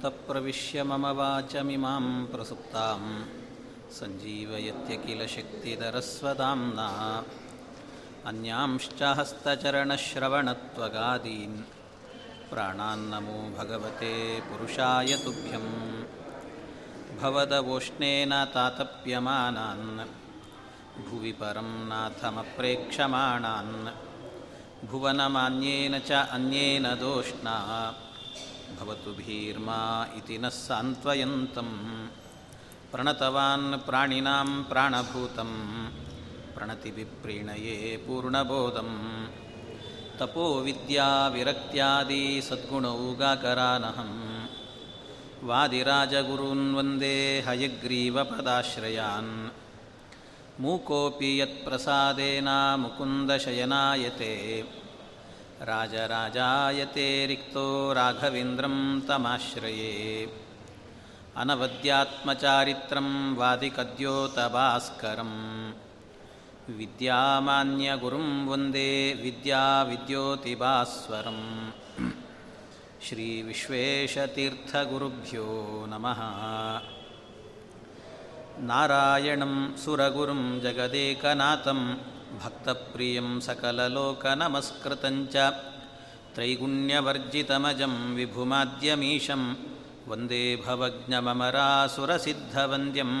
योऽन्तप्रविश्य मम वाचमिमां प्रसुप्तां सञ्जीवयत्य किल शक्तिधरस्वदाम्ना अन्यांश्च हस्तचरणश्रवणत्वगादीन् प्राणान्नमो भगवते पुरुषाय तुभ्यं भवदवोष्णेन तातप्यमानान् भुवि परं नाथमप्रेक्षमाणान् भुवनमान्येन च अन्येन दोष्णा भवतु भीर्मा इति नः सान्त्वयन्तं प्रणतवान् प्राणिनां प्राणभूतं प्रणतिविप्रीणये पूर्णबोधं तपोविद्याविरक्त्यादि सद्गुणौगाकरानहं वादिराजगुरून् वन्दे हयग्रीवपदाश्रयान् मूकोऽपि यत्प्रसादेन मुकुन्दशयनायते राजराजायते रिक्तो राघवेन्द्रं तमाश्रये अनवद्यात्मचारित्रं वादिकद्योतभास्करं विद्यामान्यगुरुं वन्दे विद्याविद्योतिभास्वरं श्रीविश्वेशतीर्थगुरुभ्यो नमः नारायणं सुरगुरुं जगदेकनाथं भक्तप्रियं सकललोकनमस्कृतञ्च त्रैगुण्यवर्जितमजं विभुमाद्यमीशं वन्दे भवज्ञममरासुरसिद्धवन्द्यं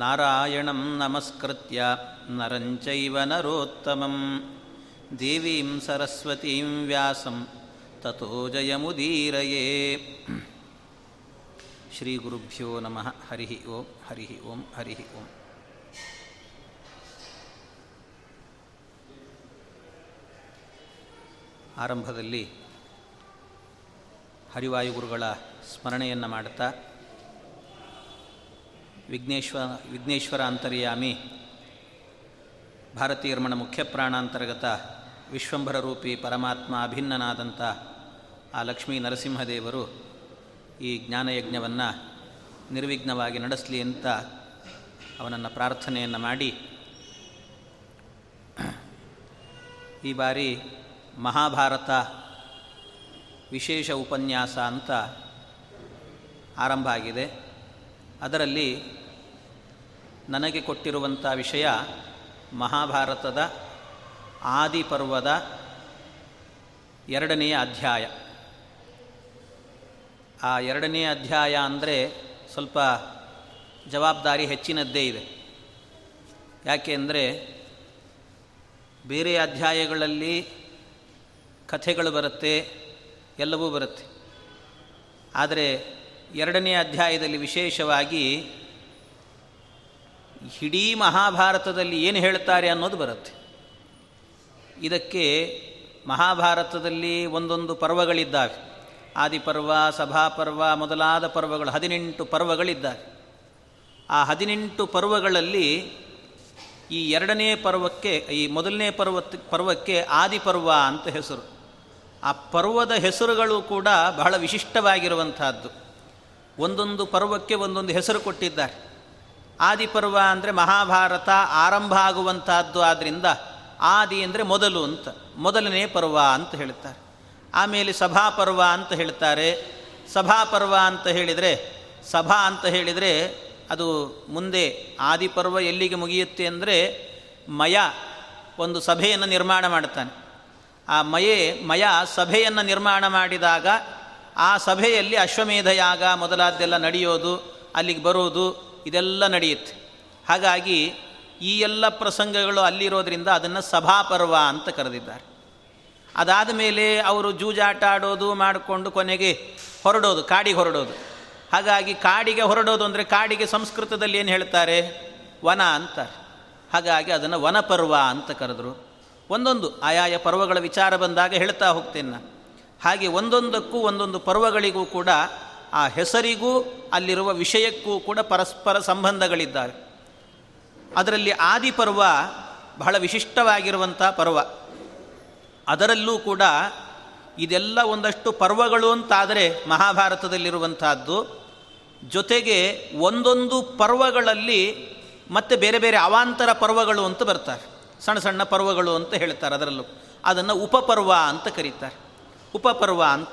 नारायणं नमस्कृत्य नरं चैव नरोत्तमं देवीं सरस्वतीं व्यासं ततो जयमुदीरये श्रीगुरुभ्यो नमः हरिः ओं हरिः ओं हरिः ओम् ಆರಂಭದಲ್ಲಿ ಹರಿವಾಯುಗುರುಗಳ ಸ್ಮರಣೆಯನ್ನು ಮಾಡುತ್ತಾ ವಿಘ್ನೇಶ್ವರ ವಿಘ್ನೇಶ್ವರ ಅಂತರ್ಯಾಮಿ ಭಾರತೀಯರ್ಮಣ ಮುಖ್ಯ ಪ್ರಾಣಾಂತರ್ಗತ ವಿಶ್ವಂಭರ ರೂಪಿ ಪರಮಾತ್ಮ ಅಭಿನ್ನನಾದಂಥ ಆ ಲಕ್ಷ್ಮೀ ನರಸಿಂಹದೇವರು ಈ ಜ್ಞಾನಯಜ್ಞವನ್ನು ನಿರ್ವಿಘ್ನವಾಗಿ ನಡೆಸಲಿ ಅಂತ ಅವನನ್ನು ಪ್ರಾರ್ಥನೆಯನ್ನು ಮಾಡಿ ಈ ಬಾರಿ ಮಹಾಭಾರತ ವಿಶೇಷ ಉಪನ್ಯಾಸ ಅಂತ ಆರಂಭ ಆಗಿದೆ. ಅದರಲ್ಲಿ ನನಗೆ ಕೊಟ್ಟಿರುವಂಥ ವಿಷಯ ಮಹಾಭಾರತದ ಆದಿಪರ್ವದ ಎರಡನೆಯ ಅಧ್ಯಾಯ. ಆ ಎರಡನೇ ಅಧ್ಯಾಯ ಅಂದರೆ ಸ್ವಲ್ಪ ಜವಾಬ್ದಾರಿ ಹೆಚ್ಚಿನದ್ದೇ ಇದೆ. ಯಾಕೆ ಅಂದರೆ ಬೇರೆ ಅಧ್ಯಾಯಗಳಲ್ಲಿ ಕಥೆಗಳು ಬರುತ್ತೆ, ಎಲ್ಲವೂ ಬರುತ್ತೆ. ಆದರೆ ಎರಡನೇ ಅಧ್ಯಾಯದಲ್ಲಿ ವಿಶೇಷವಾಗಿ ಇಡೀ ಮಹಾಭಾರತದಲ್ಲಿ ಏನು ಹೇಳ್ತಾರೆ ಅನ್ನೋದು ಬರುತ್ತೆ. ಇದಕ್ಕೆ ಮಹಾಭಾರತದಲ್ಲಿ ಒಂದೊಂದು ಪರ್ವಗಳಿದ್ದಾವೆ. ಆದಿಪರ್ವ, ಸಭಾಪರ್ವ, ಮೊದಲಾದ ಪರ್ವಗಳು, ಹದಿನೆಂಟು ಪರ್ವಗಳಿದ್ದಾವೆ. ಆ ಹದಿನೆಂಟು ಪರ್ವಗಳಲ್ಲಿ ಈ ಎರಡನೇ ಪರ್ವಕ್ಕೆ, ಈ ಮೊದಲನೇ ಪರ್ವ ಪರ್ವಕ್ಕೆ ಆದಿಪರ್ವ ಅಂತ ಹೆಸರು. ಆ ಪರ್ವದ ಹೆಸರುಗಳು ಕೂಡ ಬಹಳ ವಿಶಿಷ್ಟವಾಗಿರುವಂತಹದ್ದು ಒಂದೊಂದು ಪರ್ವಕ್ಕೆ ಒಂದೊಂದು ಹೆಸರು ಕೊಟ್ಟಿದ್ದಾರೆ. ಆದಿಪರ್ವ ಅಂದರೆ ಮಹಾಭಾರತ ಆರಂಭ ಆಗುವಂತಹದ್ದು ಆದ್ದರಿಂದ ಆದಿ ಅಂದರೆ ಮೊದಲು ಅಂತ, ಮೊದಲನೇ ಪರ್ವ ಅಂತ ಹೇಳ್ತಾರೆ. ಆಮೇಲೆ ಸಭಾಪರ್ವ ಅಂತ ಹೇಳ್ತಾರೆ. ಸಭಾಪರ್ವ ಅಂತ ಹೇಳಿದರೆ, ಸಭಾ ಅಂತ ಹೇಳಿದರೆ ಅದು ಮುಂದೆ ಆದಿಪರ್ವ ಎಲ್ಲಿಗೆ ಮುಗಿಯುತ್ತೆ ಅಂದರೆ ಮಯ ಒಂದು ಸಭೆಯನ್ನು ನಿರ್ಮಾಣ ಮಾಡ್ತಾನೆ. ಆ ಮಯೇ ಮಯ ಸಭೆಯನ್ನು ನಿರ್ಮಾಣ ಮಾಡಿದಾಗ ಆ ಸಭೆಯಲ್ಲಿ ಅಶ್ವಮೇಧ ಯಾಗ ಮೊದಲಾದ್ದೆಲ್ಲ ನಡೆಯೋದು, ಅಲ್ಲಿಗೆ ಬರೋದು, ಇದೆಲ್ಲ ನಡೆಯುತ್ತೆ. ಹಾಗಾಗಿ ಈ ಎಲ್ಲ ಪ್ರಸಂಗಗಳು ಅಲ್ಲಿರೋದ್ರಿಂದ ಅದನ್ನು ಸಭಾಪರ್ವ ಅಂತ ಕರೆದಿದ್ದಾರೆ. ಅದಾದ ಮೇಲೆ ಅವರು ಜೂಜಾಟ ಆಡೋದು, ಮಾಡಿಕೊಂಡು ಕೊನೆಗೆ ಹೊರಡೋದು, ಕಾಡಿಗೆ ಹೊರಡೋದು. ಹಾಗಾಗಿ ಕಾಡಿಗೆ ಹೊರಡೋದು ಅಂದರೆ ಕಾಡಿಗೆ ಸಂಸ್ಕೃತದಲ್ಲಿ ಏನು ಹೇಳ್ತಾರೆ? ವನ ಅಂತಾರೆ. ಹಾಗಾಗಿ ಅದನ್ನು ವನಪರ್ವ ಅಂತ ಕರೆದರು. ಒಂದೊಂದು ಆಯಾಯ ಪರ್ವಗಳ ವಿಚಾರ ಬಂದಾಗ ಹೇಳ್ತಾ ಹೋಗ್ತೇನೆ ನಾನು. ಹಾಗೆ ಒಂದೊಂದಕ್ಕೂ ಒಂದೊಂದು ಪರ್ವಗಳಿಗೂ ಕೂಡ ಆ ಹೆಸರಿಗೂ ಅಲ್ಲಿರುವ ವಿಷಯಕ್ಕೂ ಕೂಡ ಪರಸ್ಪರ ಸಂಬಂಧಗಳಿದ್ದಾವೆ ಅದರಲ್ಲಿ ಆದಿ ಪರ್ವ ಬಹಳ ವಿಶಿಷ್ಟವಾಗಿರುವಂಥ ಪರ್ವ. ಅದರಲ್ಲೂ ಕೂಡ ಇದೆಲ್ಲ ಒಂದಷ್ಟು ಪರ್ವಗಳು ಅಂತಾದರೆ ಮಹಾಭಾರತದಲ್ಲಿರುವಂತಹದ್ದು ಜೊತೆಗೆ ಒಂದೊಂದು ಪರ್ವಗಳಲ್ಲಿ ಮತ್ತೆ ಬೇರೆ ಬೇರೆ ಅವಾಂತರ ಪರ್ವಗಳು ಅಂತ ಬರ್ತಾರೆ. ಸಣ್ಣ ಸಣ್ಣ ಪರ್ವಗಳು ಅಂತ ಹೇಳ್ತಾರೆ ಅದರಲ್ಲೂ. ಅದನ್ನು ಉಪಪರ್ವ ಅಂತ ಕರೀತಾರೆ. ಉಪಪರ್ವ ಅಂತ.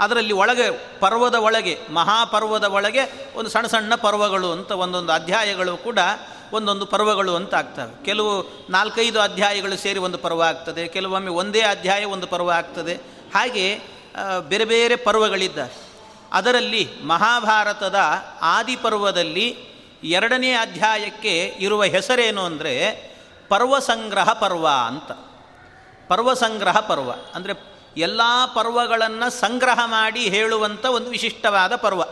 ಅದರಲ್ಲಿ ಒಳಗೆ, ಪರ್ವದ ಒಳಗೆ, ಮಹಾಪರ್ವದ ಒಳಗೆ ಒಂದು ಸಣ್ಣ ಸಣ್ಣ ಪರ್ವಗಳು ಅಂತ ಒಂದೊಂದು ಅಧ್ಯಾಯಗಳು ಕೂಡ ಒಂದೊಂದು ಪರ್ವಗಳು ಅಂತ ಆಗ್ತವೆ. ಕೆಲವು ನಾಲ್ಕೈದು ಅಧ್ಯಾಯಗಳು ಸೇರಿ ಒಂದು ಪರ್ವ ಆಗ್ತದೆ, ಕೆಲವೊಮ್ಮೆ ಒಂದೇ ಅಧ್ಯಾಯ ಒಂದು ಪರ್ವ ಆಗ್ತದೆ. ಹಾಗೆ ಬೇರೆ ಬೇರೆ ಪರ್ವಗಳಿದ್ದಾರೆ. ಅದರಲ್ಲಿ ಮಹಾಭಾರತದ ಆದಿಪರ್ವದಲ್ಲಿ ಎರಡನೇ ಅಧ್ಯಾಯಕ್ಕೆ ಇರುವ ಹೆಸರೇನು ಅಂದರೆ ಪರ್ವಸಂಗ್ರಹ ಪರ್ವ ಅಂತ. ಪರ್ವ ಸಂಗ್ರಹ ಪರ್ವ. ಅಂದರೆ ಎಲ್ಲ ಪರ್ವಗಳನ್ನು ಸಂಗ್ರಹ ಮಾಡಿ ಹೇಳುವಂಥ ಒಂದು ವಿಶಿಷ್ಟವಾದ ಪರ್ವ.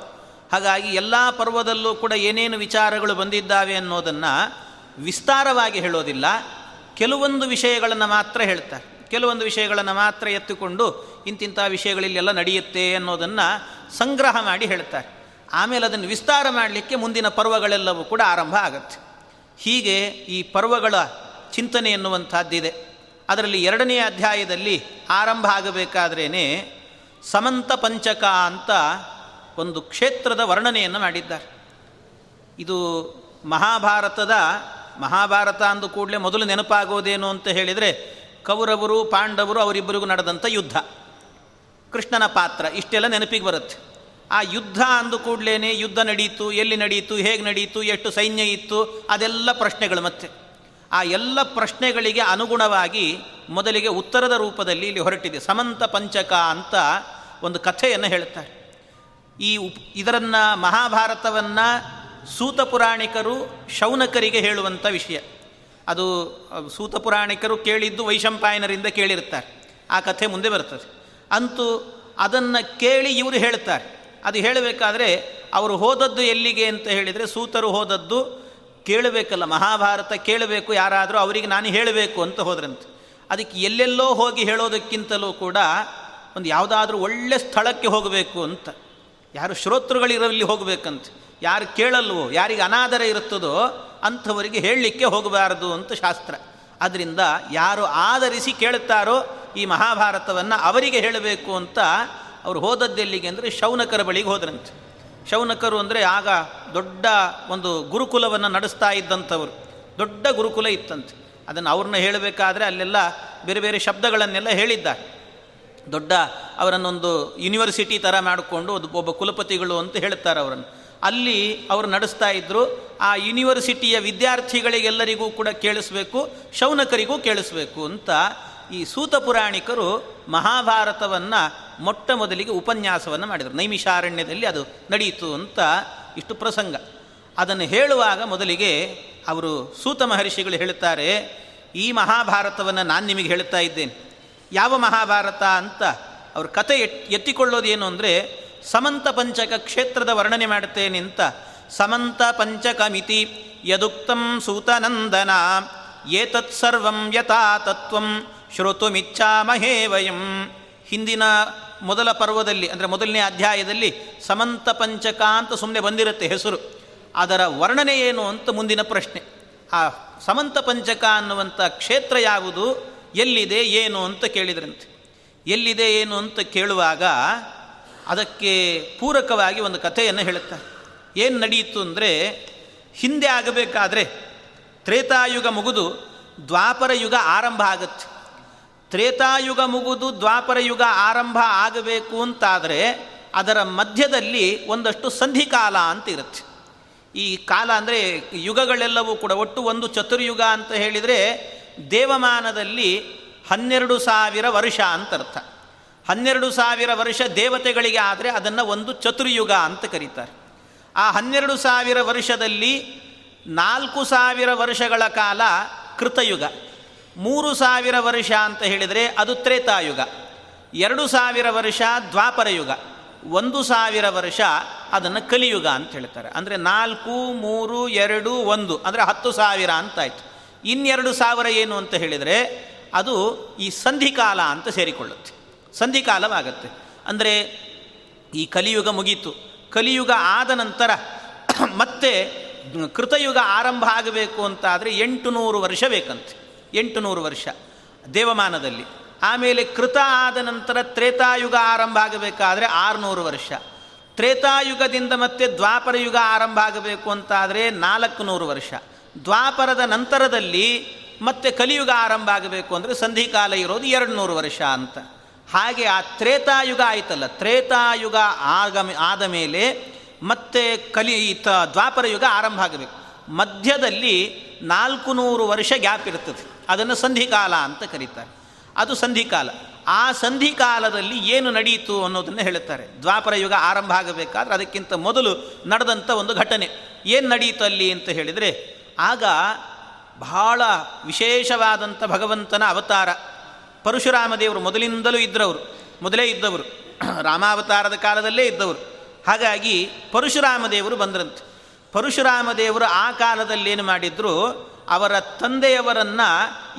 ಹಾಗಾಗಿ ಎಲ್ಲ ಪರ್ವದಲ್ಲೂ ಕೂಡ ಏನೇನು ವಿಚಾರಗಳು ಬಂದಿದ್ದಾವೆ ಅನ್ನೋದನ್ನು ವಿಸ್ತಾರವಾಗಿ ಹೇಳೋದಿಲ್ಲ. ಕೆಲವೊಂದು ವಿಷಯಗಳನ್ನು ಮಾತ್ರ ಹೇಳ್ತಾರೆ. ಕೆಲವೊಂದು ವಿಷಯಗಳನ್ನು ಮಾತ್ರ ಎತ್ತಿಕೊಂಡು ಇಂತಿಂಥ ವಿಷಯಗಳಿಲ್ಲೆಲ್ಲ ನಡೆಯುತ್ತೆ ಅನ್ನೋದನ್ನು ಸಂಗ್ರಹ ಮಾಡಿ ಹೇಳ್ತಾರೆ. ಆಮೇಲೆ ಅದನ್ನು ವಿಸ್ತಾರ ಮಾಡಲಿಕ್ಕೆ ಮುಂದಿನ ಪರ್ವಗಳೆಲ್ಲವೂ ಕೂಡ ಆರಂಭ ಆಗುತ್ತೆ. ಹೀಗೆ ಈ ಪರ್ವಗಳ ಚಿಂತನೆ ಎನ್ನುವಂಥದ್ದಿದೆ. ಅದರಲ್ಲಿ ಎರಡನೇ ಅಧ್ಯಾಯದಲ್ಲಿ ಆರಂಭ ಆಗಬೇಕಾದ್ರೇ ಸಮಂತ ಪಂಚಕ ಅಂತ ಒಂದು ಕ್ಷೇತ್ರದ ವರ್ಣನೆಯನ್ನು ಮಾಡಿದ್ದಾರೆ. ಇದು ಮಹಾಭಾರತದ, ಮಹಾಭಾರತ ಅಂದು ಕೂಡಲೇ ಮೊದಲು ನೆನಪಾಗೋದೇನು ಅಂತ ಹೇಳಿದರೆ ಕೌರವರು, ಪಾಂಡವರು ಅವರಿಬ್ಬರಿಗೂ ನಡೆದಂಥ ಯುದ್ಧ. ಕೃಷ್ಣನ ಪಾತ್ರ ಇಷ್ಟೆಲ್ಲ ನೆನಪಿಗೆ ಬರುತ್ತೆ. ಆ ಯುದ್ಧ ಅಂದು ಕೂಡಲೇ ಯುದ್ಧ ನಡೀತು, ಎಲ್ಲಿ ನಡೀತು, ಹೇಗೆ ನಡೀತು, ಎಷ್ಟು ಸೈನ್ಯ ಇತ್ತು, ಅದೆಲ್ಲ ಪ್ರಶ್ನೆಗಳು ಮತ್ತೆ. ಆ ಎಲ್ಲ ಪ್ರಶ್ನೆಗಳಿಗೆ ಅನುಗುಣವಾಗಿ ಮೊದಲಿಗೆ ಉತ್ತರದ ರೂಪದಲ್ಲಿ ಇಲ್ಲಿ ಹೊರಟಿದೆ. ಸಮಂತ ಪಂಚಕ ಅಂತ ಒಂದು ಕಥೆಯನ್ನು ಹೇಳ್ತಾರೆ. ಈ ಉಪ್, ಇದರನ್ನು ಮಹಾಭಾರತವನ್ನು ಸೂತ ಪುರಾಣಿಕರು ಶೌನಕರಿಗೆ ಹೇಳುವಂಥ ವಿಷಯ. ಅದು ಸೂತ ಪುರಾಣಿಕರು ಕೇಳಿದ್ದು ವೈಶಂಪಾಯನರಿಂದ ಕೇಳಿರ್ತಾರೆ ಆ ಕಥೆ ಮುಂದೆ ಬರ್ತದೆ. ಅಂತೂ ಅದನ್ನು ಕೇಳಿ ಇವರು ಹೇಳ್ತಾರೆ. ಅದು ಹೇಳಬೇಕಾದ್ರೆ, ಅವರು ಹೋದದ್ದು ಎಲ್ಲಿಗೆ ಅಂತ ಹೇಳಿದರೆ, ಸೂತರು ಹೋದದ್ದು ಕೇಳಬೇಕಲ್ಲ, ಮಹಾಭಾರತ ಕೇಳಬೇಕು, ಯಾರಾದರೂ ಅವರಿಗೆ ನಾನು ಹೇಳಬೇಕು ಅಂತ ಹೋದ್ರಂತೆ. ಅದಕ್ಕೆ ಎಲ್ಲೆಲ್ಲೋ ಹೋಗಿ ಹೇಳೋದಕ್ಕಿಂತಲೂ ಕೂಡ ಒಂದು ಯಾವುದಾದ್ರೂ ಒಳ್ಳೆ ಸ್ಥಳಕ್ಕೆ ಹೋಗಬೇಕು ಅಂತ. ಯಾರು ಶ್ರೋತೃಗಳಿರಲ್ಲಿ ಹೋಗಬೇಕಂತ. ಯಾರು ಕೇಳಲ್ವೋ, ಯಾರಿಗೆ ಅನಾದರ ಇರುತ್ತದೋ ಅಂಥವರಿಗೆ ಹೇಳಲಿಕ್ಕೆ ಹೋಗಬಾರದು ಅಂತ ಶಾಸ್ತ್ರ. ಅದರಿಂದ ಯಾರು ಆಧರಿಸಿ ಕೇಳುತ್ತಾರೋ ಈ ಮಹಾಭಾರತವನ್ನು ಅವರಿಗೆ ಹೇಳಬೇಕು ಅಂತ ಅವರು ಹೋದದ್ದೆಲ್ಲಿಗೆ ಅಂದರೆ ಶೌನಕರ ಬಳಿಗೆ ಹೋದ್ರಂತೆ. ಶೌನಕರು ಅಂದರೆ ಆಗ ದೊಡ್ಡ ಒಂದು ಗುರುಕುಲವನ್ನು ನಡೆಸ್ತಾ ಇದ್ದಂಥವರು. ದೊಡ್ಡ ಗುರುಕುಲ ಇತ್ತಂತೆ. ಅದನ್ನು ಅವ್ರನ್ನ ಹೇಳಬೇಕಾದ್ರೆ ಅಲ್ಲೆಲ್ಲ ಬೇರೆ ಬೇರೆ ಶಬ್ದಗಳನ್ನೆಲ್ಲ ಹೇಳಿದ್ದಾರೆ. ದೊಡ್ಡ ಅವರನ್ನೊಂದು ಯೂನಿವರ್ಸಿಟಿ ಥರ ಮಾಡಿಕೊಂಡು ಅದು ಒಬ್ಬ ಕುಲಪತಿಗಳು ಅಂತ ಹೇಳ್ತಾರೆ ಅವರನ್ನು. ಅಲ್ಲಿ ಅವರು ನಡೆಸ್ತಾ ಇದ್ದರು ಆ ಯೂನಿವರ್ಸಿಟಿಯ ವಿದ್ಯಾರ್ಥಿಗಳಿಗೆಲ್ಲರಿಗೂ ಕೂಡ ಕೇಳಿಸ್ಬೇಕು, ಶೌನಕರಿಗೂ ಕೇಳಿಸ್ಬೇಕು ಅಂತ ಈ ಸೂತ ಪುರಾಣಿಕರು ಮಹಾಭಾರತವನ್ನು ಮೊಟ್ಟ ಮೊದಲಿಗೆ ಉಪನ್ಯಾಸವನ್ನು ಮಾಡಿದರು. ನೈಮಿಷಾರಣ್ಯದಲ್ಲಿ ಅದು ನಡೆಯಿತು ಅಂತ ಇಷ್ಟು ಪ್ರಸಂಗ. ಅದನ್ನು ಹೇಳುವಾಗ ಮೊದಲಿಗೆ ಅವರು ಸೂತ ಮಹರ್ಷಿಗಳು ಹೇಳುತ್ತಾರೆ, ಈ ಮಹಾಭಾರತವನ್ನು ನಾನು ನಿಮಗೆ ಹೇಳ್ತಾ ಇದ್ದೇನೆ. ಯಾವ ಮಹಾಭಾರತ ಅಂತ ಅವ್ರ ಕತೆ ಎತ್ತಿಕೊಳ್ಳೋದು ಎತ್ತಿಕೊಳ್ಳೋದೇನು ಅಂದರೆ, ಸಮಂತ ಪಂಚಕ ಕ್ಷೇತ್ರದ ವರ್ಣನೆ ಮಾಡುತ್ತೇನೆ ಅಂತ. ಸಮಂತ ಪಂಚಕ ಮಿತಿ ಯದುಕ್ತಂ ಸೂತನಂದನ, ಏತತ್ಸರ್ವಂ ಯಥಾ ತತ್ವಂ ಶ್ರೋತುಮಿಚ್ಛಾಮಹೇ ವಯಂ. ಹಿಂದಿನ ಮೊದಲ ಪರ್ವದಲ್ಲಿ, ಅಂದರೆ ಮೊದಲನೇ ಅಧ್ಯಾಯದಲ್ಲಿ ಸಮಂತ ಪಂಚಕ ಅಂತ ಸುಮ್ಮನೆ ಬಂದಿರುತ್ತೆ ಹೆಸರು. ಅದರ ವರ್ಣನೆ ಏನು ಅಂತ ಮುಂದಿನ ಪ್ರಶ್ನೆ. ಆ ಸಮಂತ ಪಂಚಕ ಅನ್ನುವಂಥ ಕ್ಷೇತ್ರ ಯಾವುದು? ಎಲ್ಲಿದೆ, ಏನು ಅಂತ ಕೇಳಿದ್ರಂತೆ. ಎಲ್ಲಿದೆ, ಏನು ಅಂತ ಕೇಳುವಾಗ ಅದಕ್ಕೆ ಪೂರಕವಾಗಿ ಒಂದು ಕಥೆಯನ್ನು ಹೇಳುತ್ತಾರೆ. ಏನು ನಡೆಯಿತು ಅಂದರೆ, ಹಿಂದೆ ಆಗಬೇಕಾದ್ರೆ ತ್ರೇತಾಯುಗ ಮುಗಿದು ದ್ವಾಪರ ಯುಗ ಆರಂಭ ಆಗುತ್ತೆ. ತ್ರೇತಾಯುಗ ಮುಗಿದು ದ್ವಾಪರ ಯುಗ ಆರಂಭ ಆಗಬೇಕು ಅಂತಾದರೆ ಅದರ ಮಧ್ಯದಲ್ಲಿ ಒಂದಷ್ಟು ಸಂಧಿಕಾಲ ಅಂತ ಇರುತ್ತೆ. ಈ ಕಾಲ ಅಂದರೆ ಯುಗಗಳೆಲ್ಲವೂ ಕೂಡ ಒಟ್ಟು ಒಂದು ಚತುರ್ಯುಗ ಅಂತ ಹೇಳಿದರೆ ದೇವಮಾನದಲ್ಲಿ ಹನ್ನೆರಡು ಸಾವಿರ ವರ್ಷ ಅಂತ ಅರ್ಥ. ಹನ್ನೆರಡು ಸಾವಿರ ವರ್ಷ ದೇವತೆಗಳಿಗೆ ಆದರೆ ಅದನ್ನು ಒಂದು ಚತುರ್ಯುಗ ಅಂತ ಕರೀತಾರೆ. ಆ ಹನ್ನೆರಡು ಸಾವಿರ ವರ್ಷದಲ್ಲಿ ನಾಲ್ಕು ಸಾವಿರ ವರ್ಷಗಳ ಕಾಲ ಕೃತಯುಗ. ಮೂರು ಸಾವಿರ ವರ್ಷ ಅಂತ ಹೇಳಿದರೆ ಅದು ತ್ರೇತಾಯುಗ. ಎರಡು ಸಾವಿರ ವರ್ಷ ದ್ವಾಪರ ಯುಗ. ಒಂದು ಸಾವಿರ ವರ್ಷ ಅದನ್ನು ಕಲಿಯುಗ ಅಂತ ಹೇಳ್ತಾರೆ. ಅಂದರೆ ನಾಲ್ಕು, ಮೂರು, ಎರಡು, ಒಂದು, ಅಂದರೆ ಹತ್ತು ಸಾವಿರ ಅಂತಾಯಿತು. ಇನ್ನೆರಡು ಸಾವಿರ ಏನು ಅಂತ ಹೇಳಿದರೆ ಅದು ಈ ಸಂಧಿಕಾಲ ಅಂತ ಸೇರಿಕೊಳ್ಳುತ್ತೆ. ಸಂಧಿಕಾಲವಾಗತ್ತೆ. ಅಂದರೆ ಈ ಕಲಿಯುಗ ಮುಗೀತು. ಕಲಿಯುಗ ಆದ ನಂತರ ಮತ್ತೆ ಕೃತಯುಗ ಆರಂಭ ಆಗಬೇಕು ಅಂತಾದರೆ ಎಂಟು ನೂರು ವರ್ಷ ಬೇಕಂತೆ. ಎಂಟು ನೂರು ವರ್ಷ ದೇವಮಾನದಲ್ಲಿ. ಆಮೇಲೆ ಕೃತ ಆದ ನಂತರ ತ್ರೇತಾಯುಗ ಆರಂಭ ಆಗಬೇಕಾದರೆ ಆರುನೂರು ವರ್ಷ. ತ್ರೇತಾಯುಗದಿಂದ ಮತ್ತೆ ದ್ವಾಪರ ಯುಗ ಆರಂಭ ಆಗಬೇಕು ಅಂತಾದರೆ ನಾಲ್ಕು ನೂರು ವರ್ಷ. ದ್ವಾಪರದ ನಂತರದಲ್ಲಿ ಮತ್ತೆ ಕಲಿಯುಗ ಆರಂಭ ಆಗಬೇಕು ಅಂದರೆ ಸಂಧಿಕಾಲ ಇರೋದು ಎರಡು ನೂರು ವರ್ಷ ಅಂತ. ಹಾಗೆ ಆ ತ್ರೇತಾಯುಗ ಆಯ್ತಲ್ಲ, ತ್ರೇತಾಯುಗ ಆಗಮ, ಆದ ಮೇಲೆ ಮತ್ತೆ ಕಲಿ ದ್ವಾಪರ ಯುಗ ಆರಂಭ ಆಗಬೇಕು. ಮಧ್ಯದಲ್ಲಿ ನಾಲ್ಕು ನೂರು ವರ್ಷ ಗ್ಯಾಪ್ ಇರ್ತದೆ. ಅದನ್ನು ಸಂಧಿಕಾಲ ಅಂತ ಕರೀತಾರೆ. ಅದು ಸಂಧಿಕಾಲ. ಆ ಸಂಧಿಕಾಲದಲ್ಲಿ ಏನು ನಡೆಯಿತು ಅನ್ನೋದನ್ನು ಹೇಳುತ್ತಾರೆ. ದ್ವಾಪರ ಯುಗ ಆರಂಭ ಆಗಬೇಕಾದ್ರೆ ಅದಕ್ಕಿಂತ ಮೊದಲು ನಡೆದಂಥ ಒಂದು ಘಟನೆ. ಏನು ನಡೆಯಿತು ಅಲ್ಲಿ ಅಂತ ಹೇಳಿದರೆ, ಆಗ ಬಹಳ ವಿಶೇಷವಾದಂಥ ಭಗವಂತನ ಅವತಾರ. ಪರಶುರಾಮದೇವರು ಮೊದಲಿಂದಲೂ ಇದ್ದರವರು ಮೊದಲೇ ಇದ್ದವರು. ರಾಮಾವತಾರದ ಕಾಲದಲ್ಲೇ ಇದ್ದವರು. ಹಾಗಾಗಿ ಪರಶುರಾಮದೇವರು ಬಂದ್ರಂತೆ. ಪರಶುರಾಮ ದೇವರು ಆ ಕಾಲದಲ್ಲಿ ಏನು ಮಾಡಿದ್ರು ಅವರ ತಂದೆಯವರನ್ನು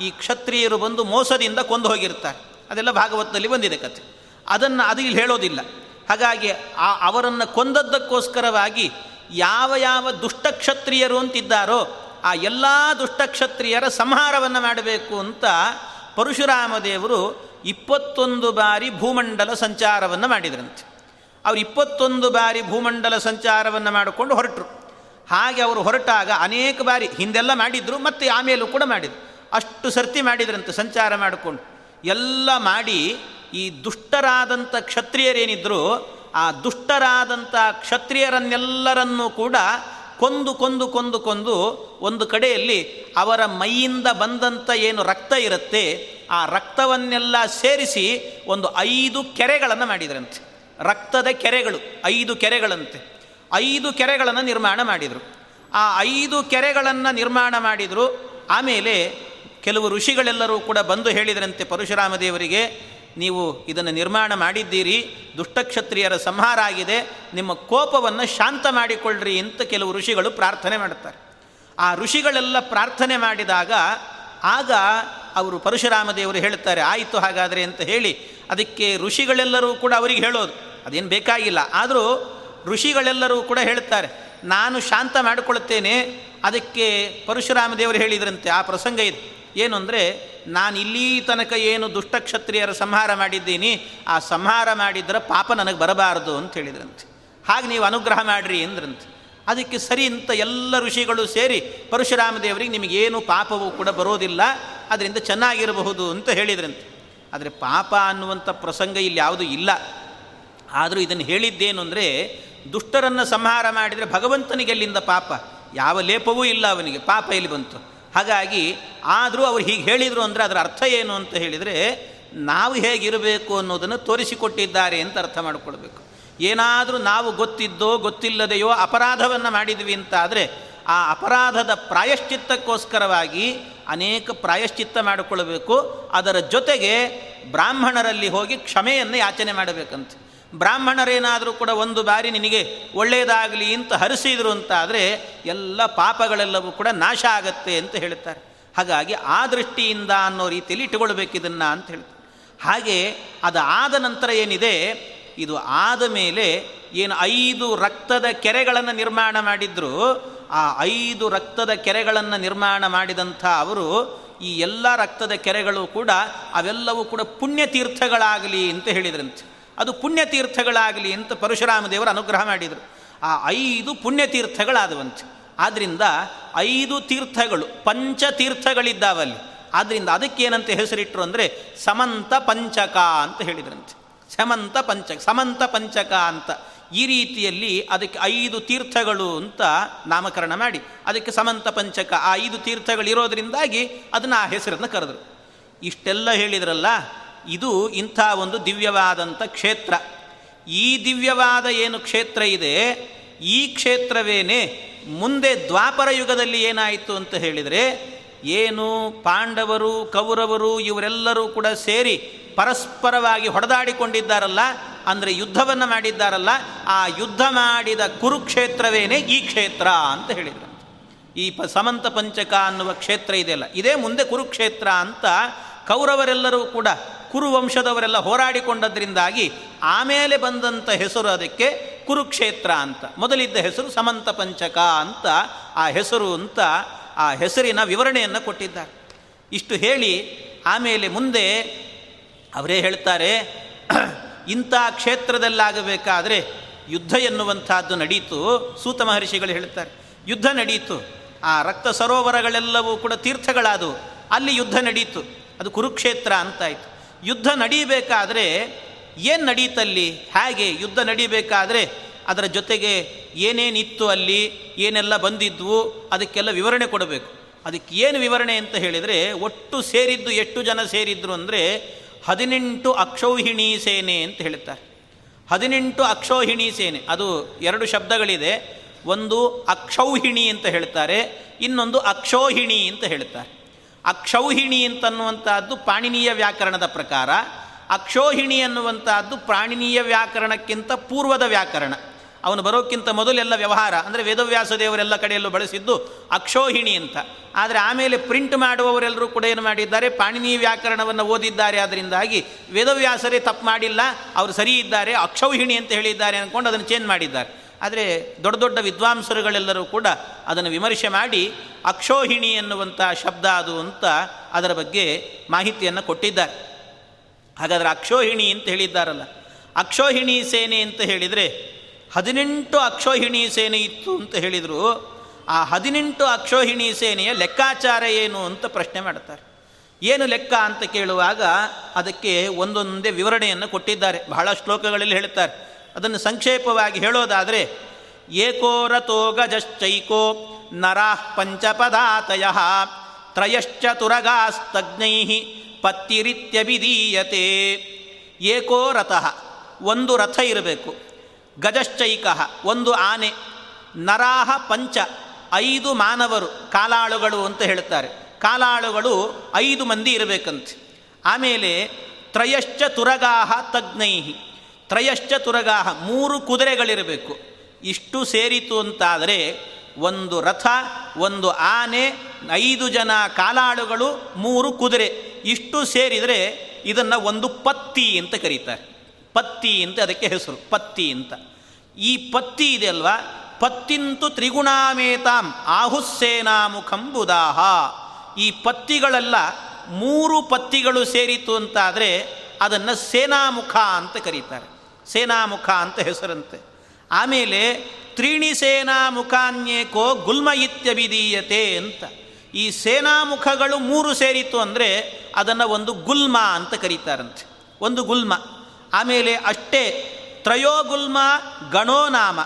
ಈ ಕ್ಷತ್ರಿಯರು ಬಂದು ಮೋಸದಿಂದ ಕೊಂದು ಹೋಗಿರ್ತಾರೆ ಅದೆಲ್ಲ ಭಾಗವತದಲ್ಲಿ ಬಂದಿದೆ ಕತೆ ಅದನ್ನು ಅದು ಇಲ್ಲಿ ಹೇಳೋದಿಲ್ಲ. ಹಾಗಾಗಿ ಆ ಅವರನ್ನು ಕೊಂದದ್ದಕ್ಕೋಸ್ಕರವಾಗಿ ಯಾವ ಯಾವ ದುಷ್ಟಕ್ಷತ್ರಿಯರು ಅಂತಿದ್ದಾರೋ ಆ ಎಲ್ಲ ದುಷ್ಟಕ್ಷತ್ರಿಯರ ಸಂಹಾರವನ್ನು ಮಾಡಬೇಕು ಅಂತ ಪರಶುರಾಮ ದೇವರು ಇಪ್ಪತ್ತೊಂದು ಬಾರಿ ಭೂಮಂಡಲ ಸಂಚಾರವನ್ನು ಮಾಡಿದ್ರಂತೆ. ಅವರು ಇಪ್ಪತ್ತೊಂದು ಬಾರಿ ಭೂಮಂಡಲ ಸಂಚಾರವನ್ನು ಮಾಡಿಕೊಂಡು ಹೊರಟರು. ಹಾಗೆ ಅವರು ಹೊರಟಾಗ ಅನೇಕ ಬಾರಿ ಹಿಂದೆಲ್ಲ ಮಾಡಿದ್ರು ಮತ್ತು ಆಮೇಲೂ ಕೂಡ ಮಾಡಿದರು. ಅಷ್ಟು ಸರ್ತಿ ಮಾಡಿದ್ರಂತೆ ಸಂಚಾರ ಮಾಡಿಕೊಂಡು. ಎಲ್ಲ ಮಾಡಿ ಈ ದುಷ್ಟರಾದಂಥ ಕ್ಷತ್ರಿಯರೇನಿದ್ರು, ಆ ದುಷ್ಟರಾದಂಥ ಕ್ಷತ್ರಿಯರನ್ನೆಲ್ಲರನ್ನೂ ಕೂಡ ಕೊಂದು ಕೊಂದು ಕೊಂದು ಕೊಂದು ಒಂದು ಕಡೆಯಲ್ಲಿ ಅವರ ಮೈಯಿಂದ ಬಂದಂಥ ಏನು ರಕ್ತ ಇರುತ್ತೆ, ಆ ರಕ್ತವನ್ನೆಲ್ಲ ಸೇರಿಸಿ ಒಂದು ಐದು ಕೆರೆಗಳನ್ನು ಮಾಡಿದ್ರಂತೆ. ರಕ್ತದ ಕೆರೆಗಳು, ಐದು ಕೆರೆಗಳಂತೆ. ಐದು ಕೆರೆಗಳನ್ನು ನಿರ್ಮಾಣ ಮಾಡಿದರು. ಆ ಐದು ಕೆರೆಗಳನ್ನು ನಿರ್ಮಾಣ ಮಾಡಿದರು. ಆಮೇಲೆ ಕೆಲವು ಋಷಿಗಳೆಲ್ಲರೂ ಕೂಡ ಬಂದು ಹೇಳಿದರಂತೆ ಪರಶುರಾಮ ದೇವರಿಗೆ ನೀವು ಇದನ್ನು ನಿರ್ಮಾಣ ಮಾಡಿದ್ದೀರಿ, ದುಷ್ಟಕ್ಷತ್ರಿಯರ ಸಂಹಾರ ಆಗಿದೆ, ನಿಮ್ಮ ಕೋಪವನ್ನು ಶಾಂತ ಮಾಡಿಕೊಳ್ಳ್ರಿ ಅಂತ ಕೆಲವು ಋಷಿಗಳು ಪ್ರಾರ್ಥನೆ ಮಾಡುತ್ತಾರೆ ಆ ಋಷಿಗಳೆಲ್ಲ ಪ್ರಾರ್ಥನೆ ಮಾಡಿದಾಗ, ಆಗ ಅವರು ಪರಶುರಾಮ ದೇವರು ಹೇಳುತ್ತಾರೆ ಆಯಿತು ಹಾಗಾದರೆ ಅಂತ ಹೇಳಿ, ಅದಕ್ಕೆ ಋಷಿಗಳೆಲ್ಲರೂ ಕೂಡ ಅವರಿಗೆ ಹೇಳೋದು, ಅದೇನು ಬೇಕಾಗಿಲ್ಲ. ಆದರೂ ಋಷಿಗಳೆಲ್ಲರೂ ಕೂಡ ಹೇಳ್ತಾರೆ ನಾನು ಶಾಂತ ಮಾಡಿಕೊಳ್ಳುತ್ತೇನೆ, ಅದಕ್ಕೆ ಪರಶುರಾಮ ದೇವರು ಹೇಳಿದ್ರಂತೆ, ಆ ಪ್ರಸಂಗ ಇದೆ. ಏನು ಅಂದರೆ, ನಾನು ಇಲ್ಲಿ ತನಕ ಏನು ದುಷ್ಟಕ್ಷತ್ರಿಯರ ಸಂಹಾರ ಮಾಡಿದ್ದೀನಿ, ಆ ಸಂಹಾರ ಮಾಡಿದ್ರೆ ಪಾಪ ನನಗೆ ಬರಬಾರದು ಅಂತ ಹೇಳಿದ್ರಂತೆ. ಹಾಗೆ ನೀವು ಅನುಗ್ರಹ ಮಾಡಿರಿ ಅಂದ್ರಂತೆ. ಅದಕ್ಕೆ ಸರಿ ಅಂತ ಎಲ್ಲ ಋಷಿಗಳು ಸೇರಿ ಪರಶುರಾಮ ದೇವರಿಗೆ ನಿಮಗೇನು ಪಾಪವೂ ಕೂಡ ಬರೋದಿಲ್ಲ, ಅದರಿಂದ ಚೆನ್ನಾಗಿರಬಹುದು ಅಂತ ಹೇಳಿದ್ರಂತೆ. ಆದರೆ ಪಾಪ ಅನ್ನುವಂಥ ಪ್ರಸಂಗ ಇಲ್ಲಿ ಯಾವುದೂ ಇಲ್ಲ. ಆದರೂ ಇದನ್ನು ಹೇಳಿದ್ದೇನು ಅಂದರೆ ದುಷ್ಟರನ್ನು ಸಂಹಾರ ಮಾಡಿದರೆ ಭಗವಂತನಿಗೆ ಎಲ್ಲಿಂದ ಪಾಪ? ಯಾವ ಲೇಪವೂ ಇಲ್ಲ ಅವನಿಗೆ, ಪಾಪ ಇಲ್ಲಿ ಬಂತು? ಹಾಗಾಗಿ ಆದರೂ ಅವರು ಹೀಗೆ ಹೇಳಿದರು ಅಂದರೆ ಅದರ ಅರ್ಥ ಏನು ಅಂತ ಹೇಳಿದರೆ, ನಾವು ಹೇಗಿರಬೇಕು ಅನ್ನೋದನ್ನು ತೋರಿಸಿಕೊಟ್ಟಿದ್ದಾರೆ ಅಂತ ಅರ್ಥ ಮಾಡಿಕೊಳ್ಬೇಕು. ಏನಾದರೂ ನಾವು ಗೊತ್ತಿದ್ದೋ, ಗೊತ್ತಿಲ್ಲದೆಯೋ ಅಪರಾಧವನ್ನು ಮಾಡಿದ್ವಿ ಅಂತಾದರೆ, ಆ ಅಪರಾಧದ ಪ್ರಾಯಶ್ಚಿತ್ತಕ್ಕೋಸ್ಕರವಾಗಿ ಅನೇಕ ಪ್ರಾಯಶ್ಚಿತ್ತ ಮಾಡಿಕೊಳ್ಬೇಕು. ಅದರ ಜೊತೆಗೆ ಬ್ರಾಹ್ಮಣರಲ್ಲಿ ಹೋಗಿ ಕ್ಷಮೆಯನ್ನು ಯಾಚನೆ ಮಾಡಬೇಕಂತೆ. ಬ್ರಾಹ್ಮಣರೇನಾದರೂ ಕೂಡ ಒಂದು ಬಾರಿ ನಿನಗೆ ಒಳ್ಳೆಯದಾಗಲಿ ಅಂತ ಹರಿಸಿದ್ರು ಅಂತ ಆದರೆ ಎಲ್ಲ ಪಾಪಗಳೆಲ್ಲವೂ ಕೂಡ ನಾಶ ಆಗತ್ತೆ ಅಂತ ಹೇಳ್ತಾರೆ. ಹಾಗಾಗಿ ಆ ದೃಷ್ಟಿಯಿಂದ ಅನ್ನೋ ರೀತಿಯಲ್ಲಿ ಇಟ್ಟುಕೊಳ್ಬೇಕಿದನ್ನು ಅಂತ ಹೇಳ್ತಾರೆ. ಹಾಗೆ ಅದು ಆದ ನಂತರ ಏನಿದೆ? ಇದು ಆದ ಮೇಲೆ ಏನು ಐದು ರಕ್ತದ ಕೆರೆಗಳನ್ನು ನಿರ್ಮಾಣ ಮಾಡಿದ್ರು. ಆ ಐದು ರಕ್ತದ ಕೆರೆಗಳನ್ನು ನಿರ್ಮಾಣ ಮಾಡಿದಂಥ ಅವರು ಈ ಎಲ್ಲ ರಕ್ತದ ಕೆರೆಗಳು ಕೂಡ ಅವೆಲ್ಲವೂ ಕೂಡ ಪುಣ್ಯತೀರ್ಥಗಳಾಗಲಿ ಅಂತ ಹೇಳಿದ್ರಂತೆ. ಅದು ಪುಣ್ಯತೀರ್ಥಗಳಾಗಲಿ ಅಂತ ಪರಶುರಾಮ ದೇವರು ಅನುಗ್ರಹ ಮಾಡಿದರು. ಆ ಐದು ಪುಣ್ಯತೀರ್ಥಗಳಾದವಂತೆ. ಆದ್ದರಿಂದ ಐದು ತೀರ್ಥಗಳು, ಪಂಚತೀರ್ಥಗಳಿದ್ದಾವಲ್ಲಿ. ಆದ್ದರಿಂದ ಅದಕ್ಕೇನಂತ ಹೆಸರಿಟ್ಟರು ಅಂದರೆ ಸಮಂತ ಪಂಚಕ ಅಂತ ಹೇಳಿದ್ರಂತೆ. ಸಮಂತ ಪಂಚಕ ಸಮಂತ ಪಂಚಕ ಅಂತ. ಈ ರೀತಿಯಲ್ಲಿ ಅದಕ್ಕೆ ಐದು ತೀರ್ಥಗಳು ಅಂತ ನಾಮಕರಣ ಮಾಡಿ, ಅದಕ್ಕೆ ಸಮಂತ ಪಂಚಕ, ಆ ಐದು ತೀರ್ಥಗಳಿರೋದ್ರಿಂದಾಗಿ ಅದನ್ನು ಆ ಹೆಸರನ್ನು ಕರೆದರು. ಇಷ್ಟೆಲ್ಲ ಹೇಳಿದ್ರಲ್ಲ ಇದು ಇಂಥ ಒಂದು ದಿವ್ಯವಾದಂಥ ಕ್ಷೇತ್ರ. ಈ ದಿವ್ಯವಾದ ಏನು ಕ್ಷೇತ್ರ ಇದೆ? ಈ ಕ್ಷೇತ್ರವೇನೆ ಮುಂದೆ ದ್ವಾಪರ ಯುಗದಲ್ಲಿ ಏನಾಯಿತು ಅಂತ ಹೇಳಿದರೆ, ಏನು ಪಾಂಡವರು, ಕೌರವರು ಇವರೆಲ್ಲರೂ ಕೂಡ ಸೇರಿ ಪರಸ್ಪರವಾಗಿ ಹೊಡೆದಾಡಿಕೊಂಡಿದ್ದಾರಲ್ಲ, ಅಂದರೆ ಯುದ್ಧವನ್ನು ಮಾಡಿದ್ದಾರಲ್ಲ, ಆ ಯುದ್ಧ ಮಾಡಿದ ಕುರುಕ್ಷೇತ್ರವೇನೇ ಈ ಕ್ಷೇತ್ರ ಅಂತ ಹೇಳಿದರು. ಈ ಪ ಸಮಂತ ಪಂಚಕ ಅನ್ನುವ ಕ್ಷೇತ್ರ ಇದೆಯಲ್ಲ, ಇದೇ ಮುಂದೆ ಕುರುಕ್ಷೇತ್ರ ಅಂತ ಕೌರವರೆಲ್ಲರೂ ಕೂಡ ಕುರುವಂಶದವರೆಲ್ಲ ಹೋರಾಡಿಕೊಂಡದ್ರಿಂದಾಗಿ ಆಮೇಲೆ ಬಂದಂಥ ಹೆಸರು ಅದಕ್ಕೆ ಕುರುಕ್ಷೇತ್ರ ಅಂತ. ಮೊದಲಿದ್ದ ಹೆಸರು ಸಮಂತ ಪಂಚಕ ಅಂತ ಆ ಹೆಸರು ಅಂತ ಆ ಹೆಸರಿನ ವಿವರಣೆಯನ್ನು ಕೊಟ್ಟಿದ್ದಾರೆ. ಇಷ್ಟು ಹೇಳಿ ಆಮೇಲೆ ಮುಂದೆ ಅವರೇ ಹೇಳ್ತಾರೆ, ಇಂಥ ಕ್ಷೇತ್ರದಲ್ಲಾಗಬೇಕಾದರೆ ಯುದ್ಧ ಎನ್ನುವಂಥದ್ದು ನಡೀತು. ಸೂತ ಮಹರ್ಷಿಗಳು ಹೇಳ್ತಾರೆ, ಯುದ್ಧ ನಡೀತು. ಆ ರಕ್ತ ಸರೋವರಗಳೆಲ್ಲವೂ ಕೂಡ ತೀರ್ಥಗಳಾದವು. ಅಲ್ಲಿ ಯುದ್ಧ ನಡೀತು. ಅದು ಕುರುಕ್ಷೇತ್ರ ಅಂತಾಯಿತು. ಯುದ್ಧ ನಡೀಬೇಕಾದರೆ ಏನು ನಡೀತಲ್ಲಿ? ಹೇಗೆ ಯುದ್ಧ ನಡೀಬೇಕಾದರೆ ಅದರ ಜೊತೆಗೆ ಏನೇನಿತ್ತು ಅಲ್ಲಿ, ಏನೆಲ್ಲ ಬಂದಿದ್ವು, ಅದಕ್ಕೆಲ್ಲ ವಿವರಣೆ ಕೊಡಬೇಕು. ಅದಕ್ಕೆ ಏನು ವಿವರಣೆ ಅಂತ ಹೇಳಿದರೆ, ಒಟ್ಟು ಸೇರಿದ್ದು ಎಷ್ಟು ಜನ ಸೇರಿದ್ರು ಅಂದರೆ ಹದಿನೆಂಟು ಅಕ್ಷೌಹಿಣಿ ಸೇನೆ ಅಂತ ಹೇಳ್ತಾರೆ ಹದಿನೆಂಟು ಅಕ್ಷೌಹಿಣಿ ಸೇನೆ, ಅದು ಎರಡು ಶಬ್ದಗಳಿದೆ. ಒಂದು ಅಕ್ಷೌಹಿಣಿ ಅಂತ ಹೇಳ್ತಾರೆ ಇನ್ನೊಂದು ಅಕ್ಷೋಹಿಣಿ ಅಂತ ಹೇಳ್ತಾರೆ ಅಕ್ಷೌಹಿಣಿ ಅಂತನ್ನುವಂತಹದ್ದು ಪಾಣಿನೀಯ ವ್ಯಾಕರಣದ ಪ್ರಕಾರ, ಅಕ್ಷೋಹಿಣಿ ಅನ್ನುವಂತಹದ್ದು ಪ್ರಾಣಿನೀಯ ವ್ಯಾಕರಣಕ್ಕಿಂತ ಪೂರ್ವದ ವ್ಯಾಕರಣ. ಅವನು ಬರೋಕ್ಕಿಂತ ಮೊದಲೆಲ್ಲ ವ್ಯವಹಾರ, ಅಂದರೆ ವೇದವ್ಯಾಸ ದೇವರೆಲ್ಲ ಕಡೆಯಲ್ಲೂ ಬಳಸಿದ್ದು ಅಕ್ಷೋಹಿಣಿ ಅಂತ. ಆದರೆ ಆಮೇಲೆ ಪ್ರಿಂಟ್ ಮಾಡುವವರೆಲ್ಲರೂ ಕೂಡ ಏನು ಮಾಡಿದ್ದಾರೆ ಪಾಣಿನಿ ವ್ಯಾಕರಣವನ್ನು ಓದಿದ್ದಾರೆ. ಅದರಿಂದಾಗಿ ವೇದವ್ಯಾಸರೇ ತಪ್ಪು ಮಾಡಿಲ್ಲ, ಅವರು ಸರಿ ಇದ್ದಾರೆ, ಅಕ್ಷೌಹಿಣಿ ಅಂತ ಹೇಳಿದ್ದಾರೆ ಅಂದ್ಕೊಂಡು ಅದನ್ನು ಚೇಂಜ್ ಮಾಡಿದ್ದಾರೆ. ಆದರೆ ದೊಡ್ಡ ದೊಡ್ಡ ವಿದ್ವಾಂಸರುಗಳೆಲ್ಲರೂ ಕೂಡ ಅದನ್ನು ವಿಮರ್ಶೆ ಮಾಡಿ ಅಕ್ಷೋಹಿಣಿ ಎನ್ನುವಂಥ ಶಬ್ದ ಅದು ಅಂತ ಅದರ ಬಗ್ಗೆ ಮಾಹಿತಿಯನ್ನು ಕೊಟ್ಟಿದ್ದಾರೆ. ಹಾಗಾದರೆ ಅಕ್ಷೋಹಿಣಿ ಅಂತ ಹೇಳಿದ್ದಾರಲ್ಲ, ಅಕ್ಷೋಹಿಣಿ ಸೇನೆ ಅಂತ ಹೇಳಿದರೆ ಹದಿನೆಂಟು ಅಕ್ಷೋಹಿಣಿ ಸೇನೆ ಇತ್ತು ಅಂತ ಹೇಳಿದರು, ಆ ಹದಿನೆಂಟು ಅಕ್ಷೋಹಿಣಿ ಸೇನೆಯ ಲೆಕ್ಕಾಚಾರ ಏನು ಅಂತ ಪ್ರಶ್ನೆ ಮಾಡ್ತಾರೆ. ಏನು ಲೆಕ್ಕ ಅಂತ ಕೇಳುವಾಗ ಅದಕ್ಕೆ ಒಂದೊಂದೇ ವಿವರಣೆಯನ್ನು ಕೊಟ್ಟಿದ್ದಾರೆ. ಬಹಳ ಶ್ಲೋಕಗಳಲ್ಲಿ ಹೇಳ್ತಾರೆ. ಅದನ್ನು ಸಂಕ್ಷೇಪವಾಗಿ ಹೇಳೋದಾದರೆ ಏಕೋ ರಥೋ ಗಜಶ್ಚೈಕೋ ನರಾಃ ಪಂಚಪದಾತಯ ತ್ರಯಶ್ಚ ತುರಗಾಸ್ತಜ್ಞೈ ಪತ್ತಿರಿತ್ಯಭಿಧೀಯತೆ. ಏಕೋ ರಥಃ ಒಂದು ರಥ ಇರಬೇಕು, ಗಜಶ್ಚೈಕ ಒಂದು ಆನೆ, ನರಾಹ ಪಂಚ ಐದು ಮಾನವರು, ಕಾಲಾಳುಗಳು ಅಂತ ಹೇಳ್ತಾರೆ. ಕಾಲಾಳುಗಳು ಐದು ಮಂದಿ ಇರಬೇಕಂತೆ. ಆಮೇಲೆ ತ್ರಯಶ್ಚ ತುರಗಾಹ ತಜ್ಞೈಹಿ ತ್ರಯಶ್ಚ ತುರಗಾಹ, ಮೂರು ಕುದುರೆಗಳಿರಬೇಕು. ಇಷ್ಟು ಸೇರಿತು ಅಂತಾದರೆ ಒಂದು ರಥ, ಒಂದು ಆನೆ, ಐದು ಜನ ಕಾಲಾಳುಗಳು, ಮೂರು ಕುದುರೆ. ಇಷ್ಟು ಸೇರಿದರೆ ಇದನ್ನು ಒಂದು ಪತ್ತಿ ಅಂತ ಕರೀತಾರೆ. ಪತ್ತಿ ಅಂತ ಅದಕ್ಕೆ ಹೆಸರು, ಪತ್ತಿ ಅಂತ. ಈ ಪತ್ತಿ ಇದೆ ಅಲ್ವಾ? ಪತ್ತಿಂತು ತ್ರಿಗುಣಾಮೇತಾಂ ಆಹುಸ್ಸೇನಾಮುಖಂ ಬುಧಾಹ ಈ ಪತ್ತಿಗಳೆಲ್ಲ ಮೂರು ಪತ್ತಿಗಳು ಸೇರಿತು ಅಂತಾದರೆ ಅದನ್ನು ಸೇನಾಮುಖ ಅಂತ ಕರೀತಾರೆ. ಸೇನಾಮುಖ ಅಂತ ಹೆಸರಂತೆ. ಆಮೇಲೆ ತ್ರೀಣಿ ಸೇನಾಮುಖಾನ್ಯೇಕೋ ಗುಲ್ಮ ಇತ್ಯಭಿಧೀಯತೆ ಅಂತ. ಈ ಸೇನಾಮುಖಗಳು ಮೂರು ಸೇರಿತು ಅಂದರೆ ಅದನ್ನು ಒಂದು ಗುಲ್ಮ ಅಂತ ಕರೀತಾರಂತೆ. ಒಂದು ಗುಲ್ಮ. ಆಮೇಲೆ ಅಷ್ಟೇ ತ್ರಯೋಗುಲ್ಮ, ಗಣೋನಾಮ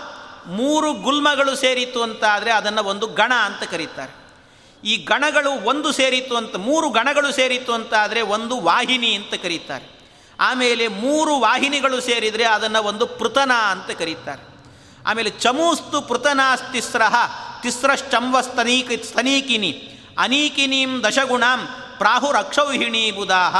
ಮೂರು ಗುಲ್ಮಗಳು ಸೇರಿತು ಅಂತ ಆದರೆ ಅದನ್ನು ಒಂದು ಗಣ ಅಂತ ಕರೀತಾರೆ. ಈ ಗಣಗಳು ಒಂದು ಸೇರಿತು ಅಂತ, ಮೂರು ಗಣಗಳು ಸೇರಿತು ಅಂತ ಆದರೆ ಒಂದು ವಾಹಿನಿ ಅಂತ ಕರೀತಾರೆ. ಆಮೇಲೆ ಮೂರು ವಾಹಿನಿಗಳು ಸೇರಿದರೆ ಅದನ್ನು ಒಂದು ಪೃತನ ಅಂತ ಕರೀತಾರೆ. ಆಮೇಲೆ ಚಮೂಸ್ತು ಪೃತನಾಸ್ತಿಸ್ರ ತಿಸ್ರಶ್ಚಂವಸ್ತನೀಕ ಸ್ತನೀಕಿನಿ ಅನೀಕಿನೀಂ ದಶಗುಣಾಂ ಪ್ರಾಹುರಕ್ಷೌಹಿಣಿ ಬುಧಾಹ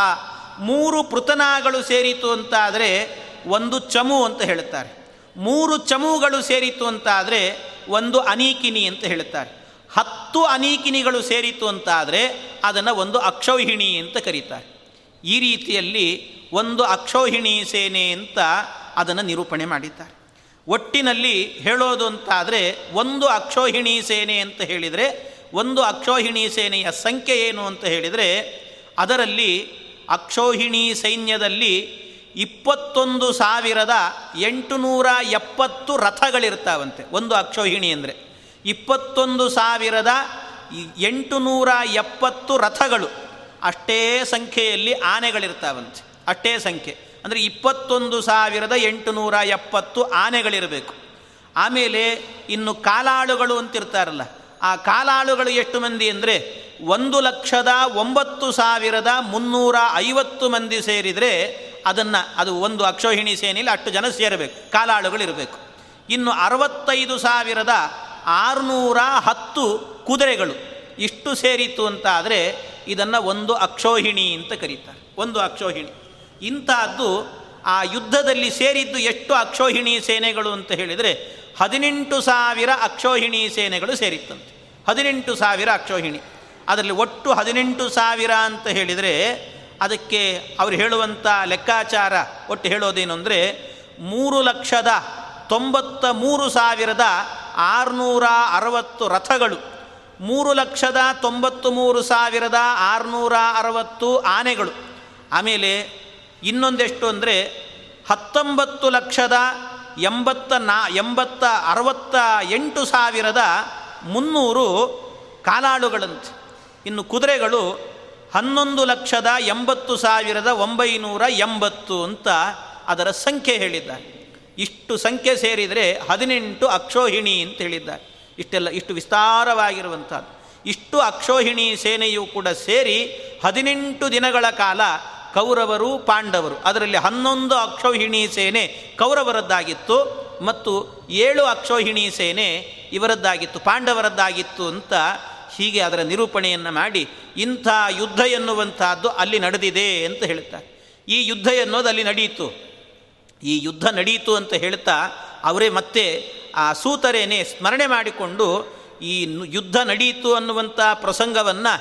ಮೂರು ಪೃತನಾಗಳು ಸೇರಿತು ಅಂತಾದರೆ ಒಂದು ಚಮು ಅಂತ ಹೇಳ್ತಾರೆ. ಮೂರು ಚಮುಗಳು ಸೇರಿತು ಅಂತಾದರೆ ಒಂದು ಅನೀಕಿನಿ ಅಂತ ಹೇಳ್ತಾರೆ. ಹತ್ತು ಅನೀಕಿನಿಗಳು ಸೇರಿತು ಅಂತಾದರೆ ಅದನ್ನು ಒಂದು ಅಕ್ಷೌಹಿಣಿ ಅಂತ ಕರೀತಾರೆ. ಈ ರೀತಿಯಲ್ಲಿ ಒಂದು ಅಕ್ಷೋಹಿಣಿ ಸೇನೆ ಅಂತ ಅದನ್ನು ನಿರೂಪಣೆ ಮಾಡಿದ್ದಾರೆ. ಒಟ್ಟಿನಲ್ಲಿ ಹೇಳೋದು ಅಂತಾದರೆ ಒಂದು ಅಕ್ಷೋಹಿಣಿ ಸೇನೆ ಅಂತ ಹೇಳಿದರೆ, ಒಂದು ಅಕ್ಷೋಹಿಣಿ ಸೇನೆಯ ಸಂಖ್ಯೆ ಏನು ಅಂತ ಹೇಳಿದರೆ, ಅದರಲ್ಲಿ ಅಕ್ಷೋಹಿಣಿ ಸೈನ್ಯದಲ್ಲಿ ಇಪ್ಪತ್ತೊಂದು ಸಾವಿರದ ಎಂಟುನೂರ ಎಪ್ಪತ್ತು ರಥಗಳಿರ್ತಾವಂತೆ. ಒಂದು ಅಕ್ಷೋಹಿಣಿ ಅಂದರೆ ಇಪ್ಪತ್ತೊಂದು ಸಾವಿರದ ಎಂಟುನೂರ ಎಪ್ಪತ್ತು ರಥಗಳು ಅಷ್ಟೇ ಸಂಖ್ಯೆಯಲ್ಲಿ ಆನೆಗಳಿರ್ತಾವಂತೆ. ಅಷ್ಟೇ ಸಂಖ್ಯೆ. ಅಂದರೆ ಇಪ್ಪತ್ತೊಂದು ಸಾವಿರದ ಎಂಟುನೂರ ಎಪ್ಪತ್ತು ಆನೆಗಳಿರಬೇಕು. ಆಮೇಲೆ ಇನ್ನು ಕಾಲಾಳುಗಳು ಅಂತಿರ್ತಾರಲ್ಲ, ಆ ಕಾಲಾಳುಗಳು ಎಷ್ಟು ಮಂದಿ ಅಂದರೆ ಒಂದು ಲಕ್ಷದ ಒಂಬತ್ತು ಸಾವಿರದ ಮುನ್ನೂರ ಐವತ್ತು ಮಂದಿ ಸೇರಿದರೆ ಅದನ್ನು, ಅದು ಒಂದು ಅಕ್ಷೋಹಿಣಿ ಸೇನೆಯಲ್ಲಿ ಅಷ್ಟು ಜನ ಸೇರಬೇಕು, ಕಾಲಾಳುಗಳು ಇರಬೇಕು. ಇನ್ನು ಅರವತ್ತೈದು ಸಾವಿರದ ಆರುನೂರ ಹತ್ತು ಕುದುರೆಗಳು ಇಷ್ಟು ಸೇರಿತ್ತು ಅಂತ ಆದರೆ ಇದನ್ನು ಒಂದು ಅಕ್ಷೋಹಿಣಿ ಅಂತ ಕರೀತಾರೆ. ಒಂದು ಅಕ್ಷೋಹಿಣಿ. ಇಂಥದ್ದು ಆ ಯುದ್ಧದಲ್ಲಿ ಸೇರಿದ್ದು ಎಷ್ಟು ಅಕ್ಷೋಹಿಣಿ ಸೇನೆಗಳು ಅಂತ ಹೇಳಿದರೆ ಹದಿನೆಂಟು ಸಾವಿರ ಅಕ್ಷೋಹಿಣಿ ಸೇನೆಗಳು ಸೇರಿತ್ತಂತೆ. ಹದಿನೆಂಟು ಸಾವಿರ ಅಕ್ಷೋಹಿಣಿ. ಅದರಲ್ಲಿ ಒಟ್ಟು ಹದಿನೆಂಟು ಸಾವಿರ ಅಂತ ಹೇಳಿದರೆ ಅದಕ್ಕೆ ಅವರು ಹೇಳುವಂಥ ಲೆಕ್ಕಾಚಾರ ಒಟ್ಟು ಹೇಳೋದೇನು ಅಂದರೆ ಮೂರು ಲಕ್ಷದ ತೊಂಬತ್ತ ಮೂರು ಸಾವಿರದ ಆರುನೂರ ಅರವತ್ತು ರಥಗಳು. ಮೂರು ಲಕ್ಷದ ತೊಂಬತ್ತು ಮೂರು ಸಾವಿರದ ಆರುನೂರ ಅರವತ್ತು ಆನೆಗಳು. ಆಮೇಲೆ ಇನ್ನೊಂದೆಷ್ಟು ಅಂದರೆ ಹತ್ತೊಂಬತ್ತು ಲಕ್ಷದ ಎಂಬತ್ತ ನಾ, ಎಂಬತ್ತ ಅರವತ್ತ ಎಂಟು ಸಾವಿರದ ಮುನ್ನೂರು ಕಾಲಾಳುಗಳಂತೆ. ಇನ್ನು ಕುದುರೆಗಳು ಹನ್ನೊಂದು ಲಕ್ಷದ ಎಂಬತ್ತು ಸಾವಿರದ ಒಂಬೈನೂರ ಎಂಬತ್ತು ಅಂತ ಅದರ ಸಂಖ್ಯೆ ಹೇಳಿದ್ದಾರೆ. ಇಷ್ಟು ಸಂಖ್ಯೆ ಸೇರಿದರೆ ಹದಿನೆಂಟು ಅಕ್ಷೋಹಿಣಿ ಅಂತ ಹೇಳಿದ್ದಾರೆ. ಇಷ್ಟೆಲ್ಲ, ಇಷ್ಟು ವಿಸ್ತಾರವಾಗಿರುವಂಥದ್ದು. ಇಷ್ಟು ಅಕ್ಷೋಹಿಣಿ ಸೇನೆಯು ಕೂಡ ಸೇರಿ ಹದಿನೆಂಟು ದಿನಗಳ ಕಾಲ ಕೌರವರು, ಪಾಂಡವರು. ಅದರಲ್ಲಿ ಹನ್ನೊಂದು ಅಕ್ಷೋಹಿಣಿ ಸೇನೆ ಕೌರವರದ್ದಾಗಿತ್ತು ಮತ್ತು ಏಳು ಅಕ್ಷೋಹಿಣಿ ಸೇನೆ ಇವರದ್ದಾಗಿತ್ತು, ಪಾಂಡವರದ್ದಾಗಿತ್ತು ಅಂತ ಹೀಗೆ ಅದರ ನಿರೂಪಣೆಯನ್ನು ಮಾಡಿ ಇಂಥ ಯುದ್ಧ ಎನ್ನುವಂಥದ್ದು ಅಲ್ಲಿ ನಡೆದಿದೆ ಅಂತ ಹೇಳ್ತಾರೆ ಈ ಯುದ್ಧ ಎನ್ನೋದು ಅಲ್ಲಿ ನಡೆಯಿತು ಈ ಯುದ್ಧ ನಡೆಯಿತು ಅಂತ ಹೇಳ್ತಾ ಅವರೇ ಮತ್ತೆ ಆ ಸೂತರೇನೆ ಸ್ಮರಣೆ ಮಾಡಿಕೊಂಡು ಈ ಯುದ್ಧ ನಡೆಯಿತು ಅನ್ನುವಂಥ ಪ್ರಸಂಗವನ್ನು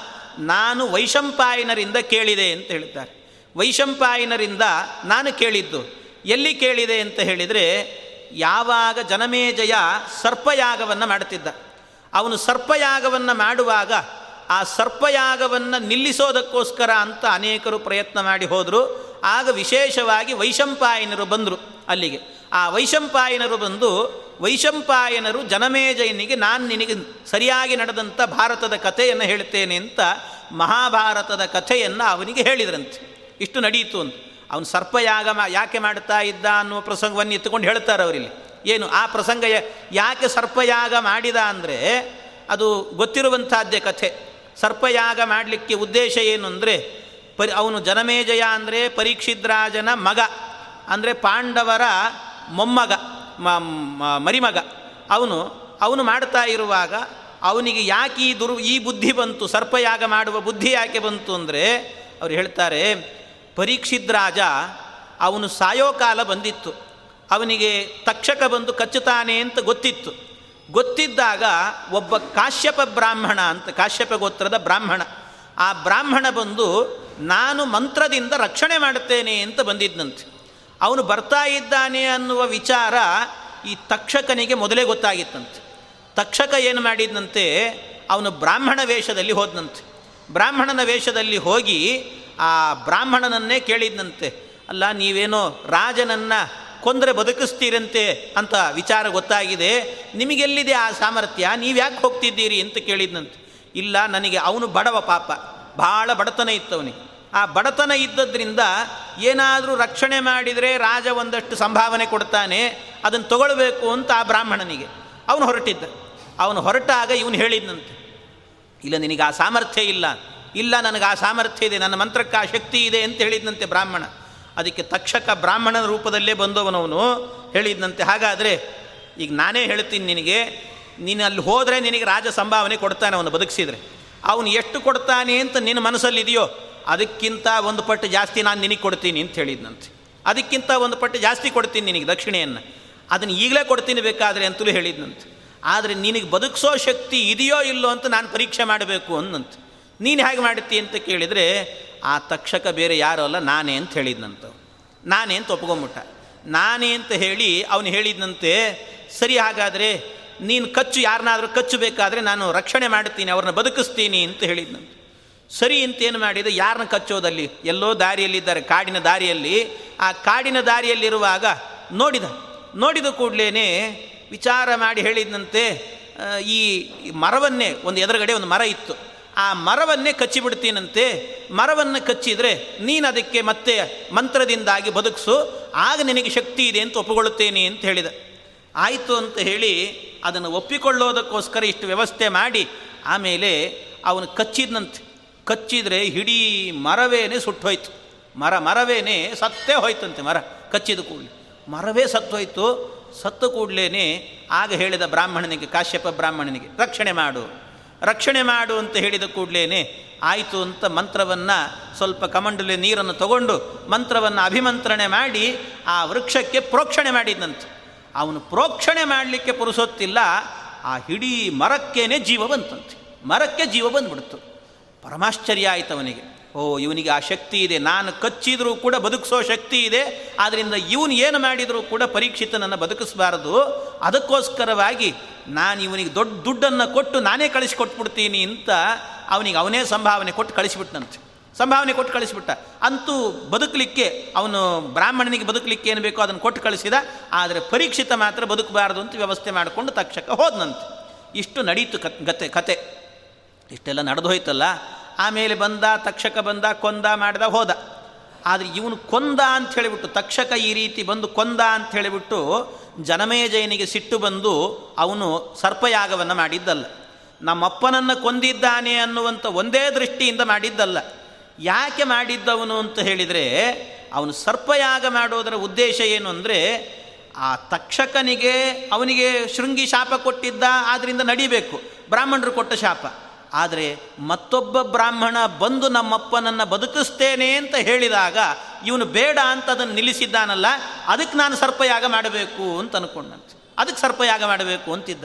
ನಾನು ವೈಶಂಪಾಯನರಿಂದ ಕೇಳಿದೆ ಅಂತ ಹೇಳ್ತಾರೆ. ವೈಶಂಪಾಯನರಿಂದ ನಾನು ಕೇಳಿದ್ದು, ಎಲ್ಲಿ ಕೇಳಿದೆ ಅಂತ ಹೇಳಿದರೆ, ಯಾವಾಗ ಜನಮೇಜಯ ಸರ್ಪಯಾಗವನ್ನು ಮಾಡುತ್ತಿದ್ದ ಅವನು ಸರ್ಪಯಾಗವನ್ನು ಮಾಡುವಾಗ ಆ ಸರ್ಪಯಾಗವನ್ನು ನಿಲ್ಲಿಸೋದಕ್ಕೋಸ್ಕರ ಅಂತ ಅನೇಕರು ಪ್ರಯತ್ನ ಮಾಡಿ ಹೋದರು. ಆಗ ವಿಶೇಷವಾಗಿ ವೈಶಂಪಾಯನರು ಬಂದರು ಅಲ್ಲಿಗೆ. ಆ ವೈಶಂಪಾಯನರು ಬಂದು, ವೈಶಂಪಾಯನರು ಜನಮೇಜಯನಿಗೆ ನಾನು ನಿನಗೆ ಸರಿಯಾಗಿ ನಡೆದಂಥ ಭಾರತದ ಕಥೆಯನ್ನು ಹೇಳ್ತೇನೆ ಅಂತ ಮಹಾಭಾರತದ ಕಥೆಯನ್ನು ಅವನಿಗೆ ಹೇಳಿದ್ರಂತೆ. ಇಷ್ಟು ನಡೆಯಿತು ಅಂತ. ಅವನು ಸರ್ಪಯಾಗ ಯಾಕೆ ಮಾಡ್ತಾ ಇದ್ದ ಅನ್ನುವ ಪ್ರಸಂಗವನ್ನು ಎತ್ತುಕೊಂಡು ಹೇಳ್ತಾರೆ ಅವರಿಲ್ಲಿ. ಏನು, ಆ ಪ್ರಸಂಗ ಯಾಕೆ ಸರ್ಪಯಾಗ ಮಾಡಿದ ಅಂದರೆ ಅದು ಗೊತ್ತಿರುವಂಥದ್ದೇ ಕಥೆ. ಸರ್ಪಯಾಗ ಮಾಡಲಿಕ್ಕೆ ಉದ್ದೇಶ ಏನು ಅಂದರೆ, ಪರಿ, ಅವನು ಜನಮೇಜಯ ಅಂದರೆ ಪರೀಕ್ಷಿದ್ರಾಜನ ಮಗ, ಅಂದರೆ ಪಾಂಡವರ ಮೊಮ್ಮಗ ಮರಿಮಗ. ಅವನು ಅವನು ಮಾಡ್ತಾ ಇರುವಾಗ ಅವನಿಗೆ ಯಾಕೆ ಈ ದುರ್, ಈ ಬುದ್ಧಿ ಬಂತು, ಸರ್ಪಯಾಗ ಮಾಡುವ ಬುದ್ಧಿ ಯಾಕೆ ಬಂತು ಅಂದರೆ, ಅವ್ರು ಹೇಳ್ತಾರೆ ಪರೀಕ್ಷಿದ್ರಾಜ ಅವನು ಸಾಯೋ ಕಾಲ ಬಂದಿತ್ತು. ಅವನಿಗೆ ತಕ್ಷಕ ಬಂದು ಕಚ್ಚುತ್ತಾನೆ ಅಂತ ಗೊತ್ತಿತ್ತು. ಗೊತ್ತಿದ್ದಾಗ ಒಬ್ಬ ಕಾಶ್ಯಪ ಬ್ರಾಹ್ಮಣ ಅಂತ, ಕಾಶ್ಯಪ ಗೋತ್ರದ ಬ್ರಾಹ್ಮಣ. ಆ ಬ್ರಾಹ್ಮಣ ಬಂದು, ನಾನು ಮಂತ್ರದಿಂದ ರಕ್ಷಣೆ ಮಾಡುತ್ತೇನೆ ಅಂತ ಬಂದಿದ್ದಂತೆ ಅವನು ಬರ್ತಾ ಇದ್ದಾನೆ ಅನ್ನುವ ವಿಚಾರ ಈ ತಕ್ಷಕನಿಗೆ ಮೊದಲೇ ಗೊತ್ತಾಗಿತ್ತಂತೆ. ತಕ್ಷಕ ಏನು ಮಾಡಿದ್ನಂತೆ, ಅವನು ಬ್ರಾಹ್ಮಣ ವೇಷದಲ್ಲಿ ಹೋದನಂತೆ. ಬ್ರಾಹ್ಮಣನ ವೇಷದಲ್ಲಿ ಹೋಗಿ ಆ ಬ್ರಾಹ್ಮಣನನ್ನೇ ಕೇಳಿದ್ನಂತೆ. ಅಲ್ಲ, ನೀವೇನೋ ರಾಜನನ್ನು ಕೊಂದರೆ ಬದುಕಿಸ್ತೀರಂತೆ ಅಂತ ವಿಚಾರ ಗೊತ್ತಾಗಿದೆ. ನಿಮಗೆಲ್ಲಿದೆ ಆ ಸಾಮರ್ಥ್ಯ? ನೀವು ಯಾಕೆ ಹೋಗ್ತಿದ್ದೀರಿ ಅಂತ ಕೇಳಿದ್ನಂತೆ. ಇಲ್ಲ, ನನಗೆ ಅವನು ಬಡವ ಪಾಪ. ಭಾಳ ಬಡತನ ಇತ್ತವನಿಗೆ. ಆ ಬಡತನ ಇದ್ದದ್ರಿಂದ ಏನಾದರೂ ರಕ್ಷಣೆ ಮಾಡಿದರೆ ರಾಜ ಒಂದಷ್ಟು ಸಂಭಾವನೆ ಕೊಡ್ತಾನೆ. ಅದನ್ನು ತಗೊಳ್ಬೇಕು ಅಂತ ಆ ಬ್ರಾಹ್ಮಣನಿಗೆ. ಅವನು ಹೊರಟಿದ್ದ. ಅವನು ಹೊರಟಾಗ ಇವನು ಹೇಳಿದ್ನಂತೆ. ಇಲ್ಲ, ನಿನಗೆ ಆ ಸಾಮರ್ಥ್ಯ ಇಲ್ಲ. ಇಲ್ಲ, ನನಗೆ ಆ ಸಾಮರ್ಥ್ಯ ಇದೆ, ನನ್ನ ಮಂತ್ರಕ್ಕೆ ಆ ಶಕ್ತಿ ಇದೆ ಅಂತ ಹೇಳಿದ್ನಂತೆ ಬ್ರಾಹ್ಮಣ. ಅದಕ್ಕೆ ತಕ್ಷಕ ಬ್ರಾಹ್ಮಣನ ರೂಪದಲ್ಲೇ ಬಂದವನವನು ಹೇಳಿದ್ನಂತೆ. ಹಾಗಾದರೆ ಈಗ ನಾನೇ ಹೇಳ್ತೀನಿ ನಿನಗೆ, ನೀನು ಅಲ್ಲಿ ಹೋದರೆ ನಿನಗೆ ರಾಜ ಸಂಭಾವನೆ ಕೊಡ್ತಾನೆ ಅವನು ಬದುಕಿಸಿದರೆ. ಅವನು ಎಷ್ಟು ಕೊಡ್ತಾನೆ ಅಂತ ನಿನ್ನ ಮನಸ್ಸಲ್ಲಿದೆಯೋ ಅದಕ್ಕಿಂತ ಒಂದು ಪಟ್ಟು ಜಾಸ್ತಿ ನಾನು ನಿನಗೆ ಕೊಡ್ತೀನಿ ಅಂತ ಹೇಳಿದ್ನಂತೆ. ಅದಕ್ಕಿಂತ ಒಂದು ಪಟ್ಟು ಜಾಸ್ತಿ ಕೊಡ್ತೀನಿ ನಿನಗೆ ದಕ್ಷಿಣೆಯನ್ನು. ಅದನ್ನು ಈಗಲೇ ಕೊಡ್ತೀನಿ ಬೇಕಾದರೆ ಅಂತಲೂ ಹೇಳಿದ್ನಂತೆ. ಆದರೆ ನಿನಗೆ ಬದುಕಿಸೋ ಶಕ್ತಿ ಇದೆಯೋ ಇಲ್ಲೋ ಅಂತ ನಾನು ಪರೀಕ್ಷೆ ಮಾಡಬೇಕು ಅಂದಂತೆ ನೀನು ಹೇಗೆ ಮಾಡುತ್ತಿ ಅಂತ ಕೇಳಿದರೆ, ಆ ತಕ್ಷಕ ಬೇರೆ ಯಾರೋ ಅಲ್ಲ, ನಾನೇ ಅಂತ ಹೇಳಿದ್ನಂತ ನಾನೇ ಅಂತ ಒಪ್ಕೊಂಬಿಟ್ಟ. ನಾನೇ ಅಂತ ಹೇಳಿ ಅವನು ಹೇಳಿದ್ನಂತೆ, ಸರಿ ಹಾಗಾದರೆ ನೀನು ಕಚ್ಚು, ಯಾರನ್ನಾದರೂ ಕಚ್ಚು ಬೇಕಾದರೆ ನಾನು ರಕ್ಷಣೆ ಮಾಡುತ್ತೀನಿ ಅವ್ರನ್ನ ಬದುಕಿಸ್ತೀನಿ ಅಂತ ಹೇಳಿದ್ನಂತೆ. ಸರಿ ಅಂತೇನು ಮಾಡಿದ ಯಾರನ್ನ ಕಚ್ಚೋದಲ್ಲಿ? ಎಲ್ಲೋ ದಾರಿಯಲ್ಲಿದ್ದಾರೆ, ಕಾಡಿನ ದಾರಿಯಲ್ಲಿ. ಆ ಕಾಡಿನ ದಾರಿಯಲ್ಲಿರುವಾಗ ನೋಡಿದ. ನೋಡಿದ ಕೂಡಲೇ ವಿಚಾರ ಮಾಡಿ ಹೇಳಿದಂತೆ ಈ ಮರವನ್ನೇ, ಒಂದು ಎದುರುಗಡೆ ಒಂದು ಮರ ಇತ್ತು. ಆ ಮರವನ್ನೇ ಕಚ್ಚಿಬಿಡ್ತೀನಂತೆ. ಮರವನ್ನು ಕಚ್ಚಿದರೆ ನೀನು ಅದಕ್ಕೆ ಮತ್ತೆ ಮಂತ್ರದಿಂದಾಗಿ ಬದುಕಿಸು. ಆಗ ನಿನಗೆ ಶಕ್ತಿ ಇದೆ ಅಂತ ಒಪ್ಪಿಕೊಳ್ಳುತ್ತೇನೆ ಅಂತ ಹೇಳಿದ. ಆಯಿತು ಅಂತ ಹೇಳಿ ಅದನ್ನು ಒಪ್ಪಿಕೊಳ್ಳೋದಕ್ಕೋಸ್ಕರ ಇಷ್ಟು ವ್ಯವಸ್ಥೆ ಮಾಡಿ, ಆಮೇಲೆ ಅವನು ಕಚ್ಚಿದ್ನಂತೆ. ಕಚ್ಚಿದರೆ ಇಡೀ ಮರವೇನೆ ಸುಟ್ಟೋಯ್ತು. ಮರ, ಮರವೇನೆ ಸತ್ತೇ ಹೋಯ್ತಂತೆ ಮರ, ಕಚ್ಚಿದ ಕೂಡಲೇ. ಮರವೇ ಸತ್ತೋಯ್ತು. ಸತ್ತು ಕೂಡಲೇ ಆಗ ಹೇಳಿದ ಬ್ರಾಹ್ಮಣನಿಗೆ, ಕಾಶ್ಯಪ ಬ್ರಾಹ್ಮಣನಿಗೆ, ರಕ್ಷಣೆ ಮಾಡು. ರಕ್ಷಣೆ ಮಾಡು ಅಂತ ಹೇಳಿದ ಕೂಡಲೇ ಆಯಿತು ಅಂತ ಮಂತ್ರವನ್ನು ಸ್ವಲ್ಪ ಕಮಂಡಲೆ ನೀರನ್ನು ತಗೊಂಡು ಮಂತ್ರವನ್ನು ಅಭಿಮಂತ್ರಣೆ ಮಾಡಿ ಆ ವೃಕ್ಷಕ್ಕೆ ಪ್ರೋಕ್ಷಣೆ ಮಾಡಿದ್ದಂತೆ ಅವನು ಪ್ರೋಕ್ಷಣೆ ಮಾಡಲಿಕ್ಕೆ ಪುರುಸೊತ್ತಿಲ್ಲ, ಆ ಇಡೀ ಮರಕ್ಕೇನೆ ಜೀವ ಬಂತಂತೆ. ಮರಕ್ಕೆ ಜೀವ ಬಂದ್ಬಿಡ್ತು. ಪರಮಾಶ್ಚರ್ಯ ಆಯಿತು ಅವನಿಗೆ ಓ, ಇವನಿಗೆ ಆ ಶಕ್ತಿ ಇದೆ. ನಾನು ಕಚ್ಚಿದರೂ ಕೂಡ ಬದುಕಿಸೋ ಶಕ್ತಿ ಇದೆ. ಆದ್ದರಿಂದ ಇವನು ಏನು ಮಾಡಿದರೂ ಕೂಡ ಪರೀಕ್ಷಿತನನ್ನು ಬದುಕಿಸಬಾರದು. ಅದಕ್ಕೋಸ್ಕರವಾಗಿ ನಾನು ಇವನಿಗೆ ದೊಡ್ಡ ದುಡ್ಡನ್ನು ಕೊಟ್ಟು ನಾನೇ ಕಳಿಸಿಕೊಟ್ಬಿಡ್ತೀನಿ ಅಂತ ಅವನಿಗೆ ಅವನೇ ಸಂಭಾವನೆ ಕೊಟ್ಟು ಕಳಿಸಿಬಿಟ್ಟನಂತೆ ಸಂಭಾವನೆ ಕೊಟ್ಟು ಕಳಿಸಿಬಿಟ್ಟ. ಅಂತೂ ಬದುಕಲಿಕ್ಕೆ, ಅವನು ಬ್ರಾಹ್ಮಣನಿಗೆ ಬದುಕಲಿಕ್ಕೆ ಏನು ಬೇಕೋ ಅದನ್ನು ಕೊಟ್ಟು ಕಳಿಸಿದ. ಆದರೆ ಪರೀಕ್ಷಿತ ಮಾತ್ರ ಬದುಕಬಾರದು ಅಂತ ವ್ಯವಸ್ಥೆ ಮಾಡಿಕೊಂಡು ತಕ್ಷಕ ಹೋದನಂತೆ. ಇಷ್ಟು ನಡೀತು ಕತೆ ಕತೆ. ಇಷ್ಟೆಲ್ಲ ನಡೆದು ಹೋಯ್ತಲ್ಲ ಆಮೇಲೆ ಬಂದ, ತಕ್ಷಕ ಬಂದ, ಕೊಂದ ಮಾಡ್ದ, ಹೋದ. ಆದರೆ ಇವನು ಕೊಂದ ಅಂತ ಹೇಳಿಬಿಟ್ಟು, ತಕ್ಷಕ ಈ ರೀತಿ ಬಂದು ಕೊಂದ ಅಂತ ಹೇಳಿಬಿಟ್ಟು ಜನಮೇಜಯನಿಗೆ ಸಿಟ್ಟು ಬಂದು ಅವನು ಸರ್ಪಯಾಗವನ್ನು ಮಾಡಿದ್ದಲ್ಲ. ನಮ್ಮಪ್ಪನನ್ನು ಕೊಂದಿದ್ದಾನೆ ಅನ್ನುವಂಥ ಒಂದೇ ದೃಷ್ಟಿಯಿಂದ ಮಾಡಿದ್ದಲ್ಲ. ಯಾಕೆ ಮಾಡಿದ್ದವನು ಅಂತ ಹೇಳಿದರೆ, ಅವನು ಸರ್ಪಯಾಗ ಮಾಡೋದರ ಉದ್ದೇಶ ಏನು ಅಂದರೆ, ಆ ತಕ್ಷಕನಿಗೆ ಅವನಿಗೆ ಶೃಂಗಿ ಶಾಪ ಕೊಟ್ಟಿದ್ದ ಆದ್ದರಿಂದ ನಡಿಬೇಕು. ಬ್ರಾಹ್ಮಣರು ಕೊಟ್ಟ ಶಾಪ. ಆದರೆ ಮತ್ತೊಬ್ಬ ಬ್ರಾಹ್ಮಣ ಬಂದು ನಮ್ಮಪ್ಪನನ್ನು ಬದುಕಿಸ್ತೇನೆ ಅಂತ ಹೇಳಿದಾಗ ಇವನು ಬೇಡ ಅಂತ ಅದನ್ನು ನಿಲ್ಲಿಸಿದ್ದಾನಲ್ಲ, ಅದಕ್ಕೆ ನಾನು ಸರ್ಪಯಾಗ ಮಾಡಬೇಕು ಅಂತ ಅನ್ಕೊಂಡಂತೆ. ಅದಕ್ಕೆ ಸರ್ಪಯಾಗ ಮಾಡಬೇಕು ಅಂತಿದ್ದ.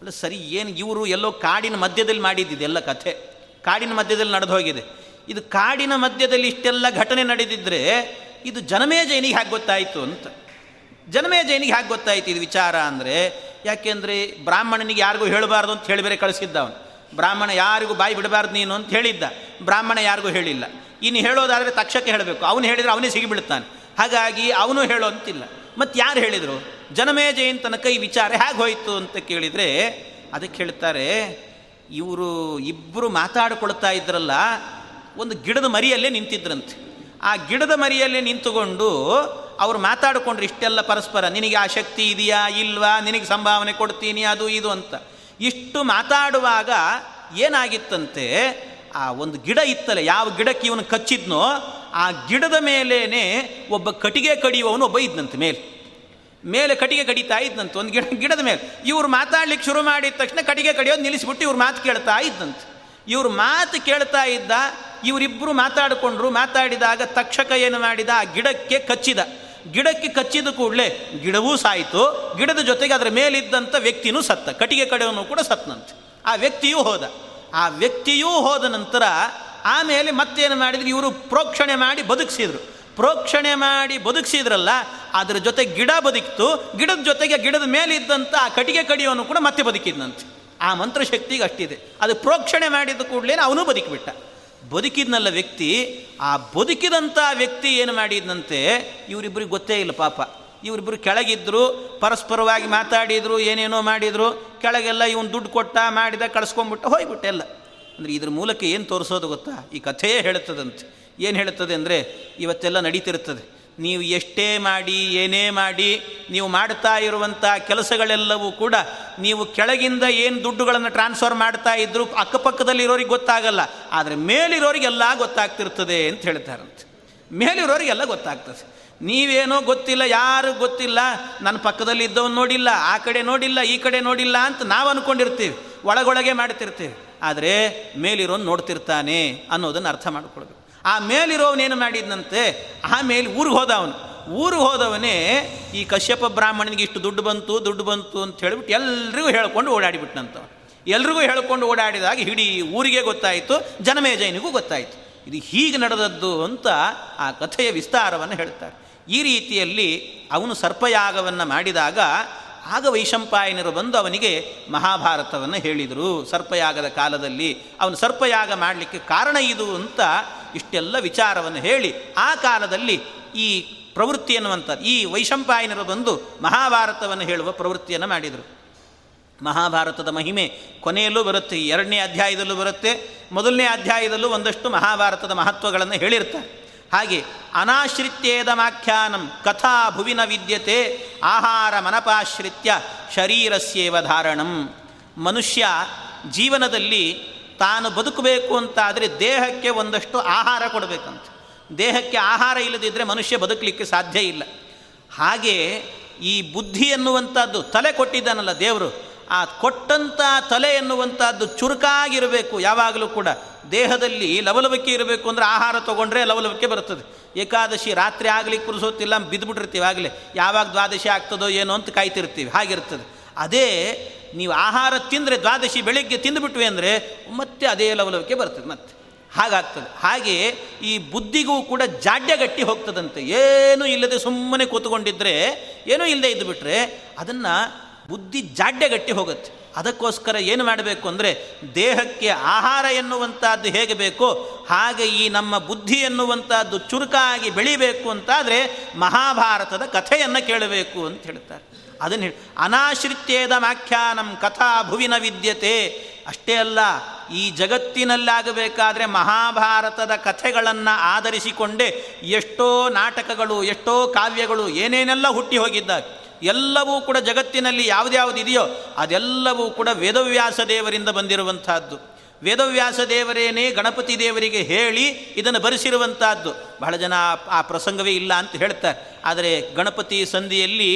ಅಲ್ಲ ಸರಿ, ಏನು ಇವರು ಎಲ್ಲೋ ಕಾಡಿನ ಮಧ್ಯದಲ್ಲಿ ಮಾಡಿದ್ದಿದೆ ಎಲ್ಲ ಕಥೆ. ಕಾಡಿನ ಮಧ್ಯದಲ್ಲಿ ನಡೆದು ಹೋಗಿದೆ. ಇದು ಕಾಡಿನ ಮಧ್ಯದಲ್ಲಿ ಇಷ್ಟೆಲ್ಲ ಘಟನೆ ನಡೆದಿದ್ದರೆ ಇದು ಜನಮೇ ಜೈನಿಗೆ ಹೇಗೆ ಗೊತ್ತಾಯಿತು ಅಂತ. ಜನಮೇ ಜೈನಿಗೆ ಹೇಗೆ ಗೊತ್ತಾಯಿತು ಇದು ವಿಚಾರ ಅಂದರೆ ಯಾಕೆಂದರೆ ಬ್ರಾಹ್ಮಣನಿಗೆ ಯಾರಿಗೂ ಹೇಳಬಾರ್ದು ಅಂತ ಹೇಳಿ ಬೇರೆ ಕಳಿಸಿದ್ದ ಅವನು ಬ್ರಾಹ್ಮಣ ಯಾರಿಗೂ ಬಾಯಿ ಬಿಡಬಾರ್ದು ನೀನು ಅಂತ ಹೇಳಿದ್ದ. ಬ್ರಾಹ್ಮಣ ಯಾರಿಗೂ ಹೇಳಿಲ್ಲ. ಇನ್ನು ಹೇಳೋದಾದರೆ ತಕ್ಷಕ್ಕೆ ಹೇಳಬೇಕು. ಅವನು ಹೇಳಿದರೆ ಅವನೇ ಸಿಗಿಬಿಡ್ತಾನೆ ಹಾಗಾಗಿ ಅವನು ಹೇಳೋ ಅಂತಿಲ್ಲ. ಮತ್ತು ಯಾರು ಹೇಳಿದರು? ಜನಮೇ ಜಯಂತನ ಈ ವಿಚಾರ ಹೇಗೆ ಹೋಯಿತು ಅಂತ ಕೇಳಿದರೆ, ಅದಕ್ಕೆ ಹೇಳ್ತಾರೆ, ಇವರು ಇಬ್ಬರು ಮಾತಾಡಿಕೊಳ್ತಾ ಇದ್ರಲ್ಲ, ಒಂದು ಗಿಡದ ಮರಿಯಲ್ಲೇ ನಿಂತಿದ್ರಂತೆ. ಆ ಗಿಡದ ಮರಿಯಲ್ಲೇ ನಿಂತುಕೊಂಡು ಅವರು ಮಾತಾಡಿಕೊಂಡ್ರು ಇಷ್ಟೆಲ್ಲ ಪರಸ್ಪರ, ನಿನಗೆ ಆ ಶಕ್ತಿ ಇದೆಯಾ, ಇಲ್ವಾ, ನಿನಗೆ ಸಂಭಾವನೆ ಕೊಡ್ತೀನಿ, ಅದು ಇದು ಅಂತ. ಇಷ್ಟು ಮಾತಾಡುವಾಗ ಏನಾಗಿತ್ತಂತೆ? ಆ ಒಂದು ಗಿಡ ಇತ್ತಲ್ಲ, ಯಾವ ಗಿಡಕ್ಕೆ ಇವನು ಕಚ್ಚಿದ್ನೋ, ಆ ಗಿಡದ ಮೇಲೇನೆ ಒಬ್ಬ ಕಟಿಗೆ ಕಡಿಯುವವನು ಒಬ್ಬ ಇದ್ನಂತೆ ಮೇಲೆ. ಮೇಲೆ ಕಟಿಗೆ ಕಡಿತಾ ಇದ್ದಂತೆ ಒಂದು ಗಿಡ, ಗಿಡದ ಮೇಲೆ. ಇವ್ರು ಮಾತಾಡ್ಲಿಕ್ಕೆ ಶುರು ಮಾಡಿದ ತಕ್ಷಣ ಕಟಿಗೆ ಕಡಿಯೋದು ನಿಲ್ಲಿಸಿಬಿಟ್ಟು ಇವ್ರು ಮಾತು ಕೇಳ್ತಾ ಇದ್ದಂತೆ. ಇವ್ರ ಮಾತು ಕೇಳ್ತಾ ಇದ್ದ ಇವರಿಬ್ಬರು ಮಾತಾಡಿಕೊಂಡ್ರು, ಮಾತಾಡಿದಾಗ ತಕ್ಷಕ ಏನು ಮಾಡಿದ, ಆ ಗಿಡಕ್ಕೆ ಕಚ್ಚಿದ. ಗಿಡಕ್ಕೆ ಕಚ್ಚಿದ ಕೂಡಲೇ ಗಿಡವೂ ಸಾಯಿತು. ಗಿಡದ ಜೊತೆಗೆ ಅದರ ಮೇಲಿದ್ದಂಥ ವ್ಯಕ್ತಿನೂ ಸತ್ತ. ಕಟ್ಟಿಗೆ ಕಡೆಯವನು ಕೂಡ ಸತ್ತನಂತೆ. ಆ ವ್ಯಕ್ತಿಯೂ ಹೋದ. ಆ ವ್ಯಕ್ತಿಯೂ ಹೋದ ನಂತರ ಆಮೇಲೆ ಮತ್ತೇನು ಮಾಡಿದ್ರು? ಇವರು ಪ್ರೋಕ್ಷಣೆ ಮಾಡಿ ಬದುಕಿಸಿದರು. ಪ್ರೋಕ್ಷಣೆ ಮಾಡಿ ಬದುಕಿಸಿದ್ರಲ್ಲ, ಅದರ ಜೊತೆ ಗಿಡ ಬದುಕಿತು. ಗಿಡದ ಜೊತೆಗೆ ಗಿಡದ ಮೇಲಿದ್ದಂಥ ಆ ಕಟ್ಟಿಗೆ ಕಡಿಯೋನು ಕೂಡ ಮತ್ತೆ ಬದುಕಿದ್ನಂತೆ. ಆ ಮಂತ್ರಶಕ್ತಿಗೆ ಅಷ್ಟಿದೆ. ಅದು ಪ್ರೋಕ್ಷಣೆ ಮಾಡಿದ ಕೂಡಲೇ ಅವನು ಬದುಕಿಬಿಟ್ಟ. ಬದುಕಿದ್ನಲ್ಲ ವ್ಯಕ್ತಿ, ಆ ಬದುಕಿದಂಥ ವ್ಯಕ್ತಿ ಏನು ಮಾಡಿದ್ನಂತೆ, ಇವರಿಬ್ಬರಿಗೆ ಗೊತ್ತೇ ಇಲ್ಲ ಪಾಪ. ಇವರಿಬ್ಬರು ಕೆಳಗಿದ್ದರು ಪರಸ್ಪರವಾಗಿ ಮಾತಾಡಿದರು, ಏನೇನೋ ಮಾಡಿದರು, ಕೆಳಗೆಲ್ಲ ಇವನು ದುಡ್ಡು ಕೊಟ್ಟ, ಮಾಡಿದ, ಕಳಿಸ್ಕೊಂಡ್ಬಿಟ್ಟ ಹೋಗ್ಬಿಟ್ಟೆಲ್ಲ ಅಂದರೆ ಇದ್ರ ಮೂಲಕ ಏನು ತೋರಿಸೋದು ಗೊತ್ತಾ? ಈ ಕಥೆಯೇ ಹೇಳುತ್ತದಂತೆ. ಏನು ಹೇಳುತ್ತದೆ ಅಂದರೆ, ಇವತ್ತೆಲ್ಲ ನಡೀತಿರ್ತದೆ ನೀವು ಎಷ್ಟೇ ಮಾಡಿ, ಏನೇ ಮಾಡಿ, ನೀವು ಮಾಡ್ತಾ ಇರುವಂಥ ಕೆಲಸಗಳೆಲ್ಲವೂ ಕೂಡ ನೀವು ಕೆಳಗಿಂದ ಏನು ದುಡ್ಡುಗಳನ್ನು ಟ್ರಾನ್ಸ್ಫರ್ ಮಾಡ್ತಾ ಇದ್ರು ಅಕ್ಕಪಕ್ಕದಲ್ಲಿರೋರಿಗೆ ಗೊತ್ತಾಗಲ್ಲ. ಆದರೆ ಮೇಲಿರೋರಿಗೆಲ್ಲ ಗೊತ್ತಾಗ್ತಿರ್ತದೆ ಅಂತ ಹೇಳ್ತಾರಂತೆ. ಮೇಲಿರೋರಿಗೆಲ್ಲ ಗೊತ್ತಾಗ್ತದೆ. ನೀವೇನೋ ಗೊತ್ತಿಲ್ಲ, ಯಾರು ಗೊತ್ತಿಲ್ಲ, ನನ್ನ ಪಕ್ಕದಲ್ಲಿ ಇದ್ದವನು ನೋಡಿಲ್ಲ, ಆ ಕಡೆ ನೋಡಿಲ್ಲ, ಈ ಕಡೆ ನೋಡಿಲ್ಲ ಅಂತ ನಾವು ಅಂದ್ಕೊಂಡಿರ್ತೀವಿ ಒಳಗೊಳಗೆ ಮಾಡ್ತಿರ್ತೀವಿ. ಆದರೆ ಮೇಲಿರೋನು ನೋಡ್ತಿರ್ತಾನೆ ಅನ್ನೋದನ್ನು ಅರ್ಥ ಮಾಡ್ಕೊಳ್ಬೇಕು. ಆ ಮೇಲಿರೋವನೇನು ಮಾಡಿದ್ನಂತೆ? ಆಮೇಲೆ ಊರಿಗೆ ಹೋದ ಅವನು ಊರಿಗೆ ಹೋದವನೇ ಈ ಕಶ್ಯಪ ಬ್ರಾಹ್ಮಣನಿಗೆ ಇಷ್ಟು ದುಡ್ಡು ಬಂತು ದುಡ್ಡು ಬಂತು ಅಂತ ಹೇಳಿಬಿಟ್ಟು ಎಲ್ರಿಗೂ ಹೇಳ್ಕೊಂಡು ಓಡಾಡಿಬಿಟ್ನಂತ ಎಲ್ರಿಗೂ ಹೇಳ್ಕೊಂಡು ಓಡಾಡಿದಾಗ ಇಡೀ ಊರಿಗೆ ಗೊತ್ತಾಯಿತು ಜನಮೇಜಯನಿಗೂ ಗೊತ್ತಾಯಿತು. ಇದು ಹೀಗೆ ನಡೆದದ್ದು ಅಂತ ಆ ಕಥೆಯ ವಿಸ್ತಾರವನ್ನು ಹೇಳ್ತಾರೆ. ಈ ರೀತಿಯಲ್ಲಿ ಅವನು ಸರ್ಪಯಾಗವನ್ನು ಮಾಡಿದಾಗ ಆಗ ವೈಶಂಪಾಯನರು ಬಂದು ಅವನಿಗೆ ಮಹಾಭಾರತವನ್ನು ಹೇಳಿದರು. ಸರ್ಪಯಾಗದ ಕಾಲದಲ್ಲಿ ಅವನು ಸರ್ಪಯಾಗ ಮಾಡಲಿಕ್ಕೆ ಕಾರಣ ಇದು ಅಂತ ಇಷ್ಟೆಲ್ಲ ವಿಚಾರವನ್ನು ಹೇಳಿ ಆ ಕಾಲದಲ್ಲಿ ಈ ಪ್ರವೃತ್ತಿ ಎನ್ನುವಂಥದ್ದು ಈ ವೈಶಂಪಾಯನರು ಬಂದು ಮಹಾಭಾರತವನ್ನು ಹೇಳುವ ಪ್ರವೃತ್ತಿಯನ್ನು ಮಾಡಿದರು. ಮಹಾಭಾರತದ ಮಹಿಮೆ ಕೊನೆಯಲ್ಲೂ ಬರುತ್ತೆ ಎರಡನೇ ಅಧ್ಯಾಯದಲ್ಲೂ ಬರುತ್ತೆ, ಮೊದಲನೇ ಅಧ್ಯಾಯದಲ್ಲೂ ಒಂದಷ್ಟು ಮಹಾಭಾರತದ ಮಹತ್ವಗಳನ್ನು ಹೇಳಿರ್ತಾರೆ. ಹಾಗೆ ಅನಾಶ್ರಿತ್ಯೇದಮಾಖ್ಯಾನಂ ಕಥಾ ಭುವಿನ ವಿದ್ಯತೆ ಆಹಾರ ಮನಪಾಶ್ರಿತ್ಯ ಶರೀರಸ್ಯೇವ ಧಾರಣಂ. ಮನುಷ್ಯ ಜೀವನದಲ್ಲಿ ತಾನು ಬದುಕಬೇಕು ಅಂತಾದರೆ ದೇಹಕ್ಕೆ ಒಂದಷ್ಟು ಆಹಾರ ಕೊಡಬೇಕಂತ. ದೇಹಕ್ಕೆ ಆಹಾರ ಇಲ್ಲದಿದ್ದರೆ ಮನುಷ್ಯ ಬದುಕಲಿಕ್ಕೆ ಸಾಧ್ಯ ಇಲ್ಲ. ಹಾಗೆ ಈ ಬುದ್ಧಿ ಎನ್ನುವಂಥದ್ದು ತಲೆ ಕೊಟ್ಟಿದ್ದಾನಲ್ಲ ದೇವರು, ಆ ಕೊಟ್ಟಂಥ ತಲೆ ಎನ್ನುವಂಥದ್ದು ಚುರುಕಾಗಿರಬೇಕು ಯಾವಾಗಲೂ ಕೂಡ. ದೇಹದಲ್ಲಿ ಲವಲವಿಕೆ ಇರಬೇಕು ಅಂದರೆ ಆಹಾರ ತೊಗೊಂಡ್ರೆ ಲವಲವಿಕೆ ಬರ್ತದೆ ಏಕಾದಶಿ ರಾತ್ರಿ ಆಗಲಿಕ್ಕೆ ಪುರುಸೋತಿಲ್ಲ ಬಿದ್ದುಬಿಟ್ಟಿರ್ತೀವಿ ಆಗಲೇ. ಯಾವಾಗ ದ್ವಾದಶಿ ಆಗ್ತದೋ ಏನೋ ಅಂತ ಕಾಯ್ತಿರ್ತೀವಿ, ಹಾಗಿರ್ತದೆ. ಅದೇ ನೀವು ಆಹಾರ ತಿಂದರೆ ದ್ವಾದಶಿ ಬೆಳಗ್ಗೆ ತಿಂದುಬಿಟ್ವಿ ಅಂದರೆ ಮತ್ತೆ ಅದೇ ಲವಲವಿಕೆ ಬರ್ತದೆ ಮತ್ತೆ. ಹಾಗಾಗ್ತದೆ. ಹಾಗೆಯೇ ಈ ಬುದ್ಧಿಗೂ ಕೂಡ ಜಾಡ್ಯಗಟ್ಟಿ ಹೋಗ್ತದಂತೆ. ಏನೂ ಇಲ್ಲದೆ ಸುಮ್ಮನೆ ಕೂತ್ಕೊಂಡಿದ್ದರೆ ಏನೂ ಇಲ್ಲದೆ ಇದ್ದುಬಿಟ್ರೆ ಅದನ್ನು ಬುದ್ಧಿ ಜಾಡ್ಯಗಟ್ಟಿ ಹೋಗುತ್ತೆ. ಅದಕ್ಕೋಸ್ಕರ ಏನು ಮಾಡಬೇಕು ಅಂದರೆ ದೇಹಕ್ಕೆ ಆಹಾರ ಎನ್ನುವಂಥದ್ದು ಹೇಗೆ ಬೇಕೋ ಹಾಗೆ ಈ ನಮ್ಮ ಬುದ್ಧಿ ಎನ್ನುವಂಥದ್ದು ಚುರುಕಾಗಿ ಬೆಳಿಬೇಕು ಅಂತಾದರೆ ಮಹಾಭಾರತದ ಕಥೆಯನ್ನು ಕೇಳಬೇಕು ಅಂತ ಹೇಳ್ತಾರೆ. ಅದನ್ನು ಹೇಳಿ, ಅನಾಶ್ರಿತ್ಯೇದ ಮಾಖ್ಯಾನಂ ಕಥಾ ಭುವಿನ ವಿದ್ಯತೆ. ಅಷ್ಟೇ ಅಲ್ಲ, ಈ ಜಗತ್ತಿನಲ್ಲಾಗಬೇಕಾದ್ರೆ ಮಹಾಭಾರತದ ಕಥೆಗಳನ್ನು ಆಧರಿಸಿಕೊಂಡೇ ಎಷ್ಟೋ ನಾಟಕಗಳು, ಎಷ್ಟೋ ಕಾವ್ಯಗಳು ಏನೇನೆಲ್ಲ ಹುಟ್ಟಿ ಹೋಗಿದ್ದಾರೆ ಎಲ್ಲವೂ ಕೂಡ ಜಗತ್ತಿನಲ್ಲಿ ಯಾವುದ್ಯಾವುದಿದೆಯೋ ಅದೆಲ್ಲವೂ ಕೂಡ ವೇದವ್ಯಾಸ ದೇವರಿಂದ ಬಂದಿರುವಂತಹದ್ದು ವೇದವ್ಯಾಸ ದೇವರೇನೇ ಗಣಪತಿ ದೇವರಿಗೆ ಹೇಳಿ ಇದನ್ನು ಬರೆಸಿರುವಂತಹದ್ದು. ಬಹಳ ಜನ ಆ ಪ್ರಸಂಗವೇ ಇಲ್ಲ ಅಂತ ಹೇಳ್ತಾರೆ. ಆದರೆ ಗಣಪತಿ ಸಂಧಿಯಲ್ಲಿ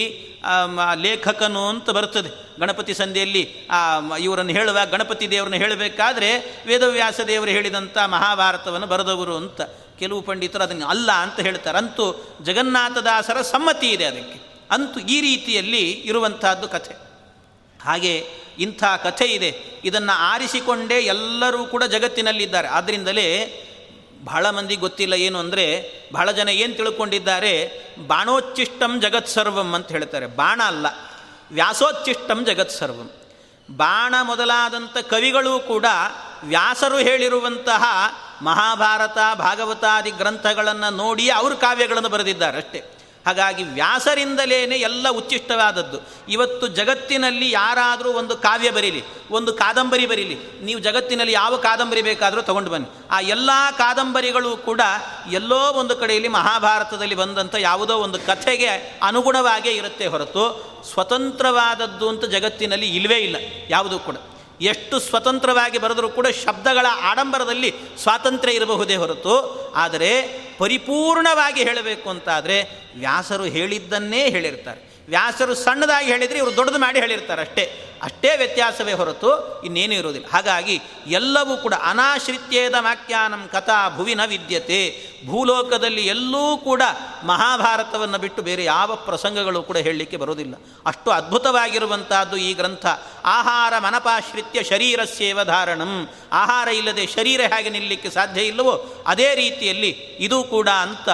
ಲೇಖಕನು ಅಂತ ಬರ್ತದೆ. ಗಣಪತಿ ಸಂಧಿಯಲ್ಲಿ ಇವರನ್ನು ಹೇಳುವ ಗಣಪತಿ ದೇವರನ್ನು ಹೇಳಬೇಕಾದ್ರೆ ವೇದವ್ಯಾಸ ದೇವರು ಹೇಳಿದಂಥ ಮಹಾಭಾರತವನ್ನು ಬರೆದವರು ಅಂತ. ಕೆಲವು ಪಂಡಿತರು ಅದನ್ನು ಅಲ್ಲ ಅಂತ ಹೇಳ್ತಾರೆ. ಅಂತೂ ಜಗನ್ನಾಥದಾಸರ ಸಮ್ಮತಿ ಇದೆ ಅದಕ್ಕೆ. ಅಂತೂ ಈ ರೀತಿಯಲ್ಲಿ ಇರುವಂತಹದ್ದು ಕಥೆ. ಹಾಗೆ ಇಂಥ ಕಥೆ ಇದೆ. ಇದನ್ನು ಆರಿಸಿಕೊಂಡೇ ಎಲ್ಲರೂ ಕೂಡ ಜಗತ್ತಿನಲ್ಲಿದ್ದಾರೆ. ಆದ್ದರಿಂದಲೇ ಬಹಳ ಮಂದಿ ಗೊತ್ತಿಲ್ಲ ಏನು ಅಂದರೆ ಬಹಳ ಜನ ಏನು ತಿಳ್ಕೊಂಡಿದ್ದಾರೆ? ಬಾಣೋಚ್ಚಿಷ್ಟಂ ಜಗತ್ ಸರ್ವಂ ಅಂತ ಹೇಳ್ತಾರೆ. ಬಾಣ ಅಲ್ಲ, ವ್ಯಾಸೋಚ್ಚಿಷ್ಟಂ ಜಗತ್ ಸರ್ವಂ. ಬಾಣ ಮೊದಲಾದಂಥ ಕವಿಗಳು ಕೂಡ ವ್ಯಾಸರು ಹೇಳಿರುವಂತಹ ಮಹಾಭಾರತ, ಭಾಗವತಾದಿ ಗ್ರಂಥಗಳನ್ನು ನೋಡಿ ಅವರು ಕಾವ್ಯಗಳನ್ನು ಬರೆದಿದ್ದಾರೆ ಅಷ್ಟೇ. ಹಾಗಾಗಿ ವ್ಯಾಸರಿಂದಲೇ ಎಲ್ಲ ಉಚ್ಚಿಷ್ಟವಾದದ್ದು. ಇವತ್ತು ಜಗತ್ತಿನಲ್ಲಿ ಯಾರಾದರೂ ಒಂದು ಕಾವ್ಯ ಬರೀಲಿ, ಒಂದು ಕಾದಂಬರಿ ಬರೀಲಿ, ನೀವು ಜಗತ್ತಿನಲ್ಲಿ ಯಾವ ಕಾದಂಬರಿ ಬೇಕಾದರೂ ತಗೊಂಡು ಬನ್ನಿ. ಆ ಎಲ್ಲ ಕಾದಂಬರಿಗಳು ಕೂಡ ಎಲ್ಲೋ ಒಂದು ಕಡೆಯಲ್ಲಿ ಮಹಾಭಾರತದಲ್ಲಿ ಬಂದಂಥ ಯಾವುದೋ ಒಂದು ಕಥೆಗೆ ಅನುಗುಣವಾಗೇ ಇರುತ್ತೆ ಹೊರತು, ಸ್ವತಂತ್ರವಾದದ್ದು ಅಂತ ಜಗತ್ತಿನಲ್ಲಿ ಇಲ್ಲವೇ ಇಲ್ಲ, ಯಾವುದೂ ಕೂಡ. ಎಷ್ಟು ಸ್ವತಂತ್ರವಾಗಿ ಬರೆದರೂ ಕೂಡ ಶಬ್ದಗಳ ಆಡಂಬರದಲ್ಲಿ ಸ್ವಾತಂತ್ರ್ಯ ಇರಬಹುದೇ ಹೊರತು. ಆದರೆ ಪರಿಪೂರ್ಣವಾಗಿ ಹೇಳಬೇಕು ಅಂತಾದರೆ ವ್ಯಾಸರು ಹೇಳಿದ್ದನ್ನೇ ಹೇಳಿರ್ತಾರೆ. ವ್ಯಾಸರು ಸಣ್ಣದಾಗಿ ಹೇಳಿದರೆ ಇವರು ದೊಡ್ಡದು ಮಾಡಿ ಹೇಳಿರ್ತಾರೆ ಅಷ್ಟೇ. ಅಷ್ಟೇ ವ್ಯತ್ಯಾಸವೇ ಹೊರತು ಇನ್ನೇನೂ ಇರೋದಿಲ್ಲ ಹಾಗಾಗಿ ಎಲ್ಲವೂ ಕೂಡ ಅನಾಶ್ರಿತ್ಯೇದ ವ್ಯಾಖ್ಯಾನಂ ಕಥಾ ಭುವಿನ ವಿದ್ಯತೆ. ಭೂಲೋಕದಲ್ಲಿ ಎಲ್ಲೂ ಕೂಡ ಮಹಾಭಾರತವನ್ನು ಬಿಟ್ಟು ಬೇರೆ ಯಾವ ಪ್ರಸಂಗಗಳು ಕೂಡ ಹೇಳಲಿಕ್ಕೆ ಬರೋದಿಲ್ಲ ಅಷ್ಟು ಅದ್ಭುತವಾಗಿರುವಂತಹದ್ದು ಈ ಗ್ರಂಥ. ಆಹಾರ ಮನಪಾಶ್ರಿತ್ಯ ಶರೀರಸ್ಯೇವ ಧಾರಣಂ. ಆಹಾರ ಇಲ್ಲದೆ ಶರೀರ ಹೇಗೆ ನಿಲ್ಲಕ್ಕೆ ಸಾಧ್ಯ ಇಲ್ಲವೋ ಅದೇ ರೀತಿಯಲ್ಲಿ ಇದು ಕೂಡ ಅಂತ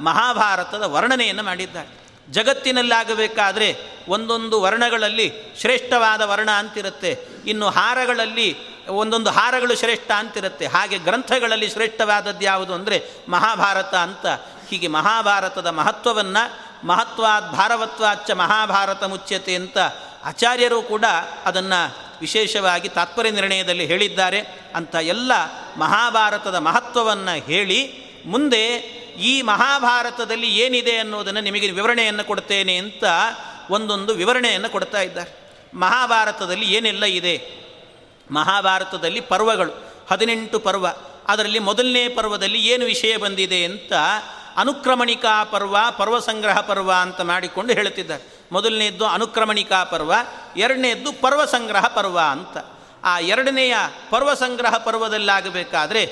ಮಹಾಭಾರತದ ವರ್ಣನೆಯನ್ನು ಮಾಡಿದ್ದಾರೆ. ಜಗತ್ತಿನಲ್ಲಾಗಬೇಕಾದ್ರೆ ಒಂದೊಂದು ವರ್ಣಗಳಲ್ಲಿ ಶ್ರೇಷ್ಠವಾದ ವರ್ಣ ಅಂತಿರುತ್ತೆ. ಇನ್ನು ಹಾರಗಳಲ್ಲಿ ಒಂದೊಂದು ಹಾರಗಳು ಶ್ರೇಷ್ಠ ಅಂತಿರುತ್ತೆ. ಹಾಗೆ ಗ್ರಂಥಗಳಲ್ಲಿ ಶ್ರೇಷ್ಠವಾದದ್ದು ಯಾವುದು ಅಂದರೆ ಮಹಾಭಾರತ ಅಂತ. ಹೀಗೆ ಮಹಾಭಾರತದ ಮಹತ್ವವನ್ನು ಮಹತ್ವಾದ್ ಭಾರವತ್ವಾಚ್ಚ ಮಹಾಭಾರತ ಮುಚ್ಯತೆ ಅಂತ ಆಚಾರ್ಯರು ಕೂಡ ಅದನ್ನು ವಿಶೇಷವಾಗಿ ತಾತ್ಪರ್ಯ ನಿರ್ಣಯದಲ್ಲಿ ಹೇಳಿದ್ದಾರೆ. ಅಂತ ಎಲ್ಲ ಮಹಾಭಾರತದ ಮಹತ್ವವನ್ನು ಹೇಳಿ ಮುಂದೆ ಈ ಮಹಾಭಾರತದಲ್ಲಿ ಏನಿದೆ ಅನ್ನೋದನ್ನು ನಿಮಗೆ ವಿವರಣೆಯನ್ನು ಕೊಡ್ತೇನೆ ಅಂತ ಒಂದೊಂದು ವಿವರಣೆಯನ್ನು ಕೊಡ್ತಾ ಇದ್ದಾರೆ. ಮಹಾಭಾರತದಲ್ಲಿ ಏನೆಲ್ಲ ಇದೆ? ಮಹಾಭಾರತದಲ್ಲಿ ಪರ್ವಗಳು, ಹದಿನೆಂಟು ಪರ್ವ. ಅದರಲ್ಲಿ ಮೊದಲನೇ ಪರ್ವದಲ್ಲಿ ಏನು ವಿಷಯ ಬಂದಿದೆ ಅಂತ ಅನುಕ್ರಮಣಿಕಾ ಪರ್ವ ಪರ್ವ ಸಂಗ್ರಹ ಪರ್ವ ಅಂತ ಮಾಡಿಕೊಂಡು ಹೇಳುತ್ತಿದ್ದಾರೆ ಮೊದಲನೆಯದ್ದು ಅನುಕ್ರಮಣಿಕಾ ಪರ್ವ, ಎರಡನೇದ್ದು ಪರ್ವ ಸಂಗ್ರಹ ಪರ್ವ ಅಂತ. ಆ ಎರಡನೆಯ ಪರ್ವ ಸಂಗ್ರಹ ಪರ್ವದಲ್ಲಾಗಬೇಕಾದ್ರೆ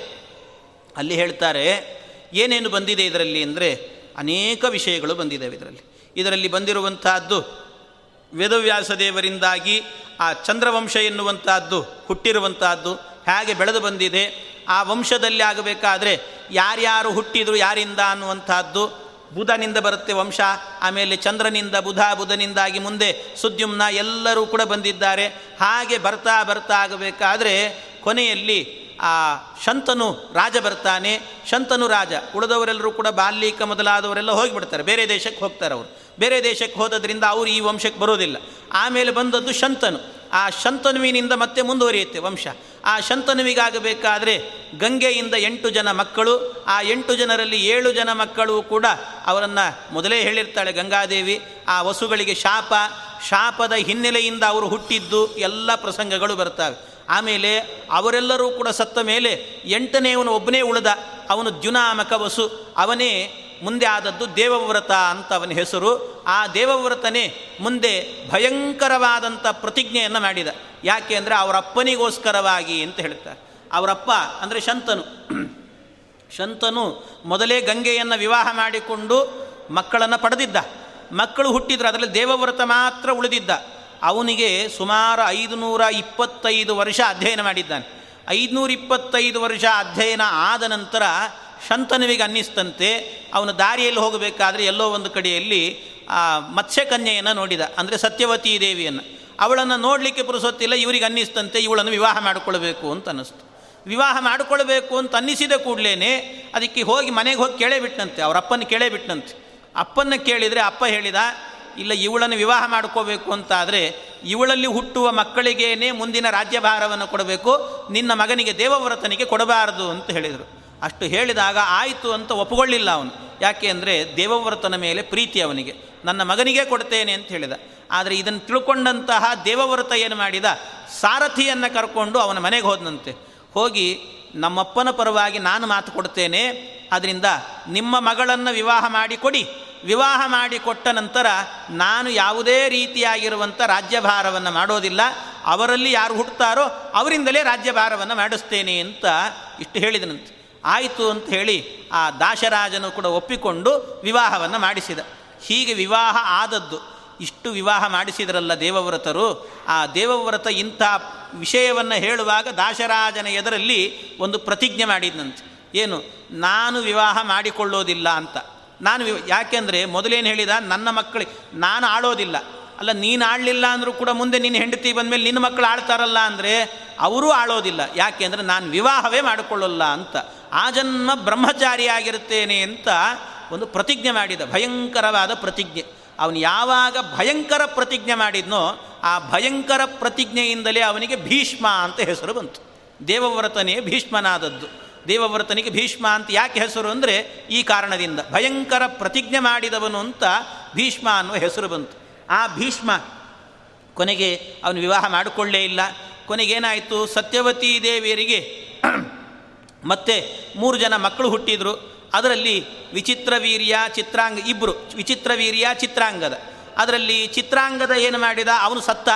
ಅಲ್ಲಿ ಹೇಳ್ತಾರೆ ಏನೇನು ಬಂದಿದೆ ಇದರಲ್ಲಿ ಅಂದರೆ ಅನೇಕ ವಿಷಯಗಳು ಬಂದಿದ್ದಾವೆ ಇದರಲ್ಲಿ. ಇದರಲ್ಲಿ ಬಂದಿರುವಂತಹದ್ದು ವೇದವ್ಯಾಸ ದೇವರಿಂದಾಗಿ ಆ ಚಂದ್ರವಂಶ ಎನ್ನುವಂತಹದ್ದು, ಹುಟ್ಟಿರುವಂತಹದ್ದು ಹೇಗೆ ಬೆಳೆದು ಬಂದಿದೆ, ಆ ವಂಶದಲ್ಲಿ ಆಗಬೇಕಾದ್ರೆ ಯಾರ್ಯಾರು ಹುಟ್ಟಿದ್ರು ಯಾರಿಂದ ಅನ್ನುವಂಥದ್ದು ಬುಧನಿಂದ ಬರುತ್ತೆ ವಂಶ, ಆಮೇಲೆ ಚಂದ್ರನಿಂದ, ಬುಧ, ಬುಧನಿಂದಾಗಿ ಮುಂದೆ ಸುದ್ಯುಮ್ನ ಎಲ್ಲರೂ ಕೂಡ ಬಂದಿದ್ದಾರೆ. ಹಾಗೆ ಬರ್ತಾ ಬರ್ತಾ ಆಗಬೇಕಾದ್ರೆ ಕೊನೆಯಲ್ಲಿ ಆ ಶಂತನು ರಾಜ ಬರ್ತಾನೆ. ಶಂತನು ರಾಜ. ಉಳಿದವರೆಲ್ಲರೂ ಕೂಡ ಬಾಲ್ಯಕ ಮೊದಲಾದವರೆಲ್ಲ ಹೋಗಿಬಿಡ್ತಾರೆ. ಬೇರೆ ದೇಶಕ್ಕೆ ಹೋಗ್ತಾರೆ ಅವರು. ಬೇರೆ ದೇಶಕ್ಕೆ ಹೋದದ್ರಿಂದ ಅವರು ಈ ವಂಶಕ್ಕೆ ಬರೋದಿಲ್ಲ. ಆಮೇಲೆ ಬಂದದ್ದು ಶಂತನು. ಆ ಶಂತನುವಿನಿಂದ ಮತ್ತೆ ಮುಂದುವರಿಯುತ್ತೆ ವಂಶ. ಆ ಶಂತನುವಿಗಾಗಬೇಕಾದ್ರೆ ಗಂಗೆಯಿಂದ ಎಂಟು ಜನ ಮಕ್ಕಳು, ಆ ಎಂಟು ಜನರಲ್ಲಿ ಏಳು ಜನ ಮಕ್ಕಳು ಕೂಡ ಅವರನ್ನು ಮೊದಲೇ ಹೇಳಿರ್ತಾಳೆ ಗಂಗಾದೇವಿ. ಆ ವಸುಗಳಿಗೆ ಶಾಪ. ಶಾಪದ ಹಿನ್ನೆಲೆಯಿಂದ ಅವರು ಹುಟ್ಟಿದ್ದು ಎಲ್ಲ ಪ್ರಸಂಗಗಳು ಬರ್ತವೆ. ಆಮೇಲೆ ಅವರೆಲ್ಲರೂ ಕೂಡ ಸತ್ತ ಮೇಲೆ ಎಂಟನೇವನು ಒಬ್ಬನೇ ಉಳಿದ. ಅವನು ದ್ಯುನಾಮಕ ವಸು. ಅವನೇ ಮುಂದೆ ಆದದ್ದು ದೇವವ್ರತ ಅಂತ ಅವನ ಹೆಸರು. ಆ ದೇವವ್ರತನೇ ಮುಂದೆ ಭಯಂಕರವಾದಂಥ ಪ್ರತಿಜ್ಞೆಯನ್ನು ಮಾಡಿದ. ಯಾಕೆ ಅಂದರೆ ಅವರಪ್ಪನಿಗೋಸ್ಕರವಾಗಿ ಅಂತ ಹೇಳ್ತಾರೆ. ಅವರಪ್ಪ ಅಂದರೆ ಶಂತನು. ಶಂತನು ಮೊದಲೇ ಗಂಗೆಯನ್ನು ವಿವಾಹ ಮಾಡಿಕೊಂಡು ಮಕ್ಕಳನ್ನು ಪಡೆದಿದ್ದ. ಮಕ್ಕಳು ಹುಟ್ಟಿದ್ರು, ಅದರಲ್ಲಿ ದೇವವ್ರತ ಮಾತ್ರ ಉಳಿದಿದ್ದ. ಅವನಿಗೆ ಸುಮಾರು ಐದುನೂರ ಇಪ್ಪತ್ತೈದು ವರ್ಷ ಅಧ್ಯಯನ ಮಾಡಿದ್ದಾನೆ. ಐದುನೂರ ಇಪ್ಪತ್ತೈದು ವರ್ಷ ಅಧ್ಯಯನ ಆದ ನಂತರ ಶಂತನುವಿಗೆ ಅನ್ನಿಸ್ತಂತೆ, ಅವನು ದಾರಿಯಲ್ಲಿ ಹೋಗಬೇಕಾದ್ರೆ ಎಲ್ಲೋ ಒಂದು ಕಡೆಯಲ್ಲಿ, ಆ, ಮತ್ಸ್ಯಕನ್ಯೆಯನ್ನು ನೋಡಿದ, ಅಂದರೆ ಸತ್ಯವತಿ ದೇವಿಯನ್ನು. ಅವಳನ್ನು ನೋಡಲಿಕ್ಕೆ ಪುರುಸೊತ್ತಿಲ್ಲ ಇವರಿಗೆ ಅನ್ನಿಸ್ತಂತೆ, ಇವಳನ್ನು ವಿವಾಹ ಮಾಡಿಕೊಳ್ಬೇಕು ಅಂತ ಅನ್ನಿಸ್ತು. ವಿವಾಹ ಮಾಡಿಕೊಳ್ಬೇಕು ಅಂತ ಅನ್ನಿಸಿದ ಕೂಡಲೇ ಅದಕ್ಕೆ ಹೋಗಿ ಮನೆಗೆ ಹೋಗಿ ಕೇಳೇ ಬಿಟ್ಟನಂತೆ ಅವರ ಅಪ್ಪನ ಕೇಳೇ ಅಪ್ಪನ ಕೇಳಿದರೆ ಅಪ್ಪ ಹೇಳಿದ ಇಲ್ಲ ಇವಳನ್ನು ವಿವಾಹ ಮಾಡ್ಕೋಬೇಕು ಅಂತಾದರೆ ಇವಳಲ್ಲಿ ಹುಟ್ಟುವ ಮಕ್ಕಳಿಗೇನೆ ಮುಂದಿನ ರಾಜ್ಯಭಾರವನ್ನು ಕೊಡಬೇಕು, ನಿನ್ನ ಮಗನಿಗೆ ದೇವವ್ರತನಿಗೆ ಕೊಡಬಾರದು ಅಂತ ಹೇಳಿದರು. ಅಷ್ಟು ಹೇಳಿದಾಗ ಆಯಿತು ಅಂತ ಒಪ್ಪಿಕೊಳ್ಳಿಲ್ಲ ಅವನು. ಯಾಕೆ ಅಂದರೆ ದೇವವ್ರತನ ಮೇಲೆ ಪ್ರೀತಿ ಅವನಿಗೆ. ನನ್ನ ಮಗನಿಗೆ ಕೊಡ್ತೇನೆ ಅಂತ ಹೇಳಿದ. ಆದರೆ ಇದನ್ನು ತಿಳ್ಕೊಂಡಂತಹ ದೇವವ್ರತ ಏನು ಮಾಡಿದ? ಸಾರಥಿಯನ್ನು ಕರ್ಕೊಂಡು ಅವನ ಮನೆಗೆ ಹೋದನಂತೆ. ಹೋಗಿ, ನಮ್ಮಪ್ಪನ ಪರವಾಗಿ ನಾನು ಮಾತು ಕೊಡ್ತೇನೆ. ಅದರಿಂದ ನಿಮ್ಮ ಮಗಳನ್ನು ವಿವಾಹ ಮಾಡಿ ಕೊಡಿ. ವಿವಾಹ ಮಾಡಿ ಕೊಟ್ಟ ನಂತರ ನಾನು ಯಾವುದೇ ರೀತಿಯಾಗಿರುವಂಥ ರಾಜ್ಯಭಾರವನ್ನು ಮಾಡೋದಿಲ್ಲ. ಅವರಲ್ಲಿ ಯಾರು ಹುಟ್ಟುತ್ತಾರೋ ಅವರಿಂದಲೇ ರಾಜ್ಯಭಾರವನ್ನು ಮಾಡಿಸ್ತೇನೆ ಅಂತ ಇಷ್ಟು ಹೇಳಿದನಂತೆ ಆಯಿತು ಅಂತ ಹೇಳಿ ಆ ದಾಶರಾಜನು ಕೂಡ ಒಪ್ಪಿಕೊಂಡು ವಿವಾಹವನ್ನು ಮಾಡಿಸಿದ. ಹೀಗೆ ವಿವಾಹ ಆದದ್ದು. ಇಷ್ಟು ವಿವಾಹ ಮಾಡಿಸಿದರಲ್ಲ ದೇವವ್ರತರು. ಆ ದೇವವ್ರತ ಇಂಥ ವಿಷಯವನ್ನು ಹೇಳುವಾಗ ದಾಶರಾಜನ ಎದರಲ್ಲಿ ಒಂದು ಪ್ರತಿಜ್ಞೆ ಮಾಡಿದ್ನಂತೆ ಏನು, ನಾನು ವಿವಾಹ ಮಾಡಿಕೊಳ್ಳೋದಿಲ್ಲ ಅಂತ. ನಾನು ಯಾಕೆಂದರೆ ಮೊದಲೇನು ಹೇಳಿದ, ನನ್ನ ಮಕ್ಕಳಿಗೆ ನಾನು ಆಳೋದಿಲ್ಲ. ಅಲ್ಲ, ನೀನು ಆಡಲಿಲ್ಲ ಅಂದರೂ ಕೂಡ ಮುಂದೆ ನಿನ್ನ ಹೆಂಡತಿ ಬಂದಮೇಲೆ ನಿನ್ನ ಮಕ್ಕಳು ಆಳ್ತಾರಲ್ಲ ಅಂದರೆ ಅವರೂ ಆಳೋದಿಲ್ಲ. ಯಾಕೆ ಅಂದರೆ ನಾನು ವಿವಾಹವೇ ಮಾಡಿಕೊಳ್ಳಲ್ಲ ಅಂತ. ಆ ಜನ್ಮ ಬ್ರಹ್ಮಚಾರಿಯಾಗಿರುತ್ತೇನೆ ಅಂತ ಒಂದು ಪ್ರತಿಜ್ಞೆ ಮಾಡಿದ, ಭಯಂಕರವಾದ ಪ್ರತಿಜ್ಞೆ. ಅವನು ಯಾವಾಗ ಭಯಂಕರ ಪ್ರತಿಜ್ಞೆ ಮಾಡಿದ್ನೋ ಆ ಭಯಂಕರ ಪ್ರತಿಜ್ಞೆಯಿಂದಲೇ ಅವನಿಗೆ ಭೀಷ್ಮ ಅಂತ ಹೆಸರು ಬಂತು. ದೇವವ್ರತನೇ ಭೀಷ್ಮನಾದದ್ದು. ದೇವವ್ರತನಿಗೆ ಭೀಷ್ಮ ಅಂತ ಯಾಕೆ ಹೆಸರು ಅಂದರೆ ಈ ಕಾರಣದಿಂದ ಭಯಂಕರ ಪ್ರತಿಜ್ಞೆ ಮಾಡಿದವನು ಅಂತ ಭೀಷ್ಮ ಅನ್ನುವ ಹೆಸರು ಬಂತು. ಆ ಭೀಷ್ಮ ಕೊನೆಗೆ ಅವನು ವಿವಾಹ ಮಾಡಿಕೊಳ್ಳೇ ಇಲ್ಲ. ಕೊನೆಗೇನಾಯಿತು? ಸತ್ಯವತಿ ದೇವಿಯರಿಗೆ ಮತ್ತೆ ಮೂರು ಜನ ಮಕ್ಕಳು ಹುಟ್ಟಿದರು. ಅದರಲ್ಲಿ ವಿಚಿತ್ರ ವೀರ್ಯ, ಚಿತ್ರಾಂಗ ಇಬ್ಬರು ವಿಚಿತ್ರ ವೀರ್ಯ, ಚಿತ್ರಾಂಗದ. ಅದರಲ್ಲಿ ಚಿತ್ರಾಂಗದ ಏನು ಮಾಡಿದ? ಅವನು ಸತ್ತ.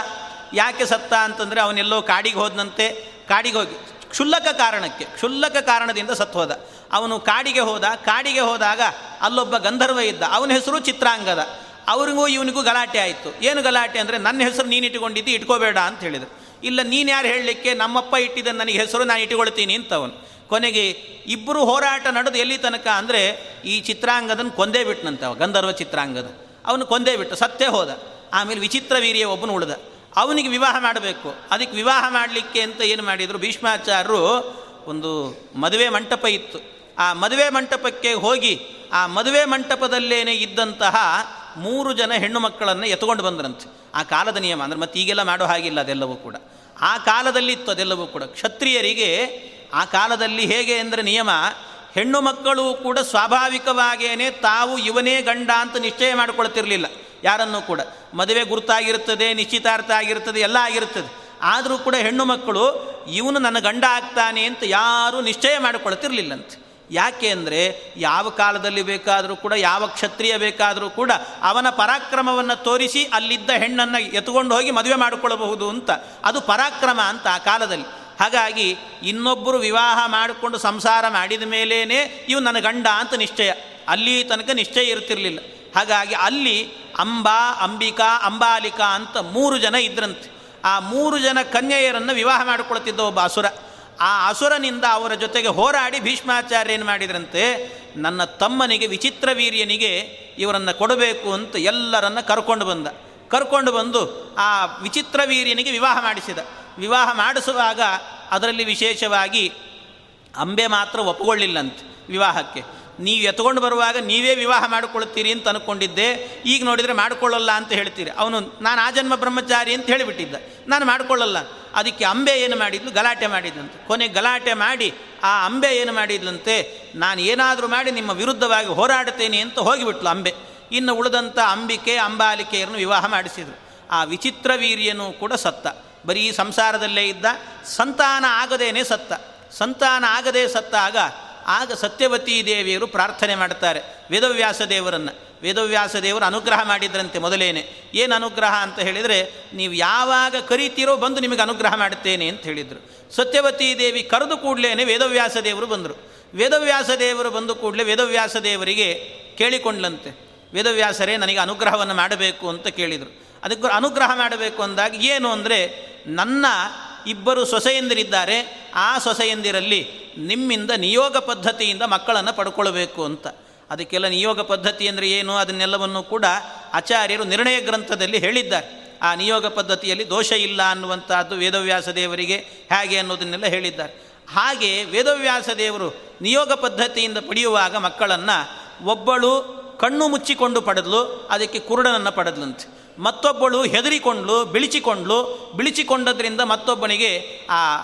ಯಾಕೆ ಸತ್ತ ಅಂತಂದರೆ ಅವನೆಲ್ಲೋ ಕಾಡಿಗೆ ಹೋದನಂತೆ. ಕಾಡಿಗೆ ಹೋಗಿ ಕ್ಷುಲ್ಲಕ ಕಾರಣಕ್ಕೆ, ಕ್ಷುಲ್ಲಕ ಕಾರಣದಿಂದ ಸತ್ತು ಹೋದ. ಅವನು ಕಾಡಿಗೆ ಹೋದ, ಕಾಡಿಗೆ ಹೋದಾಗ ಅಲ್ಲೊಬ್ಬ ಗಂಧರ್ವ ಇದ್ದ, ಅವನ ಹೆಸರು ಚಿತ್ರಾಂಗದ. ಅವರಿಗೂ ಇವನಿಗೂ ಗಲಾಟೆ ಆಯಿತು. ಏನು ಗಲಾಟೆ ಅಂದರೆ, ನನ್ನ ಹೆಸರು ನೀನು ಇಟ್ಕೊಂಡಿದ್ದು ಇಟ್ಕೋಬೇಡ ಅಂತ ಹೇಳಿದರು. ಇಲ್ಲ, ನೀನು ಯಾರು ಹೇಳಲಿಕ್ಕೆ, ನಮ್ಮಪ್ಪ ಇಟ್ಟಿದ್ದ ನನಗೆ ಹೆಸರು ನಾನು ಇಟ್ಕೊಳ್ತೀನಿ ಅಂತವನು. ಕೊನೆಗೆ ಇಬ್ಬರು ಹೋರಾಟ ನಡೆದು ಎಲ್ಲಿ ತನಕ ಅಂದರೆ, ಈ ಚಿತ್ರಾಂಗದನ್ನು ಕೊಂದೇ ಬಿಟ್ಟನಂತೆ ಅವ, ಗಂಧರ್ವ ಚಿತ್ರಾಂಗದ. ಅವನು ಕೊಂದೇ ಬಿಟ್ಟು ಸತ್ತೇ ಹೋದ. ಆಮೇಲೆ ವಿಚಿತ್ರ ವೀರ್ಯ ಒಬ್ಬನು ಉಳಿದ. ಅವನಿಗೆ ವಿವಾಹ ಮಾಡಬೇಕು. ಅದಕ್ಕೆ ವಿವಾಹ ಮಾಡಲಿಕ್ಕೆ ಅಂತ ಏನು ಮಾಡಿದರು? ಭೀಷ್ಮಾಚಾರ್ಯರು ಒಂದು ಮದುವೆ ಮಂಟಪ ಇತ್ತು. ಆ ಮದುವೆ ಮಂಟಪಕ್ಕೆ ಹೋಗಿ ಆ ಮದುವೆ ಮಂಟಪದಲ್ಲೇನೆ ಇದ್ದಂತಹ ಮೂರು ಜನ ಹೆಣ್ಣು ಮಕ್ಕಳನ್ನು ಎತ್ಕೊಂಡು ಬಂದ್ರಂತೆ. ಆ ಕಾಲದ ನಿಯಮ ಅಂದರೆ ಮತ್ತೆ ಈಗೆಲ್ಲ ಮಾಡೋ ಹಾಗಿಲ್ಲ ಅದೆಲ್ಲವೂ ಕೂಡ. ಆ ಕಾಲದಲ್ಲಿ ಇತ್ತು ಅದೆಲ್ಲವೂ ಕೂಡ. ಕ್ಷತ್ರಿಯರಿಗೆ ಆ ಕಾಲದಲ್ಲಿ ಹೇಗೆ ಅಂದರೆ ನಿಯಮ, ಹೆಣ್ಣು ಮಕ್ಕಳು ಕೂಡ ಸ್ವಾಭಾವಿಕವಾಗಿಯೇ ತಾವು ಇವನೇ ಗಂಡ ಅಂತ ನಿಶ್ಚಯ ಮಾಡಿಕೊಳ್ತಿರಲಿಲ್ಲ. ಯಾರನ್ನೂ ಕೂಡ. ಮದುವೆ ಗುರುತಾಗಿರ್ತದೆ ನಿಶ್ಚಿತಾರ್ಥ ಆಗಿರ್ತದೆ ಎಲ್ಲ ಆಗಿರ್ತದೆ ಆದರೂ ಕೂಡ ಹೆಣ್ಣು ಮಕ್ಕಳು, ಇವನು ನನ್ನ ಗಂಡ ಆಗ್ತಾನೆ ಅಂತ ಯಾರೂ ನಿಶ್ಚಯ ಮಾಡಿಕೊಳ್ತಿರ್ಲಿಲ್ಲಂತೆ. ಯಾಕೆ ಅಂದರೆ, ಯಾವ ಕಾಲದಲ್ಲಿ ಬೇಕಾದರೂ ಕೂಡ, ಯಾವ ಕ್ಷತ್ರಿಯ ಬೇಕಾದರೂ ಕೂಡ, ಅವನ ಪರಾಕ್ರಮವನ್ನು ತೋರಿಸಿ ಅಲ್ಲಿದ್ದ ಹೆಣ್ಣನ್ನು ಎತ್ಕೊಂಡು ಹೋಗಿ ಮದುವೆ ಮಾಡಿಕೊಳ್ಳಬಹುದು ಅಂತ. ಅದು ಪರಾಕ್ರಮ ಅಂತ ಆ ಕಾಲದಲ್ಲಿ. ಹಾಗಾಗಿ ಇನ್ನೊಬ್ಬರು ವಿವಾಹ ಮಾಡಿಕೊಂಡು ಸಂಸಾರ ಮಾಡಿದ ಮೇಲೇ ಇವು ನನ್ನ ಗಂಡ ಅಂತ ನಿಶ್ಚಯ. ಅಲ್ಲಿ ತನಕ ನಿಶ್ಚಯ ಇರ್ತಿರಲಿಲ್ಲ. ಹಾಗಾಗಿ ಅಲ್ಲಿ ಅಂಬಾ, ಅಂಬಿಕಾ, ಅಂಬಾಲಿಕಾ ಅಂತ ಮೂರು ಜನ ಇದ್ರಂತೆ. ಆ ಮೂರು ಜನ ಕನ್ಯೆಯರನ್ನು ವಿವಾಹ ಮಾಡಿಕೊಳ್ತಿದ್ದ ಒಬ್ಬ ಅಸುರ. ಆ ಅಸುರನಿಂದ ಅವರ ಜೊತೆಗೆ ಹೋರಾಡಿ ಭೀಷ್ಮಾಚಾರ್ಯ ಏನು ಮಾಡಿದ್ರಂತೆ. ನನ್ನ ತಮ್ಮನಿಗೆ, ವಿಚಿತ್ರ ವೀರ್ಯನಿಗೆ ಇವರನ್ನು ಕೊಡಬೇಕು ಅಂತ ಎಲ್ಲರನ್ನ ಕರ್ಕೊಂಡು ಬಂದ. ಕರ್ಕೊಂಡು ಬಂದು ಆ ವಿಚಿತ್ರ ವೀರ್ಯನಿಗೆ ವಿವಾಹ ಮಾಡಿಸಿದ. ವಿವಾಹ ಮಾಡಿಸುವಾಗ ಅದರಲ್ಲಿ ವಿಶೇಷವಾಗಿ ಅಂಬೆ ಮಾತ್ರ ಒಪ್ಪಿಕೊಳ್ಳಿಲ್ಲಂತೆ ವಿವಾಹಕ್ಕೆ. ನೀವು ಎತ್ಕೊಂಡು ಬರುವಾಗ ನೀವೇ ವಿವಾಹ ಮಾಡಿಕೊಳ್ಳುತ್ತೀರಿ ಅಂತ ಅನ್ಕೊಂಡಿದ್ದೆ. ಈಗ ನೋಡಿದರೆ ಮಾಡಿಕೊಳ್ಳಲ್ಲ ಅಂತ ಹೇಳ್ತೀರಿ. ಅವನು, ನಾನು ಆ ಜನ್ಮ ಬ್ರಹ್ಮಚಾರಿ ಅಂತ ಹೇಳಿಬಿಟ್ಟಿದ್ದ. ನಾನು ಮಾಡಿಕೊಳ್ಳಲ್ಲ. ಅದಕ್ಕೆ ಅಂಬೆ ಏನು ಮಾಡಿದ್ಲು? ಗಲಾಟೆ ಮಾಡಿದ್ಲಂತೆ. ಕೊನೆ ಗಲಾಟೆ ಮಾಡಿ, ಆ ಅಂಬೆ ಏನು ಮಾಡಿದ್ಲಂತೆ? ನಾನು ಏನಾದರೂ ಮಾಡಿ ನಿಮ್ಮ ವಿರುದ್ಧವಾಗಿ ಹೋರಾಡ್ತೇನೆ ಅಂತ ಹೋಗಿಬಿಟ್ಲು ಅಂಬೆ. ಇನ್ನು ಉಳಿದಂಥ ಅಂಬಿಕೆ ಅಂಬಾಲಿಕೆಯನ್ನು ವಿವಾಹ ಮಾಡಿಸಿದರು. ಆ ವಿಚಿತ್ರ ವೀರ್ಯನೂ ಕೂಡ ಸತ್ತ. ಬರೀ ಸಂಸಾರದಲ್ಲೇ ಇದ್ದ. ಸಂತಾನ ಆಗದೇನೆ ಸತ್ತ. ಸಂತಾನ ಆಗದೇ ಸತ್ತಾಗ ಆಗ ಸತ್ಯವತಿ ದೇವಿಯರು ಪ್ರಾರ್ಥನೆ ಮಾಡ್ತಾರೆ. ವೇದವ್ಯಾಸ ದೇವರನ್ನು. ವೇದವ್ಯಾಸ ದೇವರು ಅನುಗ್ರಹ ಮಾಡಿದ್ರಂತೆ ಮೊದಲೇನೆ. ಏನು ಅನುಗ್ರಹ ಅಂತ ಹೇಳಿದರೆ, ನೀವು ಯಾವಾಗ ಕರೀತೀರೋ ಬಂದು ನಿಮಗೆ ಅನುಗ್ರಹ ಮಾಡುತ್ತೇನೆ ಅಂತ ಹೇಳಿದರು. ಸತ್ಯವತಿ ದೇವಿ ಕರೆದು ಕೂಡಲೇ ವೇದವ್ಯಾಸ ದೇವರು ಬಂದರು. ವೇದವ್ಯಾಸ ದೇವರು ಬಂದು ಕೂಡಲೇ ವೇದವ್ಯಾಸ ದೇವರಿಗೆ ಕೇಳಿಕೊಂಡ್ಲಂತೆ. ವೇದವ್ಯಾಸರೇ, ನನಗೆ ಅನುಗ್ರಹವನ್ನು ಮಾಡಬೇಕು ಅಂತ ಕೇಳಿದರು. ಅದಕ್ಕೆ ಅನುಗ್ರಹ ಮಾಡಬೇಕು ಅಂದಾಗ ಏನು ಅಂದರೆ, ನನ್ನ ಇಬ್ಬರು ಸೊಸೆಯಂದಿರಿದ್ದಾರೆ, ಆ ಸೊಸೆಯಂದಿರಲ್ಲಿ ನಿಮ್ಮಿಂದ ನಿಯೋಗ ಪದ್ಧತಿಯಿಂದ ಮಕ್ಕಳನ್ನು ಪಡ್ಕೊಳ್ಬೇಕು ಅಂತ. ಅದಕ್ಕೆಲ್ಲ ನಿಯೋಗ ಪದ್ಧತಿ ಅಂದರೆ ಏನು? ಅದನ್ನೆಲ್ಲವನ್ನು ಕೂಡ ಆಚಾರ್ಯರು ನಿರ್ಣಯ ಗ್ರಂಥದಲ್ಲಿ ಹೇಳಿದ್ದಾರೆ. ಆ ನಿಯೋಗ ಪದ್ಧತಿಯಲ್ಲಿ ದೋಷ ಇಲ್ಲ ಅನ್ನುವಂಥದ್ದು ವೇದವ್ಯಾಸ ದೇವರಿಗೆ ಹೇಗೆ ಅನ್ನೋದನ್ನೆಲ್ಲ ಹೇಳಿದ್ದಾರೆ. ಹಾಗೆ ವೇದವ್ಯಾಸ ದೇವರು ನಿಯೋಗ ಪದ್ಧತಿಯಿಂದ ಪಡೆಯುವಾಗ ಮಕ್ಕಳನ್ನು ಒಬ್ಬಳು ಕಣ್ಣು ಮುಚ್ಚಿಕೊಂಡು ಪಡೆದ್ಲು, ಅದಕ್ಕೆ ಕುರುಡನನ್ನು ಪಡೆದ್ಲಂತೆ. ಮತ್ತೊಬ್ಬಳು ಹೆದರಿಕೊಂಡ್ಲು, ಬಿಳಿಚಿಕೊಂಡ್ಲು. ಬಿಳಿಚಿಕೊಂಡದ್ರಿಂದ ಮತ್ತೊಬ್ಬನಿಗೆ ಆ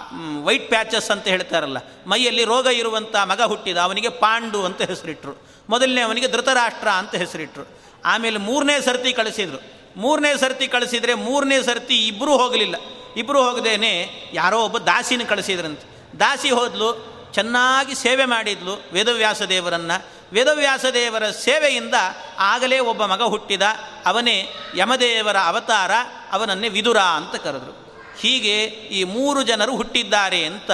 ವೈಟ್ ಪ್ಯಾಚಸ್ ಅಂತ ಹೇಳ್ತಾರಲ್ಲ, ಮೈಯಲ್ಲಿ ರೋಗ ಇರುವಂಥ ಮಗ ಹುಟ್ಟಿದ, ಅವನಿಗೆ ಪಾಂಡು ಅಂತ ಹೆಸರಿಟ್ರು. ಮೊದಲನೇ ಅವನಿಗೆ ಧೃತರಾಷ್ಟ್ರ ಅಂತ ಹೆಸರಿಟ್ರು. ಆಮೇಲೆ ಮೂರನೇ ಸರ್ತಿ ಕಳಿಸಿದ್ರು. ಮೂರನೇ ಸರ್ತಿ ಕಳಿಸಿದರೆ ಮೂರನೇ ಸರ್ತಿ ಇಬ್ಬರೂ ಹೋಗಲಿಲ್ಲ. ಇಬ್ಬರು ಹೋಗದೇನೆ ಯಾರೋ ಒಬ್ಬ ದಾಸಿನ ಕಳಿಸಿದ್ರಂತೆ. ದಾಸಿ ಹೋದ್ಲು ಚೆನ್ನಾಗಿ ಸೇವೆ ಮಾಡಿದ್ಲು ವೇದವ್ಯಾಸ ದೇವರನ್ನು ವೇದವ್ಯಾಸ ದೇವರ ಸೇವೆಯಿಂದ ಆಗಲೇ ಒಬ್ಬ ಮಗ ಹುಟ್ಟಿದ. ಅವನೇ ಯಮದೇವರ ಅವತಾರ, ಅವನನ್ನೇ ವಿದುರ ಅಂತ ಕರೆದರು. ಹೀಗೆ ಈ ಮೂರು ಜನರು ಹುಟ್ಟಿದ್ದಾರೆ ಅಂತ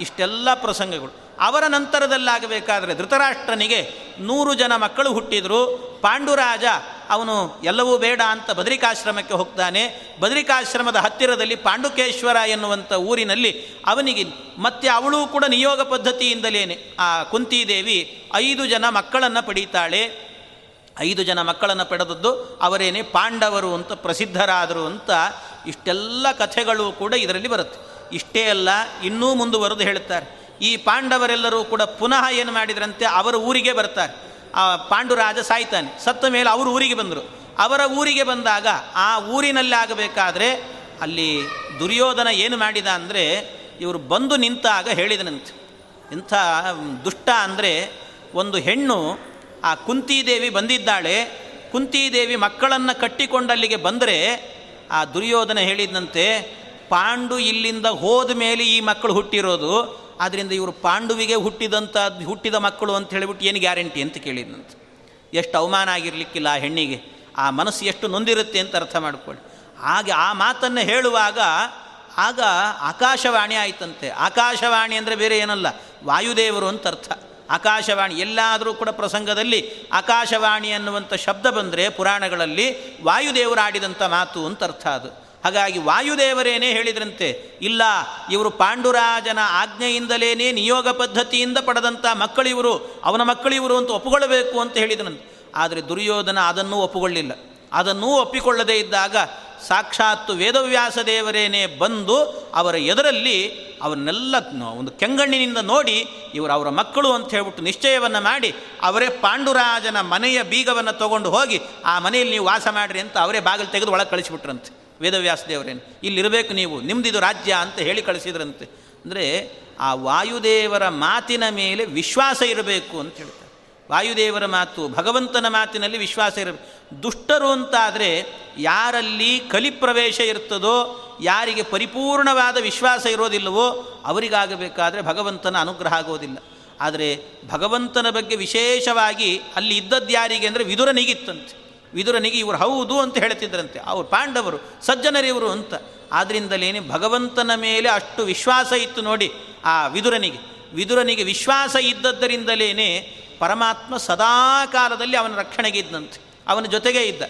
ಇಷ್ಟೆಲ್ಲ ಪ್ರಸಂಗಗಳು. ಅವರ ನಂತರದಲ್ಲಾಗಬೇಕಾದರೆ ಧೃತರಾಷ್ಟ್ರನಿಗೆ ನೂರು ಜನ ಮಕ್ಕಳು ಹುಟ್ಟಿದರು. ಪಾಂಡುರಾಜ, ಅವನು ಎಲ್ಲವೂ ಬೇಡ ಅಂತ ಬದರಿಕಾಶ್ರಮಕ್ಕೆ ಹೋಗ್ತಾನೆ. ಬದರಿಕಾಶ್ರಮದ ಹತ್ತಿರದಲ್ಲಿ ಪಾಂಡುಕೇಶ್ವರ ಎನ್ನುವಂಥ ಊರಿನಲ್ಲಿ ಅವನಿಗೆ ಮತ್ತೆ ಅವಳು ಕೂಡ ನಿಯೋಗ ಪದ್ಧತಿಯಿಂದಲೇ ಆ ಕುಂತಿದೇವಿ ಐದು ಜನ ಮಕ್ಕಳನ್ನು ಪಡೀತಾಳೆ. ಐದು ಜನ ಮಕ್ಕಳನ್ನು ಪಡೆದದ್ದು ಅವರೇನೇ ಪಾಂಡವರು ಅಂತ ಪ್ರಸಿದ್ಧರಾದರು ಅಂತ ಇಷ್ಟೆಲ್ಲ ಕಥೆಗಳು ಕೂಡ ಇದರಲ್ಲಿ ಬರುತ್ತೆ. ಇಷ್ಟೇ ಅಲ್ಲ, ಇನ್ನೂ ಮುಂದುವರೆದು ಹೇಳುತ್ತಾರೆ. ಈ ಪಾಂಡವರೆಲ್ಲರೂ ಕೂಡ ಪುನಃ ಏನು ಮಾಡಿದ್ರಂತೆ ಅವರ ಊರಿಗೆ ಬರ್ತಾರೆ. ಆ ಪಾಂಡುರಾಜ ಸಾಯ್ತಾನೆ. ಸತ್ತ ಮೇಲೆ ಅವರು ಊರಿಗೆ ಬಂದರು. ಅವರ ಊರಿಗೆ ಬಂದಾಗ ಆ ಊರಿನಲ್ಲಿ ಆಗಬೇಕಾದ್ರೆ ಅಲ್ಲಿ ದುರ್ಯೋಧನ ಏನು ಮಾಡಿದ ಅಂದರೆ ಇವರು ಬಂದು ನಿಂತಾಗ ಹೇಳಿದನಂತೆ. ಇಂಥ ದುಷ್ಟ ಅಂದರೆ ಒಂದು ಹೆಣ್ಣು ಆ ಕುಂತಿದೇವಿ ಬಂದಿದ್ದಾಳೆ. ಕುಂತಿದೇವಿ ಮಕ್ಕಳನ್ನು ಕಟ್ಟಿಕೊಂಡಲ್ಲಿಗೆ ಬಂದರೆ ಆ ದುರ್ಯೋಧನ ಹೇಳಿದಂತೆ ಪಾಂಡು ಇಲ್ಲಿಂದ ಹೋದ ಮೇಲೆ ಈ ಮಕ್ಕಳು ಹುಟ್ಟಿರೋದು. ಆದ್ದರಿಂದ ಇವರು ಪಾಂಡುವಿಗೆ ಹುಟ್ಟಿದಂಥ ಹುಟ್ಟಿದ ಮಕ್ಕಳು ಅಂತ ಹೇಳಿಬಿಟ್ಟು ಏನು ಗ್ಯಾರಂಟಿ ಅಂತ ಕೇಳಿದಂತೆ ಎಷ್ಟು ಅವಮಾನ ಆಗಿರಲಿಕ್ಕಿಲ್ಲ ಆ ಹೆಣ್ಣಿಗೆ. ಆ ಮನಸ್ಸು ಎಷ್ಟು ನೊಂದಿರುತ್ತೆ ಅಂತ ಅರ್ಥ ಮಾಡಿಕೊಳ್ಳಿ. ಹಾಗೆ ಆ ಮಾತನ್ನು ಹೇಳುವಾಗ, ಆಗ ಆಕಾಶವಾಣಿ ಆಯಿತಂತೆ. ಆಕಾಶವಾಣಿ ಅಂದರೆ ಬೇರೆ ಏನಲ್ಲ, ವಾಯುದೇವರು ಅಂತ ಅರ್ಥ. ಆಕಾಶವಾಣಿ, ಎಲ್ಲಾದರೂ ಕೂಡ ಪ್ರಸಂಗದಲ್ಲಿ ಆಕಾಶವಾಣಿ ಅನ್ನುವಂಥ ಶಬ್ದ ಬಂದರೆ ಪುರಾಣಗಳಲ್ಲಿ ವಾಯುದೇವರು ಆಡಿದಂಥ ಮಾತು ಅಂತ ಅರ್ಥ ಅದು. ಹಾಗಾಗಿ ವಾಯುದೇವರೇನೇ ಹೇಳಿದ್ರಂತೆ, ಇಲ್ಲ, ಇವರು ಪಾಂಡುರಾಜನ ಆಜ್ಞೆಯಿಂದಲೇ ನಿಯೋಗ ಪದ್ಧತಿಯಿಂದ ಪಡೆದಂಥ ಮಕ್ಕಳಿವರು, ಅವನ ಮಕ್ಕಳಿವರು ಅಂತ ಒಪ್ಪಿಕೊಳ್ಳಬೇಕು ಅಂತ ಹೇಳಿದನಂತೆ ಆದರೆ ದುರ್ಯೋಧನ ಅದನ್ನೂ ಒಪ್ಪಿಕೊಳ್ಳಲಿಲ್ಲ ಅದನ್ನೂ ಒಪ್ಪಿಕೊಳ್ಳದೇ ಇದ್ದಾಗ ಸಾಕ್ಷಾತ್ತು ವೇದವ್ಯಾಸ ದೇವರೇನೇ ಬಂದು ಅವರ ಎದುರಲ್ಲಿ ಅವನ್ನೆಲ್ಲ ಒಂದು ಕೆಂಗಣ್ಣಿನಿಂದ ನೋಡಿ ಇವರು ಅವರ ಮಕ್ಕಳು ಅಂತ ಹೇಳ್ಬಿಟ್ಟು ನಿಶ್ಚಯವನ್ನು ಮಾಡಿ ಅವರೇ ಪಾಂಡುರಾಜನ ಮನೆಯ ಬೀಗವನ್ನು ತಗೊಂಡು ಹೋಗಿ, ಆ ಮನೆಯಲ್ಲಿ ನೀವು ವಾಸ ಮಾಡಿರಿ ಅಂತ ಅವರೇ ಬಾಗಿಲು ತೆಗೆದು ಒಳಗೆ ಕಳಿಸಿಬಿಟ್ರಂತೆ. ವೇದವ್ಯಾಸ ದೇವರೇನು ಇಲ್ಲಿರಬೇಕು ನೀವು ನಿಮ್ಮದಿದು ರಾಜ್ಯ ಅಂತ ಹೇಳಿ ಕಳಿಸಿದ್ರಂತೆ. ಅಂದರೆ ಆ ವಾಯುದೇವರ ಮಾತಿನ ಮೇಲೆ ವಿಶ್ವಾಸ ಇರಬೇಕು ಅಂತ ಹೇಳ್ತಾರೆ. ವಾಯುದೇವರ ಮಾತು, ಭಗವಂತನ ಮಾತಿನಲ್ಲಿ ವಿಶ್ವಾಸ ಇರಬೇಕು ದುಷ್ಟರು ಅಂತಾದರೆ ಯಾರಲ್ಲಿ ಕಲಿಪ್ರವೇಶ ಇರ್ತದೋ, ಯಾರಿಗೆ ಪರಿಪೂರ್ಣವಾದ ವಿಶ್ವಾಸ ಇರೋದಿಲ್ಲವೋ, ಅವರಿಗಾಗಬೇಕಾದರೆ ಭಗವಂತನ ಅನುಗ್ರಹ ಆಗೋದಿಲ್ಲ. ಆದರೆ ಭಗವಂತನ ಬಗ್ಗೆ ವಿಶೇಷವಾಗಿ ಅಲ್ಲಿ ಇದ್ದದ್ದು ಯಾರಿಗೆ ಅಂದರೆ ವಿದುರನಿಗಿತ್ತಂತೆ. ವಿದುರನಿಗೆ ಇವರು ಹೌದು ಅಂತ ಹೇಳ್ತಿದ್ರಂತೆ. ಅವರು ಪಾಂಡವರು ಸಜ್ಜನರಿವರು ಅಂತ. ಆದ್ದರಿಂದಲೇನೆ ಭಗವಂತನ ಮೇಲೆ ಅಷ್ಟು ವಿಶ್ವಾಸ ಇತ್ತು ನೋಡಿ ಆ ವಿದುರನಿಗೆ. ವಿದುರನಿಗೆ ವಿಶ್ವಾಸ ಇದ್ದದ್ದರಿಂದಲೇ ಪರಮಾತ್ಮ ಸದಾ ಕಾಲದಲ್ಲಿ ಅವನ ರಕ್ಷಣೆಗೆ ಇದ್ದಂತೆ ಅವನ ಜೊತೆಗೇ ಇದ್ದ.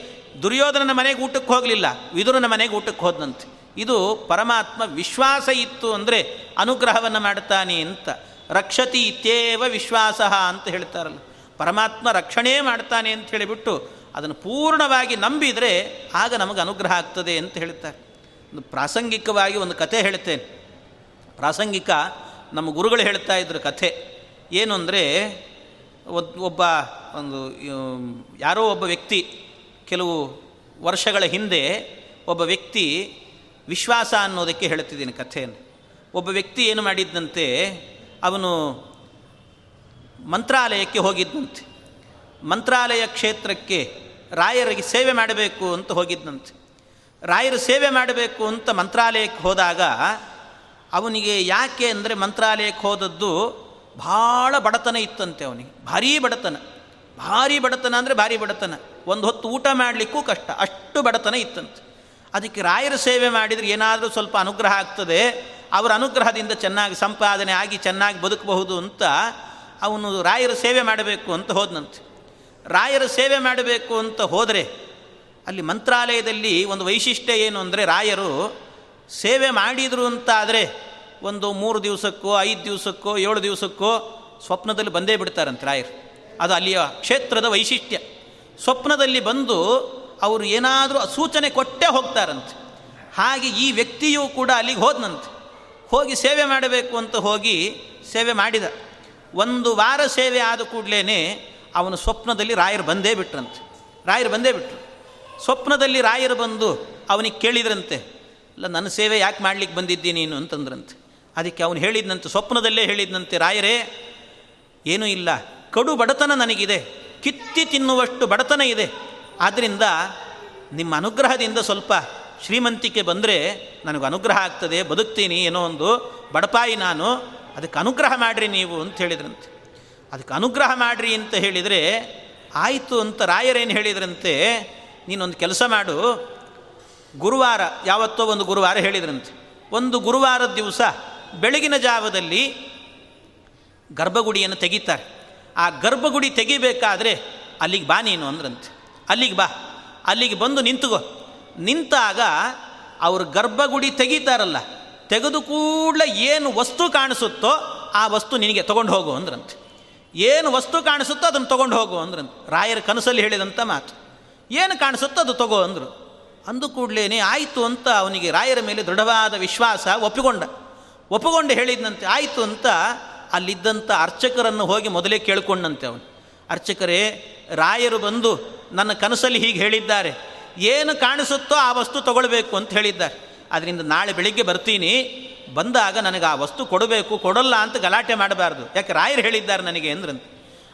ದುರ್ಯೋಧನನ ಮನೆಗೆ ಊಟಕ್ಕೆ ಹೋಗಲಿಲ್ಲ, ವಿದುರನ ಮನೆಗೆ ಊಟಕ್ಕೆ ಹೋದಂತೆ ಇದು ಪರಮಾತ್ಮ ವಿಶ್ವಾಸ ಇತ್ತು ಅಂದರೆ ಅನುಗ್ರಹವನ್ನು ಮಾಡ್ತಾನೆ ಅಂತ. ರಕ್ಷತಿ ಇತ್ಯೇವ ವಿಶ್ವಾಸ ಅಂತ ಹೇಳ್ತಾರಲ್ಲ. ಪರಮಾತ್ಮ ರಕ್ಷಣೆ ಮಾಡ್ತಾನೆ ಅಂತ ಹೇಳಿಬಿಟ್ಟು ಅದನ್ನು ಪೂರ್ಣವಾಗಿ ನಂಬಿದರೆ ಆಗ ನಮಗೆ ಅನುಗ್ರಹ ಆಗ್ತದೆ ಅಂತ ಹೇಳ್ತಾರೆ. ಒಂದು ಪ್ರಾಸಂಗಿಕವಾಗಿ ಒಂದು ಕಥೆ ಹೇಳ್ತೇನೆ. ಪ್ರಾಸಂಗಿಕ ನಮ್ಮ ಗುರುಗಳು ಹೇಳ್ತಾ ಇದ್ರು ಕಥೆ. ಏನು ಅಂದರೆ ಒಬ್ಬ ಒಂದು ಯಾರೋ ಒಬ್ಬ ವ್ಯಕ್ತಿ ಕೆಲವು ವರ್ಷಗಳ ಹಿಂದೆ ಒಬ್ಬ ವ್ಯಕ್ತಿ ವಿಶ್ವಾಸ ಅನ್ನೋದಕ್ಕೆ ಹೇಳ್ತಿದ್ದೀನಿ ಕಥೆಯನ್ನು. ಒಬ್ಬ ವ್ಯಕ್ತಿ ಏನು ಮಾಡಿದ್ದಂತೆ ಅವನು ಮಂತ್ರಾಲಯಕ್ಕೆ ಹೋಗಿದ್ದಂತೆ ಮಂತ್ರಾಲಯ ಕ್ಷೇತ್ರಕ್ಕೆ ರಾಯರಿಗೆ ಸೇವೆ ಮಾಡಬೇಕು ಅಂತ ಹೋಗಿದ್ದಂತೆ ರಾಯರ ಸೇವೆ ಮಾಡಬೇಕು ಅಂತ ಮಂತ್ರಾಲಯಕ್ಕೆ ಹೋದಾಗ ಅವನಿಗೆ ಯಾಕೆ ಅಂದರೆ ಮಂತ್ರಾಲಯಕ್ಕೆ ಹೋದದ್ದು ಭಾಳ ಬಡತನ ಇತ್ತಂತೆ ಅವನಿಗೆ. ಭಾರೀ ಬಡತನ. ಭಾರಿ ಬಡತನ ಅಂದರೆ ಭಾರಿ ಬಡತನ. ಒಂದು ಹೊತ್ತು ಊಟ ಮಾಡಲಿಕ್ಕೂ ಕಷ್ಟ. ಅಷ್ಟು ಬಡತನ ಇತ್ತಂತೆ. ಅದಕ್ಕೆ ರಾಯರ ಸೇವೆ ಮಾಡಿದರೆ ಏನಾದರೂ ಸ್ವಲ್ಪ ಅನುಗ್ರಹ ಆಗ್ತದೆ. ಅವರ ಅನುಗ್ರಹದಿಂದ ಚೆನ್ನಾಗಿ ಸಂಪಾದನೆ ಆಗಿ ಚೆನ್ನಾಗಿ ಬದುಕಬಹುದು ಅಂತ ಅವನು ರಾಯರ ಸೇವೆ ಮಾಡಬೇಕು ಅಂತ ಹೋದನಂತೆ. ರಾಯರ ಸೇವೆ ಮಾಡಬೇಕು ಅಂತ ಹೋದರೆ ಅಲ್ಲಿ ಮಂತ್ರಾಲಯದಲ್ಲಿ ಒಂದು ವೈಶಿಷ್ಟ್ಯ ಏನು ಅಂದರೆ ರಾಯರು ಸೇವೆ ಮಾಡಿದರು ಅಂತಾದರೆ ಒಂದು ಮೂರು ದಿವಸಕ್ಕೋ, ಐದು ದಿವಸಕ್ಕೋ, ಏಳು ದಿವಸಕ್ಕೋ ಸ್ವಪ್ನದಲ್ಲಿ ಬಂದೇ ಬಿಡ್ತಾರಂತೆ ರಾಯರು. ಅದು ಅಲ್ಲಿಯ ಕ್ಷೇತ್ರದ ವೈಶಿಷ್ಟ್ಯ. ಸ್ವಪ್ನದಲ್ಲಿ ಬಂದು ಅವರು ಏನಾದರೂ ಸೂಚನೆ ಕೊಟ್ಟೇ ಹೋಗ್ತಾರಂತೆ. ಹಾಗೆ ಈ ವ್ಯಕ್ತಿಯೂ ಕೂಡ ಅಲ್ಲಿಗೆ ಹೋದನಂತೆ. ಹೋಗಿ ಸೇವೆ ಮಾಡಬೇಕು ಅಂತ ಹೋಗಿ ಸೇವೆ ಮಾಡಿದ. ಒಂದು ವಾರ ಸೇವೆ ಆದ ಕೂಡಲೇ ಅವನು ಸ್ವಪ್ನದಲ್ಲಿ ರಾಯರು ಬಂದೇ ಬಿಟ್ರಂತೆ. ರಾಯರು ಬಂದೇ ಬಿಟ್ರು. ಸ್ವಪ್ನದಲ್ಲಿ ರಾಯರು ಬಂದು ಅವನಿಗೆ ಕೇಳಿದ್ರಂತೆ, ಅಲ್ಲ, ನನ್ನ ಸೇವೆ ಯಾಕೆ ಮಾಡ್ಲಿಕ್ಕೆ ಬಂದಿದ್ದೀನಿ ನೀನು? ಅಂತಂದ್ರಂತೆ. ಅದಕ್ಕೆ ಅವನು ಹೇಳಿದ್ನಂತೆ, ಸ್ವಪ್ನದಲ್ಲೇ ಹೇಳಿದ್ನಂತೆ, ರಾಯರೇ, ಏನೂ ಇಲ್ಲ. ಕಡು ಬಡತನ ನನಗಿದೆ. ಕಿತ್ತಿ ತಿನ್ನುವಷ್ಟು ಬಡತನ ಇದೆ. ಆದ್ದರಿಂದ ನಿಮ್ಮ ಅನುಗ್ರಹದಿಂದ ಸ್ವಲ್ಪ ಶ್ರೀಮಂತಿಕೆ ಬಂದರೆ ನನಗೆ ಅನುಗ್ರಹ ಆಗ್ತದೆ, ಬದುಕ್ತೀನಿ, ಏನೋ ಒಂದು ಬಡಪಾಯಿ ನಾನು. ಅದಕ್ಕೆ ಅನುಗ್ರಹ ಮಾಡಿರಿ ನೀವು, ಅಂತ ಹೇಳಿದ್ರಂತೆ. ಅದಕ್ಕೆ ಅನುಗ್ರಹ ಮಾಡ್ರಿ ಅಂತ ಹೇಳಿದರೆ, ಆಯಿತು ಅಂತ ರಾಯರೇನು ಹೇಳಿದ್ರಂತೆ? ನೀನೊಂದು ಕೆಲಸ ಮಾಡು. ಗುರುವಾರ, ಯಾವತ್ತೋ ಒಂದು ಗುರುವಾರ ಹೇಳಿದ್ರಂತೆ. ಒಂದು ಗುರುವಾರದ ದಿವಸ ಬೆಳಗಿನ ಜಾವದಲ್ಲಿ ಗರ್ಭಗುಡಿಯನ್ನು ತೆಗಿತಾರೆ. ಆ ಗರ್ಭಗುಡಿ ತೆಗಿಬೇಕಾದ್ರೆ ಅಲ್ಲಿಗೆ ಬಾ ನೀನು ಅಂದ್ರಂತೆ. ಅಲ್ಲಿಗೆ ಬಾ. ಅಲ್ಲಿಗೆ ಬಂದು ನಿಂತುಗೋ ನಿಂತಾಗ ಅವರು ಗರ್ಭಗುಡಿ ತೆಗೀತಾರಲ್ಲ, ತೆಗೆದು ಕೂಡಲೇ ಏನು ವಸ್ತು ಕಾಣಿಸುತ್ತೋ ಆ ವಸ್ತು ನಿನಗೆ ತೊಗೊಂಡು ಹೋಗು ಅಂದ್ರಂತೆ. ಏನು ವಸ್ತು ಕಾಣಿಸುತ್ತೋ ಅದನ್ನು ತೊಗೊಂಡು ಹೋಗು ಅಂದ್ರೆ ರಾಯರ ಕನಸಲ್ಲಿ ಹೇಳಿದಂಥ ಮಾತು. ಏನು ಕಾಣಿಸುತ್ತೋ ಅದು ತಗೋ ಅಂದರು. ಅಂದು ಕೂಡಲೇ ಆಯಿತು ಅಂತ ಅವನಿಗೆ ರಾಯರ ಮೇಲೆ ದೃಢವಾದ ವಿಶ್ವಾಸ ಒಪ್ಪಿಕೊಂಡ. ಒಪ್ಪಿಕೊಂಡು ಹೇಳಿದಂತೆ ಆಯಿತು ಅಂತ. ಅಲ್ಲಿದ್ದಂಥ ಅರ್ಚಕರನ್ನು ಹೋಗಿ ಮೊದಲೇ ಕೇಳ್ಕೊಂಡಂತೆ ಅವನು. ಅರ್ಚಕರೇ, ರಾಯರು ಬಂದು ನನ್ನ ಕನಸಲ್ಲಿ ಹೀಗೆ ಹೇಳಿದ್ದಾರೆ. ಏನು ಕಾಣಿಸುತ್ತೋ ಆ ವಸ್ತು ತಗೊಳ್ಬೇಕು ಅಂತ ಹೇಳಿದ್ದಾರೆ. ಅದರಿಂದ ನಾಳೆ ಬೆಳಿಗ್ಗೆ ಬರ್ತೀನಿ. ಬಂದಾಗ ನನಗೆ ಆ ವಸ್ತು ಕೊಡಬೇಕು, ಕೊಡಲ್ಲ ಅಂತ ಗಲಾಟೆ ಮಾಡಬಾರ್ದು. ಯಾಕೆ ರಾಯರು ಹೇಳಿದ್ದಾರೆ ನನಗೆ ಅಂದ್ರಂತೆ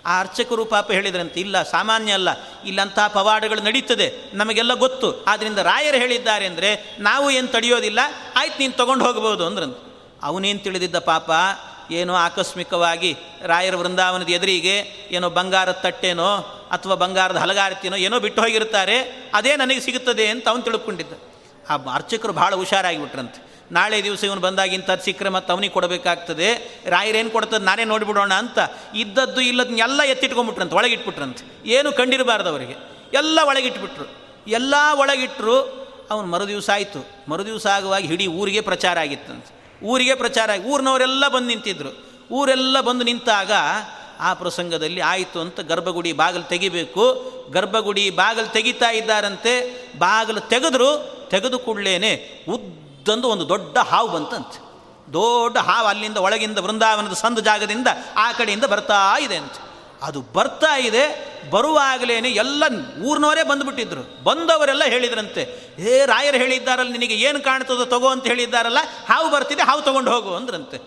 ಆ ಅರ್ಚಕರು ಪಾಪ ಹೇಳಿದ್ರಂತೆ, ಇಲ್ಲ, ಸಾಮಾನ್ಯ ಅಲ್ಲ ಇಲ್ಲಂತಹ ಪವಾಡಗಳು ನಡೀತದೆ, ನಮಗೆಲ್ಲ ಗೊತ್ತು. ಆದ್ದರಿಂದ ರಾಯರು ಹೇಳಿದ್ದಾರೆ ಅಂದರೆ, ನಾವು ಏನು ತಡೆಯೋದಿಲ್ಲ, ಆಯ್ತು ನೀನು ತೊಗೊಂಡು ಹೋಗ್ಬೋದು ಅಂದ್ರಂತೆ ಅವನೇನು ತಿಳಿದಿದ್ದ ಪಾಪ, ಏನೋ ಆಕಸ್ಮಿಕವಾಗಿ ರಾಯರ ವೃಂದಾವನದ ಎದುರಿಗೆ ಏನೋ ಬಂಗಾರದ ತಟ್ಟೆನೋ ಅಥವಾ ಬಂಗಾರದ ಹಲಗಾರತಿನೋ ಏನೋ ಬಿಟ್ಟು ಹೋಗಿರುತ್ತಾರೆ, ಅದೇ ನನಗೆ ಸಿಗುತ್ತದೆ ಅಂತ ಅವನು ತಿಳ್ಕೊಂಡಿದ್ದ. ಆ ಅರ್ಚಕರು ಭಾಳ ಹುಷಾರಾಗಿಬಿಟ್ರಂತೆ ನಾಳೆ ದಿವಸ ಇವನು ಬಂದಾಗ ಇಂಥದ್ದು ಸಿಕ್ಕರೆ ಮತ್ತು ಅವನಿಗೆ ಕೊಡಬೇಕಾಗ್ತದೆ. ರಾಯರೇನು ಕೊಡ್ತದೆ? ನಾನೇ ನೋಡಿಬಿಡೋಣ ಅಂತ. ಇದ್ದದ್ದು ಇಲ್ಲದನ್ನೆಲ್ಲ ಎತ್ತಿಟ್ಕೊಂಡ್ಬಿಟ್ರಂತೆ, ಒಳಗಿಟ್ಬಿಟ್ರಂತೆ. ಏನು ಕಂಡಿರಬಾರ್ದು ಅವರಿಗೆ. ಎಲ್ಲ ಒಳಗಿಟ್ಬಿಟ್ರು. ಎಲ್ಲ ಒಳಗಿಟ್ಟರು ಅವನು ಮರುದಿವಸ ಆಯಿತು. ಮರುದಿವಸ ಆಗುವಾಗ ಇಡೀ ಊರಿಗೆ ಪ್ರಚಾರ ಆಗಿತ್ತಂತೆ. ಊರಿಗೆ ಪ್ರಚಾರ ಆಗಿ, ಊರಿನವರೆಲ್ಲ ಬಂದು ನಿಂತಿದ್ರು. ಊರೆಲ್ಲ ಬಂದು ನಿಂತಾಗ ಆ ಪ್ರಸಂಗದಲ್ಲಿ ಆಯಿತು ಅಂತ ಗರ್ಭಗುಡಿ ಬಾಗಿಲು ತೆಗಿಬೇಕು. ಗರ್ಭಗುಡಿ ಬಾಗಿಲು ತೆಗಿತಾ ಇದ್ದಾರಂತೆ. ಬಾಗಿಲು ತೆಗೆದ್ರು, ತೆಗೆದು ಕೂಡಲೇ ಉದ್ದಂದು ಒಂದು ದೊಡ್ಡ ಹಾವು ಬಂತಂತೆ. ದೊಡ್ಡ ಹಾವು ಅಲ್ಲಿಂದ ಒಳಗಿಂದ ವೃಂದಾವನದ ಸಂದ ಜಾಗದಿಂದ ಆ ಕಡೆಯಿಂದ ಬರ್ತಾ ಇದೆ ಅಂತ. ಅದು ಬರ್ತಾ ಇದೆ, ಬರುವಾಗಲೇನೆ ಎಲ್ಲ ಊರಿನವರೇ ಬಂದುಬಿಟ್ಟಿದ್ರು. ಬಂದವರೆಲ್ಲ ಹೇಳಿದ್ರಂತೆ, ಏ, ರಾಯರು ಹೇಳಿದ್ದಾರಲ್ಲ, ನಿನಗೆ ಏನು ಕಾಣ್ತದೋ ತಗೋ ಅಂತ ಹೇಳಿದ್ದಾರಲ್ಲ, ಹಾವು ಬರ್ತಿದೆ, ಹಾವು ತೊಗೊಂಡು ಹೋಗು, ಅಂದ್ರಂತೆ.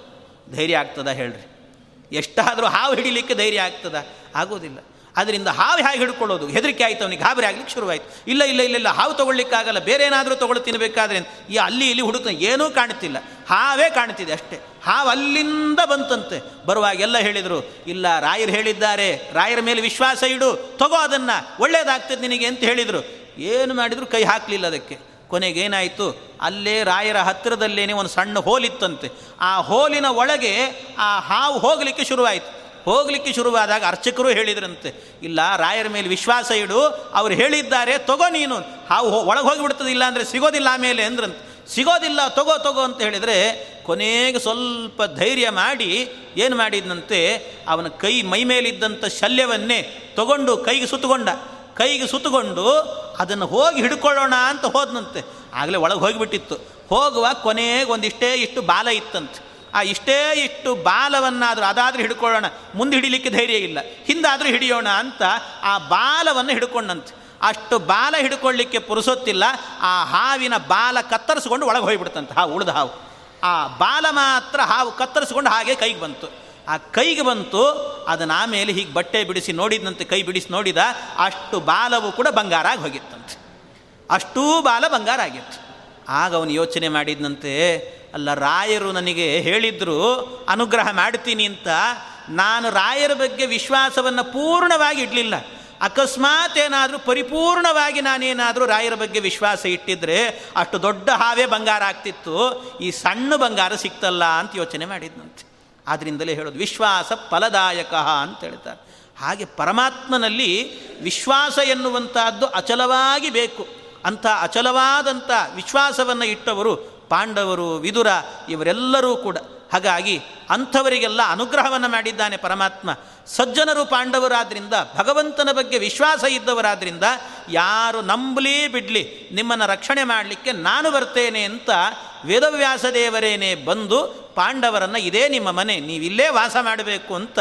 ಧೈರ್ಯ ಆಗ್ತದ ಹೇಳ್ರಿ. ಎಷ್ಟಾದರೂ ಹಾವು ಹಿಡಿಲಿಕ್ಕೆ ಧೈರ್ಯ ಆಗ್ತದ? ಆಗೋದಿಲ್ಲ. ಅದರಿಂದ ಹಾವು ಹೇಗೆ ಹಿಡ್ಕೊಳ್ಳೋದು? ಹೆದರಿಕೆ ಆಯಿತು ಅವನಿಗೆ, ಗಾಬರಿ ಆಗ್ಲಿಕ್ಕೆ ಶುರುವಾಯಿತು. ಇಲ್ಲ ಇಲ್ಲ ಇಲ್ಲ ಇಲ್ಲ, ಹಾವು ತೊಗೊಳ್ಲಿಕ್ಕಾಗಲ್ಲ ಬೇರೆ ಏನಾದರೂ ತೊಗೊಳ್ಳಿ ತಿನ್ನಬೇಕಾದ್ರೆ ಈ ಅಲ್ಲಿ ಇಲ್ಲಿ ಹುಡುಕ ಏನೂ ಕಾಣ್ತಿಲ್ಲ. ಹಾವೇ ಕಾಣ್ತಿದೆ ಅಷ್ಟೇ. ಹಾವು ಅಲ್ಲಿಂದ ಬಂತಂತೆ. ಬರುವಾಗ ಎಲ್ಲ ಹೇಳಿದರು, ಇಲ್ಲ, ರಾಯರು ಹೇಳಿದ್ದಾರೆ, ರಾಯರ ಮೇಲೆ ವಿಶ್ವಾಸ ಇಡು, ತಗೋ ಅದನ್ನು, ಒಳ್ಳೇದಾಗ್ತದೆ ನಿನಗೆ ಅಂತ ಹೇಳಿದರು. ಏನು ಮಾಡಿದ್ರು? ಕೈ ಹಾಕಲಿಲ್ಲ ಅದಕ್ಕೆ. ಕೊನೆಗೇನಾಯಿತು ಅಲ್ಲೇ ರಾಯರ ಹತ್ತಿರದಲ್ಲೇನೆ ಒಂದು ಸಣ್ಣ ಹೋಲಿತ್ತಂತೆ ಆ ಹೋಲಿನ ಒಳಗೆ ಆ ಹಾವು ಹೋಗಲಿಕ್ಕೆ ಶುರುವಾಯಿತು. ಹೋಗಲಿಕ್ಕೆ ಶುರುವಾದಾಗ ಅರ್ಚಕರು ಹೇಳಿದ್ರಂತೆ, ಇಲ್ಲ, ರಾಯರ ಮೇಲೆ ವಿಶ್ವಾಸ ಇಡು, ಅವ್ರು ಹೇಳಿದ್ದಾರೆ, ತಗೋ ನೀನು. ಹಾವು ಒಳಗೆ ಹೋಗಿಬಿಡ್ತದೆ, ಇಲ್ಲ ಅಂದರೆ ಸಿಗೋದಿಲ್ಲ ಆಮೇಲೆ ಅಂದ್ರಂತೆ. ಸಿಗೋದಿಲ್ಲ, ತಗೋ ತಗೋ ಅಂತ ಹೇಳಿದರೆ ಕೊನೆಗೆ ಸ್ವಲ್ಪ ಧೈರ್ಯ ಮಾಡಿ ಏನು ಮಾಡಿದಂತೆ ಅವನ ಕೈ ಮೈ ಮೇಲಿದ್ದಂಥ ಶಲ್ಯವನ್ನೇ ತಗೊಂಡು ಕೈಗೆ ಸುತ್ತಗೊಂಡ ಕೈಗೆ ಸುತ್ತಗೊಂಡು ಅದನ್ನು ಹೋಗಿ ಹಿಡ್ಕೊಳ್ಳೋಣ ಅಂತ ಹೋದನಂತೆ. ಆಗಲೇ ಒಳಗೆ ಹೋಗಿಬಿಟ್ಟಿತ್ತು. ಹೋಗುವ ಕೊನೆಗೆ ಒಂದಿಷ್ಟೇ ಇಷ್ಟು ಬಾಲ ಇತ್ತಂತೆ. ಆ ಇಷ್ಟೇ ಇಷ್ಟು ಬಾಲವನ್ನಾದರೂ ಅದಾದರೂ ಹಿಡ್ಕೊಳ್ಳೋಣ, ಮುಂದೆ ಹಿಡಿಲಿಕ್ಕೆ ಧೈರ್ಯ ಇಲ್ಲ. ಹಿಂದಾದರೂ ಹಿಡಿಯೋಣ ಅಂತ ಆ ಬಾಲವನ್ನು ಹಿಡ್ಕೊಂಡಂತೆ. ಅಷ್ಟು ಬಾಲ ಹಿಡ್ಕೊಳ್ಳಿಕ್ಕೆ ಪುರುಸೊತ್ತಿಲ್ಲ, ಆ ಹಾವಿನ ಬಾಲ ಕತ್ತರಿಸ್ಕೊಂಡು ಒಳಗೆ ಹೋಗಿಬಿಡ್ತಂತೆ ಹಾವು, ಉಳಿದ ಹಾವು. ಆ ಬಾಲ ಮಾತ್ರ ಹಾವು ಕತ್ತರಿಸ್ಕೊಂಡು ಹಾಗೆ ಕೈಗೆ ಬಂತು. ಆ ಕೈಗೆ ಬಂತು, ಅದನ್ನ ಆಮೇಲೆ ಹೀಗೆ ಬಟ್ಟೆ ಬಿಡಿಸಿ ನೋಡಿದಂತೆ ಕೈ ಬಿಡಿಸಿ ನೋಡಿದ, ಅಷ್ಟು ಬಾಲವು ಕೂಡ ಬಂಗಾರ ಆಗಿ ಹೋಗಿತ್ತಂತೆ. ಅಷ್ಟೂ ಬಾಲ ಬಂಗಾರ ಆಗಿತ್ತು. ಆಗ ಅವನು ಯೋಚನೆ ಮಾಡಿದ್ನಂತೆ ಅಲ್ಲ, ರಾಯರು ನನಗೆ ಹೇಳಿದ್ರು, ಅನುಗ್ರಹ ಮಾಡ್ತೀನಿ ಅಂತ. ನಾನು ರಾಯರ ಬಗ್ಗೆ ವಿಶ್ವಾಸವನ್ನು ಪೂರ್ಣವಾಗಿ ಇಡಲಿಲ್ಲ. ಅಕಸ್ಮಾತ್ ಏನಾದರೂ, ಪರಿಪೂರ್ಣವಾಗಿ ನಾನೇನಾದರೂ ರಾಯರ ಬಗ್ಗೆ ವಿಶ್ವಾಸ ಇಟ್ಟಿದ್ರೆ ಅಷ್ಟು ದೊಡ್ಡ ಹಾವೇ ಬಂಗಾರ ಆಗ್ತಿತ್ತು. ಈ ಸಣ್ಣ ಬಂಗಾರ ಸಿಕ್ತಲ್ಲ ಅಂತ ಯೋಚನೆ ಮಾಡಿದ್ನಂತೆ. ಆದ್ದರಿಂದಲೇ ಹೇಳೋದು, ವಿಶ್ವಾಸ ಫಲದಾಯಕ ಅಂತ ಹೇಳ್ತಾರೆ. ಹಾಗೆ ಪರಮಾತ್ಮನಲ್ಲಿ ವಿಶ್ವಾಸ ಎನ್ನುವಂಥದ್ದು ಅಚಲವಾಗಿ ಬೇಕು. ಅಂಥ ಅಚಲವಾದಂಥ ವಿಶ್ವಾಸವನ್ನು ಇಟ್ಟವರು ಪಾಂಡವರು, ವಿದುರ ಇವರೆಲ್ಲರೂ ಕೂಡ. ಹಾಗಾಗಿ ಅಂಥವರಿಗೆಲ್ಲ ಅನುಗ್ರಹವನ್ನು ಮಾಡಿದ್ದಾನೆ ಪರಮಾತ್ಮ. ಸಜ್ಜನರು ಪಾಂಡವರಾದ್ರಿಂದ, ಭಗವಂತನ ಬಗ್ಗೆ ವಿಶ್ವಾಸ ಇದ್ದವರಾದ್ರಿಂದ ಯಾರು ನಂಬಲಿ ಬಿಡಲಿ, ನಿಮ್ಮನ್ನು ರಕ್ಷಣೆ ಮಾಡಲಿಕ್ಕೆ ನಾನು ಬರ್ತೇನೆ ಅಂತ ವೇದವ್ಯಾಸ ದೇವರೇನೇ ಬಂದು ಪಾಂಡವರನ್ನು, ಇದೇ ನಿಮ್ಮ ಮನೆ, ನೀವಿಲ್ಲೇ ವಾಸ ಮಾಡಬೇಕು ಅಂತ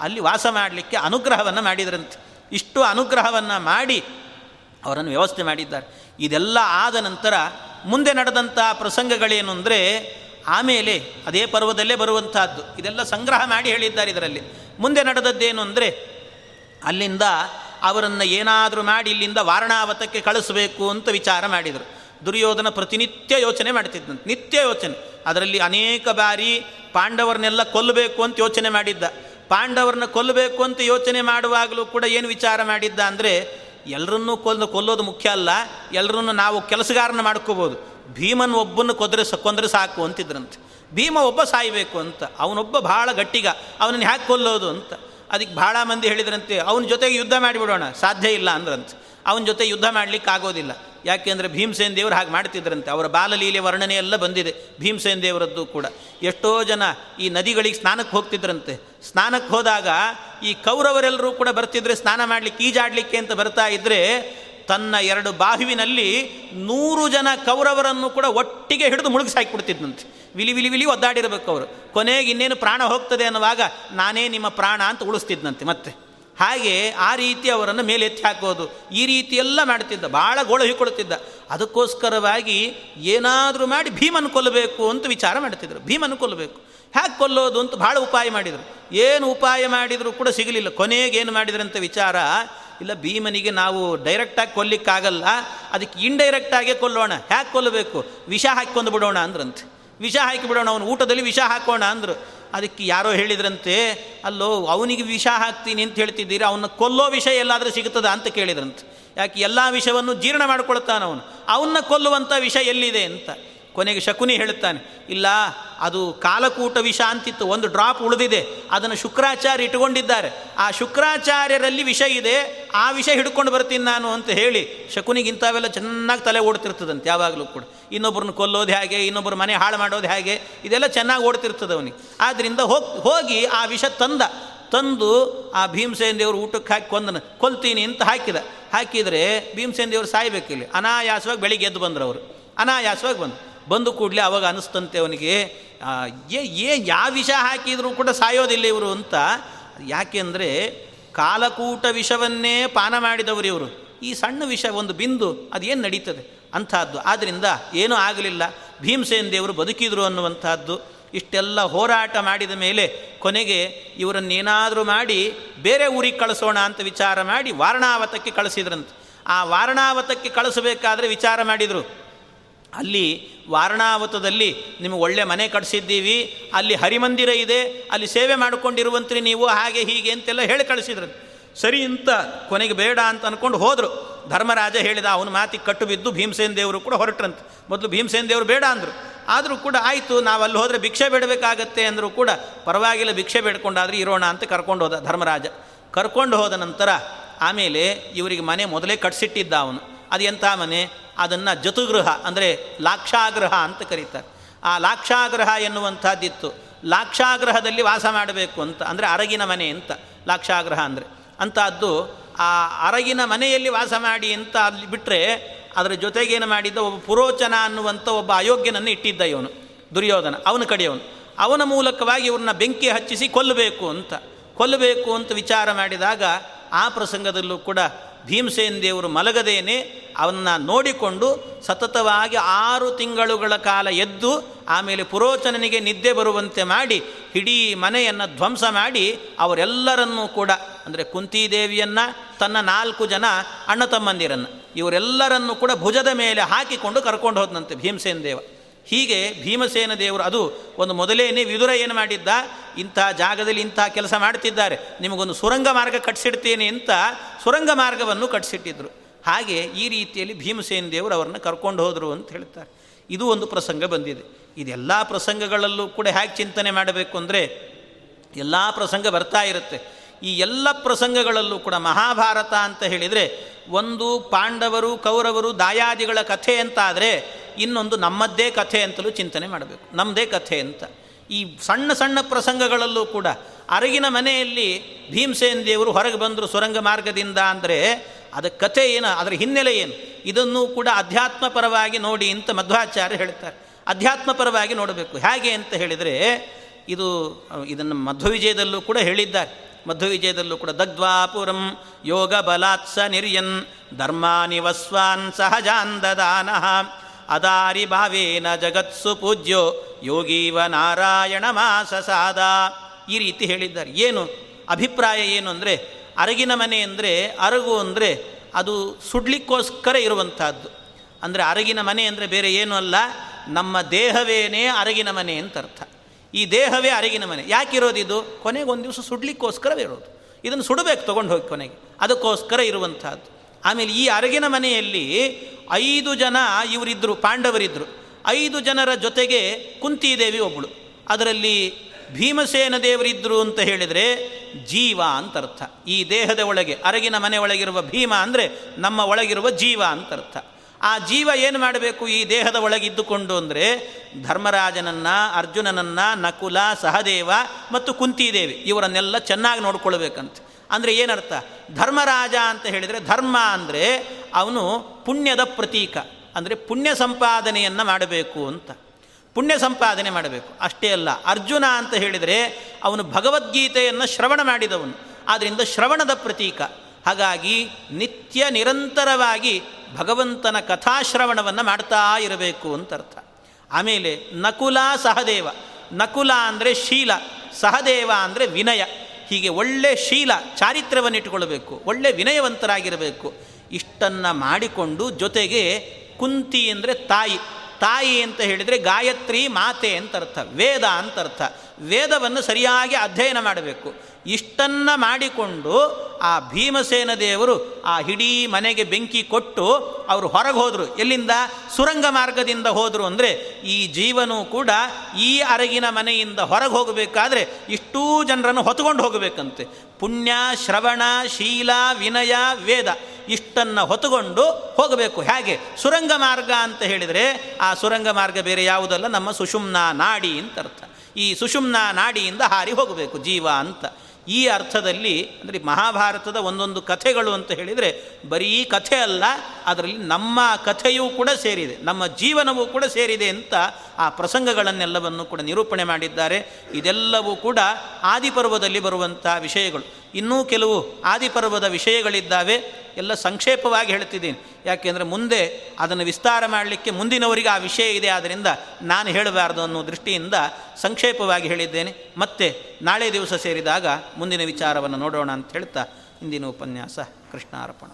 ಅಲ್ಲಿ ವಾಸ ಮಾಡಲಿಕ್ಕೆ ಅನುಗ್ರಹವನ್ನು ಮಾಡಿದ್ರಂತೆ. ಇಷ್ಟು ಅನುಗ್ರಹವನ್ನು ಮಾಡಿ ಅವರನ್ನು ವ್ಯವಸ್ಥೆ ಮಾಡಿದ್ದಾರೆ. ಇದೆಲ್ಲ ಆದ ನಂತರ ಮುಂದೆ ನಡೆದಂಥ ಪ್ರಸಂಗಗಳೇನು ಅಂದರೆ ಆಮೇಲೆ ಅದೇ ಪರ್ವದಲ್ಲೇ ಬರುವಂತಹದ್ದು. ಇದೆಲ್ಲ ಸಂಗ್ರಹ ಮಾಡಿ ಹೇಳಿದ್ದಾರೆ ಇದರಲ್ಲಿ. ಮುಂದೆ ನಡೆದದ್ದೇನು ಅಂದರೆ ಅಲ್ಲಿಂದ ಅವರನ್ನು ಏನಾದರೂ ಮಾಡಿ ಇಲ್ಲಿಂದ ವಾರಣಾವತಕ್ಕೆ ಕಳಿಸಬೇಕು ಅಂತ ವಿಚಾರ ಮಾಡಿದರು. ದುರ್ಯೋಧನ ಪ್ರತಿನಿತ್ಯ ಯೋಚನೆ ಮಾಡ್ತಿದ್ದಂತೆ. ನಿತ್ಯ ಯೋಚನೆ. ಅದರಲ್ಲಿ ಅನೇಕ ಬಾರಿ ಪಾಂಡವರನ್ನೆಲ್ಲ ಕೊಲ್ಲಬೇಕು ಅಂತ ಯೋಚನೆ ಮಾಡಿದ್ದ. ಪಾಂಡವರನ್ನ ಕೊಲ್ಲಬೇಕು ಅಂತ ಯೋಚನೆ ಮಾಡುವಾಗಲೂ ಕೂಡ ಏನು ವಿಚಾರ ಮಾಡಿದ್ದ ಅಂದರೆ ಎಲ್ಲರನ್ನೂ ಕೊಲ್ ಕೊಲ್ಲೋದು ಮುಖ್ಯ ಅಲ್ಲ ಎಲ್ಲರನ್ನು ನಾವು ಕೆಲಸಗಾರನ ಮಾಡ್ಕೋಬೋದು. ಭೀಮನ್ ಒಬ್ಬನ್ನು ಕೊದ್ರೆ ಕೊಂದರೆ ಸಾಕು ಅಂತಿದ್ರಂತೆ. ಭೀಮ ಒಬ್ಬ ಸಾಯಬೇಕು ಅಂತ, ಅವನೊಬ್ಬ ಭಾಳ ಗಟ್ಟಿಗ, ಅವನನ್ನು ಹ್ಯಾಕೆ ಕೊಲ್ಲೋದು ಅಂತ. ಅದಕ್ಕೆ ಭಾಳ ಮಂದಿ ಹೇಳಿದ್ರಂತೆ, ಅವನ ಜೊತೆಗೆ ಯುದ್ಧ ಮಾಡಿಬಿಡೋಣ, ಸಾಧ್ಯ ಇಲ್ಲ ಅಂದ್ರಂತೆ. ಅವನ ಜೊತೆ ಯುದ್ಧ ಮಾಡಲಿಕ್ಕೆ ಆಗೋದಿಲ್ಲ ಯಾಕೆಂದರೆ ಭೀಮಸೇನ ದೇವರು ಹಾಗೆ ಮಾಡ್ತಿದ್ರಂತೆ. ಅವರ ಬಾಲಲೀಲೆ ವರ್ಣನೆ ಎಲ್ಲ ಬಂದಿದೆ. ಭೀಮಸೇನ ದೇವರದ್ದು ಕೂಡ. ಎಷ್ಟೋ ಜನ ಈ ನದಿಗಳಿಗೆ ಸ್ನಾನಕ್ಕೆ ಹೋಗ್ತಿದ್ರಂತೆ. ಸ್ನಾನಕ್ಕೆ ಹೋದಾಗ ಈ ಕೌರವರೆಲ್ಲರೂ ಕೂಡ ಬರ್ತಿದ್ರೆ ಸ್ನಾನ ಮಾಡಲಿಕ್ಕೆ ಈಜಾಡಲಿಕ್ಕೆ ಅಂತ ಬರ್ತಾ ಇದ್ದರೆ ತನ್ನ ಎರಡು ಬಾಹುವಿನಲ್ಲಿ ನೂರು ಜನ ಕೌರವರನ್ನು ಕೂಡ ಒಟ್ಟಿಗೆ ಹಿಡಿದು ಮುಳುಗಿಸಿ ಹಾಕಿಬಿಡ್ತಿದ್ದಂತೆ ವಿಲಿ ವಿಲಿ ವಿಲಿ ಒದ್ದಾಡಿರಬೇಕು ಅವರು. ಕೊನೆಗೆ ಇನ್ನೇನು ಪ್ರಾಣ ಹೋಗ್ತದೆ ಅನ್ನುವಾಗ ನಾನೇ ನಿಮ್ಮ ಪ್ರಾಣ ಅಂತ ಉಳಿಸ್ತಿದ್ದಂತೆ ಮತ್ತೆ. ಹಾಗೆ ಆ ರೀತಿ ಅವರನ್ನು ಮೇಲೆ ಎತ್ತಿ ಹಾಕೋದು. ಈ ರೀತಿ ಎಲ್ಲ ಮಾಡ್ತಿದ್ದ. ಭಾಳ ಕೊಡುತ್ತಿದ್ದ ಅದಕ್ಕೋಸ್ಕರವಾಗಿ ಏನಾದರೂ ಮಾಡಿ ಭೀಮನ್ನು ಕೊಲ್ಲಬೇಕು ಅಂತ ವಿಚಾರ ಮಾಡ್ತಿದ್ರು. ಭೀಮನ್ನು ಕೊಲ್ಲಬೇಕು. ಹ್ಯಾಕೆ ಕೊಲ್ಲೋದು ಅಂತ ಭಾಳ ಉಪಾಯ ಮಾಡಿದರು. ಏನು ಉಪಾಯ ಮಾಡಿದರೂ ಕೂಡ ಸಿಗಲಿಲ್ಲ. ಕೊನೆಗೆ ಏನು ಮಾಡಿದ್ರಂತ ವಿಚಾರ, ಇಲ್ಲ ಭೀಮನಿಗೆ ನಾವು ಡೈರೆಕ್ಟಾಗಿ ಕೊಲ್ಲಿಕ್ಕಾಗಲ್ಲ. ಅದಕ್ಕೆ ಇಂಡೈರೆಕ್ಟಾಗೇ ಕೊಲ್ಲೋಣ. ಹ್ಯಾಕೆ ಕೊಲ್ಲಬೇಕು. ವಿಷ ಹಾಕಿ ಬಿಡೋಣ ಅಂದ್ರಂತೆ. ವಿಷ ಹಾಕಿ ಬಿಡೋಣ. ಅವನು ಊಟದಲ್ಲಿ ವಿಷ ಹಾಕೋಣ ಅಂದರು. ಅದಕ್ಕೆ ಯಾರೋ ಹೇಳಿದ್ರಂತೆ, ಅಲ್ಲೋ, ಅವನಿಗೆ ವಿಷ ಹಾಕ್ತೀನಿ ಅಂತ ಹೇಳ್ತಿದ್ದೀರಿ ಅವನ್ನ ಕೊಲ್ಲೋ ವಿಷಯ ಎಲ್ಲಾದರೂ ಸಿಗುತ್ತದ ಅಂತ ಕೇಳಿದ್ರಂತೆ. ಯಾಕೆ, ಎಲ್ಲ ವಿಷವನ್ನು ಜೀರ್ಣ ಮಾಡ್ಕೊಳ್ತಾನೆ ಅವನು ಅವನ್ನ ಕೊಲ್ಲುವಂಥ ವಿಷಯ ಎಲ್ಲಿದೆ? ಅಂತ. ಕೊನೆಗೆ ಶಕುನಿ ಹೇಳುತ್ತಾನೆ, ಇಲ್ಲ, ಅದು ಕಾಲಕೂಟ ವಿಷ ಅಂತಿತ್ತು, ಒಂದು ಡ್ರಾಪ್ ಉಳಿದಿದೆ, ಅದನ್ನು ಶುಕ್ರಾಚಾರ್ಯ ಇಟ್ಟುಕೊಂಡಿದ್ದಾರೆ. ಆ ಶುಕ್ರಾಚಾರ್ಯರಲ್ಲಿ ವಿಷ ಇದೆ, ಆ ವಿಷ ಹಿಡ್ಕೊಂಡು ಬರ್ತೀನಿ ನಾನು ಅಂತ ಹೇಳಿ ಶಕುನಿಗೆ ಇಂಥವೆಲ್ಲ ಚೆನ್ನಾಗಿ ತಲೆ ಓಡ್ತಿರ್ತದಂತೆ, ಯಾವಾಗಲೂ ಕೂಡ. ಇನ್ನೊಬ್ಬರನ್ನ ಕೊಲ್ಲೋದು ಹೇಗೆ, ಇನ್ನೊಬ್ಬರು ಮನೆ ಹಾಳು ಮಾಡೋದು ಹೇಗೆ, ಇದೆಲ್ಲ ಚೆನ್ನಾಗಿ ಓಡ್ತಿರ್ತದೆ ಅವನಿಗೆ. ಆದ್ದರಿಂದ ಹೋಗಿ ಆ ವಿಷ ತಂದ, ತಂದು ಆ ಭೀಮಸೇನ ದೇವರು ಊಟಕ್ಕೆ ಹಾಕಿ ಕೊಂದನ, ಕೊಲ್ತೀನಿ ಅಂತ ಹಾಕಿದ. ಹಾಕಿದರೆ ಭೀಮಸೇನ ದೇವರು ಸಾಯ್ಬೇಕಿಲ್ಲ, ಅನಾಯಾಸವಾಗಿ ಬೆಳಿಗ್ಗೆ ಎದ್ದು ಬಂದರು ಅವರು. ಅನಾಯಾಸವಾಗಿ ಬಂದು ಬಂದು ಕೂಡಲೇ ಅವಾಗ ಅನಿಸ್ತಂತೆ ಅವನಿಗೆ ಏ ಏ ಯಾವ ವಿಷ ಹಾಕಿದರೂ ಕೂಡ ಸಾಯೋದಿಲ್ಲ ಇವರು ಅಂತ. ಯಾಕೆಂದರೆ ಕಾಲಕೂಟ ವಿಷವನ್ನೇ ಪಾನ ಮಾಡಿದವರು ಇವರು. ಈ ಸಣ್ಣ ವಿಷ ಒಂದು ಬಿಂದು ಅದೇನು ನಡೀತದೆ? ಅಂಥದ್ದು. ಆದ್ದರಿಂದ ಏನೂ ಆಗಲಿಲ್ಲ. ಭೀಮಸೇನ ದೇವರು ಬದುಕಿದ್ರು ಅನ್ನುವಂಥದ್ದು. ಇಷ್ಟೆಲ್ಲ ಹೋರಾಟ ಮಾಡಿದ ಮೇಲೆ ಕೊನೆಗೆ ಇವರನ್ನೇನಾದರೂ ಮಾಡಿ ಬೇರೆ ಊರಿಗೆ ಕಳಿಸೋಣ ಅಂತ ವಿಚಾರ ಮಾಡಿ ವಾರಣಾವತಕ್ಕೆ ಕಳಿಸಿದ್ರಂತೆ. ಆ ವಾರಣಾವತಕ್ಕೆ ಕಳಿಸಬೇಕಾದ್ರೆ ವಿಚಾರ ಮಾಡಿದರು. ಅಲ್ಲಿ ವಾರಣಾವತದಲ್ಲಿ ನಿಮಗೆ ಒಳ್ಳೆ ಮನೆ ಕಟ್ಸಿದ್ದೀವಿ, ಅಲ್ಲಿ ಹರಿಮಂದಿರ ಇದೆ, ಅಲ್ಲಿ ಸೇವೆ ಮಾಡಿಕೊಂಡಿರುವಂತ್ರಿ ನೀವು, ಹಾಗೆ ಹೀಗೆ ಅಂತೆಲ್ಲ ಹೇಳಿ ಕಳಿಸಿದ್ರು. ಸರಿ ಅಂತ ಕೊನೆಗೆ ಬೇಡ ಅಂತ ಅಂದ್ಕೊಂಡು ಹೋದರು. ಧರ್ಮರಾಜ ಹೇಳಿದ, ಅವನ ಮಾತಿಗೆ ಕಟ್ಟು ಬಿದ್ದು ಭೀಮಸೇನ್ ದೇವರು ಕೂಡ ಹೊರಟ್ರಂತೆ. ಮೊದಲು ಭೀಮಸೇನ್ ದೇವರು ಬೇಡ ಅಂದರು. ಆದರೂ ಕೂಡ ಆಯಿತು, ನಾವು ಅಲ್ಲಿ ಹೋದರೆ ಭಿಕ್ಷೆ ಬೇಡಬೇಕಾಗತ್ತೆ ಅಂದರೂ ಕೂಡ ಪರವಾಗಿಲ್ಲ, ಭಿಕ್ಷೆ ಬೇಡ್ಕೊಂಡಾದ್ರೆ ಇರೋಣ ಅಂತ ಕರ್ಕೊಂಡು ಹೋದ ಧರ್ಮರಾಜ. ಕರ್ಕೊಂಡು ಹೋದ ನಂತರ ಆಮೇಲೆ ಇವರಿಗೆ ಮನೆ ಮೊದಲೇ ಕಟ್ಸಿಟ್ಟಿದ್ದ ಅವನು. ಅದು ಎಂಥ ಮನೆ? ಅದನ್ನು ಜತುಗೃಹ ಅಂದರೆ ಲಾಕ್ಷಾಗ್ರಹ ಅಂತ ಕರೀತಾರೆ. ಆ ಲಾಕ್ಷಾಗ್ರಹ ಎನ್ನುವಂಥದ್ದಿತ್ತು. ಲಾಕ್ಷಾಗ್ರಹದಲ್ಲಿ ವಾಸ ಮಾಡಬೇಕು ಅಂತ, ಅಂದರೆ ಅರಗಿನ ಮನೆ ಅಂತ, ಲಾಕ್ಷಾಗ್ರಹ ಅಂದರೆ. ಅಂಥದ್ದು ಆ ಅರಗಿನ ಮನೆಯಲ್ಲಿ ವಾಸ ಮಾಡಿ ಅಂತ ಅಲ್ಲಿ ಬಿಟ್ಟರೆ ಅದರ ಜೊತೆಗೇನು ಮಾಡಿದ್ದ, ಒಬ್ಬ ಪುರೋಚನ ಅನ್ನುವಂಥ ಒಬ್ಬ ಅಯೋಗ್ಯನನ್ನು ಇಟ್ಟಿದ್ದ ಇವನು, ದುರ್ಯೋಧನ, ಅವನ ಕಡೆಯವನು. ಅವನ ಮೂಲಕವಾಗಿ ಇವ್ರನ್ನ ಬೆಂಕಿ ಹಚ್ಚಿಸಿ ಕೊಲ್ಲಬೇಕು ಅಂತ. ಕೊಲ್ಲಬೇಕು ಅಂತ ವಿಚಾರ ಮಾಡಿದಾಗ ಆ ಪ್ರಸಂಗದಲ್ಲೂ ಕೂಡ ಭೀಮಸೇನ್ ದೇವರು ಮಲಗದೇನೆ ಅವನ್ನ ನೋಡಿಕೊಂಡು ಸತತವಾಗಿ ಆರು ತಿಂಗಳುಗಳ ಕಾಲ ಎದ್ದು ಆಮೇಲೆ ಪುರೋಚನನಿಗೆ ನಿದ್ದೆ ಬರುವಂತೆ ಮಾಡಿ ಇಡೀ ಮನೆಯನ್ನು ಧ್ವಂಸ ಮಾಡಿ ಅವರೆಲ್ಲರನ್ನೂ ಕೂಡ, ಅಂದರೆ ಕುಂತಿದೇವಿಯನ್ನು, ತನ್ನ ನಾಲ್ಕು ಜನ ಅಣ್ಣ ತಮ್ಮಂದಿರನ್ನು, ಇವರೆಲ್ಲರನ್ನೂ ಕೂಡ ಭುಜದ ಮೇಲೆ ಹಾಕಿಕೊಂಡು ಕರ್ಕೊಂಡು ಹೋದನಂತೆ ಭೀಮಸೇನ್ ದೇವ. ಹೀಗೆ ಭೀಮಸೇನ ದೇವರು, ಅದು ಒಂದು ಮೊದಲೇನೆ ವಿದುರ ಏನು ಮಾಡಿದ್ದ? ಇಂಥ ಜಾಗದಲ್ಲಿ ಇಂಥ ಕೆಲಸ ಮಾಡ್ತಿದ್ದಾರೆ ನಿಮಗೊಂದು ಸುರಂಗ ಮಾರ್ಗ ಕಟ್ಸಿಡ್ತೇನೆ ಅಂತ ಸುರಂಗ ಮಾರ್ಗವನ್ನು ಕಟ್ಸಿಟ್ಟಿದ್ರು. ಹಾಗೆ ಈ ರೀತಿಯಲ್ಲಿ ಭೀಮಸೇನ ದೇವರು ಅವರನ್ನು ಕರ್ಕೊಂಡು ಹೋದರು ಅಂತ ಹೇಳ್ತಾರೆ. ಇದು ಒಂದು ಪ್ರಸಂಗ ಬಂದಿದೆ. ಇದೆಲ್ಲ ಪ್ರಸಂಗಗಳಲ್ಲೂ ಕೂಡ ಹೇಗೆ ಚಿಂತನೆ ಮಾಡಬೇಕು ಅಂದರೆ ಎಲ್ಲ ಪ್ರಸಂಗ ಬರ್ತಾ ಇರುತ್ತೆ. ಈ ಎಲ್ಲ ಪ್ರಸಂಗಗಳಲ್ಲೂ ಕೂಡ ಮಹಾಭಾರತ ಅಂತ ಹೇಳಿದರೆ ಒಂದು ಪಾಂಡವರು, ಕೌರವರು, ದಾಯಾದಿಗಳ ಕಥೆ ಅಂತಾದರೆ ಇನ್ನೊಂದು ನಮ್ಮದ್ದೇ ಕಥೆ ಅಂತಲೂ ಚಿಂತನೆ ಮಾಡಬೇಕು. ನಮ್ಮದೇ ಕಥೆ ಅಂತ. ಈ ಸಣ್ಣ ಸಣ್ಣ ಪ್ರಸಂಗಗಳಲ್ಲೂ ಕೂಡ ಅರಗಿನ ಮನೆಯಲ್ಲಿ ಭೀಮಸೇನ್ ದೇವರು ಹೊರಗೆ ಬಂದರು ಸುರಂಗ ಮಾರ್ಗದಿಂದ ಅಂದರೆ ಅದರ ಕಥೆ ಏನು, ಅದರ ಹಿನ್ನೆಲೆ ಏನು? ಇದನ್ನು ಕೂಡ ಅಧ್ಯಾತ್ಮ ಪರವಾಗಿ ನೋಡಿ ಅಂತ ಮಧ್ವಾಚಾರ್ಯ ಹೇಳ್ತಾರೆ. ಅಧ್ಯಾತ್ಮ ಪರವಾಗಿ ನೋಡಬೇಕು. ಹೇಗೆ ಅಂತ ಹೇಳಿದರೆ ಇದು, ಇದನ್ನು ಮಧ್ವವಿಜಯದಲ್ಲೂ ಕೂಡ ಹೇಳಿದ್ದಾರೆ. ಮಧ್ವ ವಿಜಯದಲ್ಲೂ ಕೂಡ ದಗ್ಧ್ವಾಪುರಂ ಯೋಗ ಬಲಾತ್ಸ ನಿರ್ಯನ್ ಧರ್ಮಾನಿವಸ್ವಾನ್ ಸಹಜಾನ್ ದದಾನಃ ಅದಾರಿ ಭಾವೇನ ಜಗತ್ಸು ಪೂಜ್ಯೋ ಯೋಗೀವ ನಾರಾಯಣ ಮಾಸಸಾದ ಈ ರೀತಿ ಹೇಳಿದ್ದಾರೆ. ಏನು? ಅಭಿಪ್ರಾಯ ಏನು ಅಂದರೆ, ಅರಗಿನ ಮನೆ ಅಂದರೆ, ಅರಗು ಅಂದರೆ ಅದು ಸುಡ್ಲಿಕ್ಕೋಸ್ಕರ ಇರುವಂತಹದ್ದು. ಅಂದರೆ ಅರಗಿನ ಮನೆ ಅಂದರೆ ಬೇರೆ ಏನೂ ಅಲ್ಲ, ನಮ್ಮ ದೇಹವೇನೇ ಅರಗಿನ ಮನೆ ಅಂತ ಅರ್ಥ. ಈ ದೇಹವೇ ಅರಗಿನ ಮನೆ. ಯಾಕಿರೋದಿದು ಕೊನೆಗೆ ಒಂದು ದಿವಸ ಸುಡ್ಲಿಕ್ಕೋಸ್ಕರವೇ ಇರೋದು. ಇದನ್ನು ಸುಡಬೇಕು ತೊಗೊಂಡು ಹೋಗಿ ಕೊನೆಗೆ. ಅದಕ್ಕೋಸ್ಕರ ಇರುವಂಥದ್ದು ಆಮೇಲೆ ಈ ಅರಗಿನ ಮನೆಯಲ್ಲಿ ಐದು ಜನ ಇವರಿದ್ದರು ಪಾಂಡವರಿದ್ದರು ಐದು ಜನರ ಜೊತೆಗೆ ಕುಂತಿದೇವಿ ಒಬ್ಬಳು ಅದರಲ್ಲಿ ಭೀಮಸೇನ ದೇವರಿದ್ದರು ಅಂತ ಹೇಳಿದರೆ ಜೀವ ಅಂತ ಅರ್ಥ. ಈ ದೇಹದ ಒಳಗೆ, ಅರಗಿನ ಮನೆ ಒಳಗಿರುವ ಭೀಮ ಅಂದರೆ ನಮ್ಮ ಒಳಗಿರುವ ಜೀವ ಅಂತ ಅರ್ಥ. ಆ ಜೀವ ಏನು ಮಾಡಬೇಕು? ಈ ದೇಹದ ಒಳಗಿದ್ದುಕೊಂಡು ಅಂದರೆ ಧರ್ಮರಾಜನನ್ನು, ಅರ್ಜುನನನ್ನು, ನಕುಲ, ಸಹದೇವ ಮತ್ತು ಕುಂತಿದೇವಿ ಇವರನ್ನೆಲ್ಲ ಚೆನ್ನಾಗಿ ನೋಡ್ಕೊಳ್ಬೇಕಂತೆ. ಅಂದರೆ ಏನರ್ಥ? ಧರ್ಮರಾಜ ಅಂತ ಹೇಳಿದರೆ ಧರ್ಮ ಅಂದರೆ ಅವನು ಪುಣ್ಯದ ಪ್ರತೀಕ. ಅಂದರೆ ಪುಣ್ಯ ಸಂಪಾದನೆಯನ್ನು ಮಾಡಬೇಕು ಅಂತ. ಪುಣ್ಯ ಸಂಪಾದನೆ ಮಾಡಬೇಕು. ಅಷ್ಟೇ ಅಲ್ಲ, ಅರ್ಜುನ ಅಂತ ಹೇಳಿದರೆ ಅವನು ಭಗವದ್ಗೀತೆಯನ್ನು ಶ್ರವಣ ಮಾಡಿದವನು. ಆದ್ದರಿಂದ ಶ್ರವಣದ ಪ್ರತೀಕ. ಹಾಗಾಗಿ ನಿತ್ಯ ನಿರಂತರವಾಗಿ ಭಗವಂತನ ಕಥಾಶ್ರವಣವನ್ನು ಮಾಡ್ತಾ ಇರಬೇಕು ಅಂತ ಅರ್ಥ. ಆಮೇಲೆ ನಕುಲ ಸಹದೇವ. ನಕುಲ ಅಂದರೆ ಶೀಲ, ಸಹದೇವ ಅಂದರೆ ವಿನಯ. ಹೀಗೆ ಒಳ್ಳೆ ಶೀಲ ಚಾರಿತ್ರ್ಯವನ್ನು ಇಟ್ಟುಕೊಳ್ಬೇಕು ಒಳ್ಳೆ ವಿನಯವಂತರಾಗಿರಬೇಕು. ಇಷ್ಟನ್ನು ಮಾಡಿಕೊಂಡು ಜೊತೆಗೆ ಕುಂತಿ ಅಂದರೆ ತಾಯಿ ತಾಯಿ ಅಂತ ಹೇಳಿದರೆ ಗಾಯತ್ರಿ ಮಾತೆ ಅಂತ ಅರ್ಥ, ವೇದ ಅಂತ ಅರ್ಥ. ವೇದವನ್ನು ಸರಿಯಾಗಿ ಅಧ್ಯಯನ ಮಾಡಬೇಕು. ಇಷ್ಟನ್ನು ಮಾಡಿಕೊಂಡು ಆ ಭೀಮಸೇನ ದೇವರು ಆ ಇಡೀ ಮನೆಗೆ ಬೆಂಕಿ ಕೊಟ್ಟು ಅವರು ಹೊರಗೆ ಹೋದರು. ಎಲ್ಲಿಂದ? ಸುರಂಗ ಮಾರ್ಗದಿಂದ ಹೋದರು ಅಂದರೆ ಈ ಜೀವನೂ ಕೂಡ ಈ ಅರಗಿನ ಮನೆಯಿಂದ ಹೊರಗೆ ಹೋಗಬೇಕಾದ್ರೆ ಇಷ್ಟೂ ಜನರನ್ನು ಹೊತ್ಕೊಂಡು ಹೋಗಬೇಕಂತೆ. ಪುಣ್ಯ, ಶ್ರವಣ, ಶೀಲ, ವಿನಯ, ವೇದ ಇಷ್ಟನ್ನು ಹೊತ್ತುಕೊಂಡು ಹೋಗಬೇಕು. ಹೇಗೆ? ಸುರಂಗ ಮಾರ್ಗ ಅಂತ ಹೇಳಿದರೆ ಆ ಸುರಂಗ ಮಾರ್ಗ ಬೇರೆ ಯಾವುದಲ್ಲ? ನಮ್ಮ ಸುಷುಮ್ನ ನಾಡಿ ಅಂತ ಅರ್ಥ. ಈ ಸುಷುಮ್ನ ನಾಡಿಯಿಂದ ಹಾರಿ ಹೋಗಬೇಕು ಜೀವ ಅಂತ. ಈ ಅರ್ಥದಲ್ಲಿ, ಅಂದರೆ ಮಹಾಭಾರತದ ಒಂದೊಂದು ಕಥೆಗಳು ಅಂತ ಹೇಳಿದರೆ, ಬರೀ ಕಥೆ ಅಲ್ಲ, ಅದರಲ್ಲಿ ನಮ್ಮ ಕಥೆಯೂ ಕೂಡ ಸೇರಿದೆ, ನಮ್ಮ ಜೀವನವೂ ಕೂಡ ಸೇರಿದೆ ಅಂತ ಆ ಪ್ರಸಂಗಗಳನ್ನೆಲ್ಲವನ್ನು ಕೂಡ ನಿರೂಪಣೆ ಮಾಡಿದ್ದಾರೆ. ಇದೆಲ್ಲವೂ ಕೂಡ ಆದಿಪರ್ವದಲ್ಲಿ ಬರುವಂಥ ವಿಷಯಗಳು. ಇನ್ನೂ ಕೆಲವು ಆದಿಪರ್ವದ ವಿಷಯಗಳಿದ್ದಾವೆ, ಎಲ್ಲ ಸಂಕ್ಷೇಪವಾಗಿ ಹೇಳ್ತಿದ್ದೀನಿ. ಯಾಕೆಂದರೆ ಮುಂದೆ ಅದನ್ನು ವಿಸ್ತಾರ ಮಾಡಲಿಕ್ಕೆ ಮುಂದಿನವರಿಗೆ ಆ ವಿಷಯ ಇದೆ ಆದ್ದರಿಂದ ನಾನು ಹೇಳಬಾರ್ದು ಅನ್ನೋ ದೃಷ್ಟಿಯಿಂದ ಸಂಕ್ಷೇಪವಾಗಿ ಹೇಳಿದ್ದೇನೆ. ಮತ್ತೆ ನಾಳೆ ದಿವಸ ಸೇರಿದಾಗ ಮುಂದಿನ ವಿಚಾರವನ್ನು ನೋಡೋಣ ಅಂತ ಹೇಳ್ತಾ ಇಂದಿನ ಉಪನ್ಯಾಸ ಕೃಷ್ಣಾರ್ಪಣ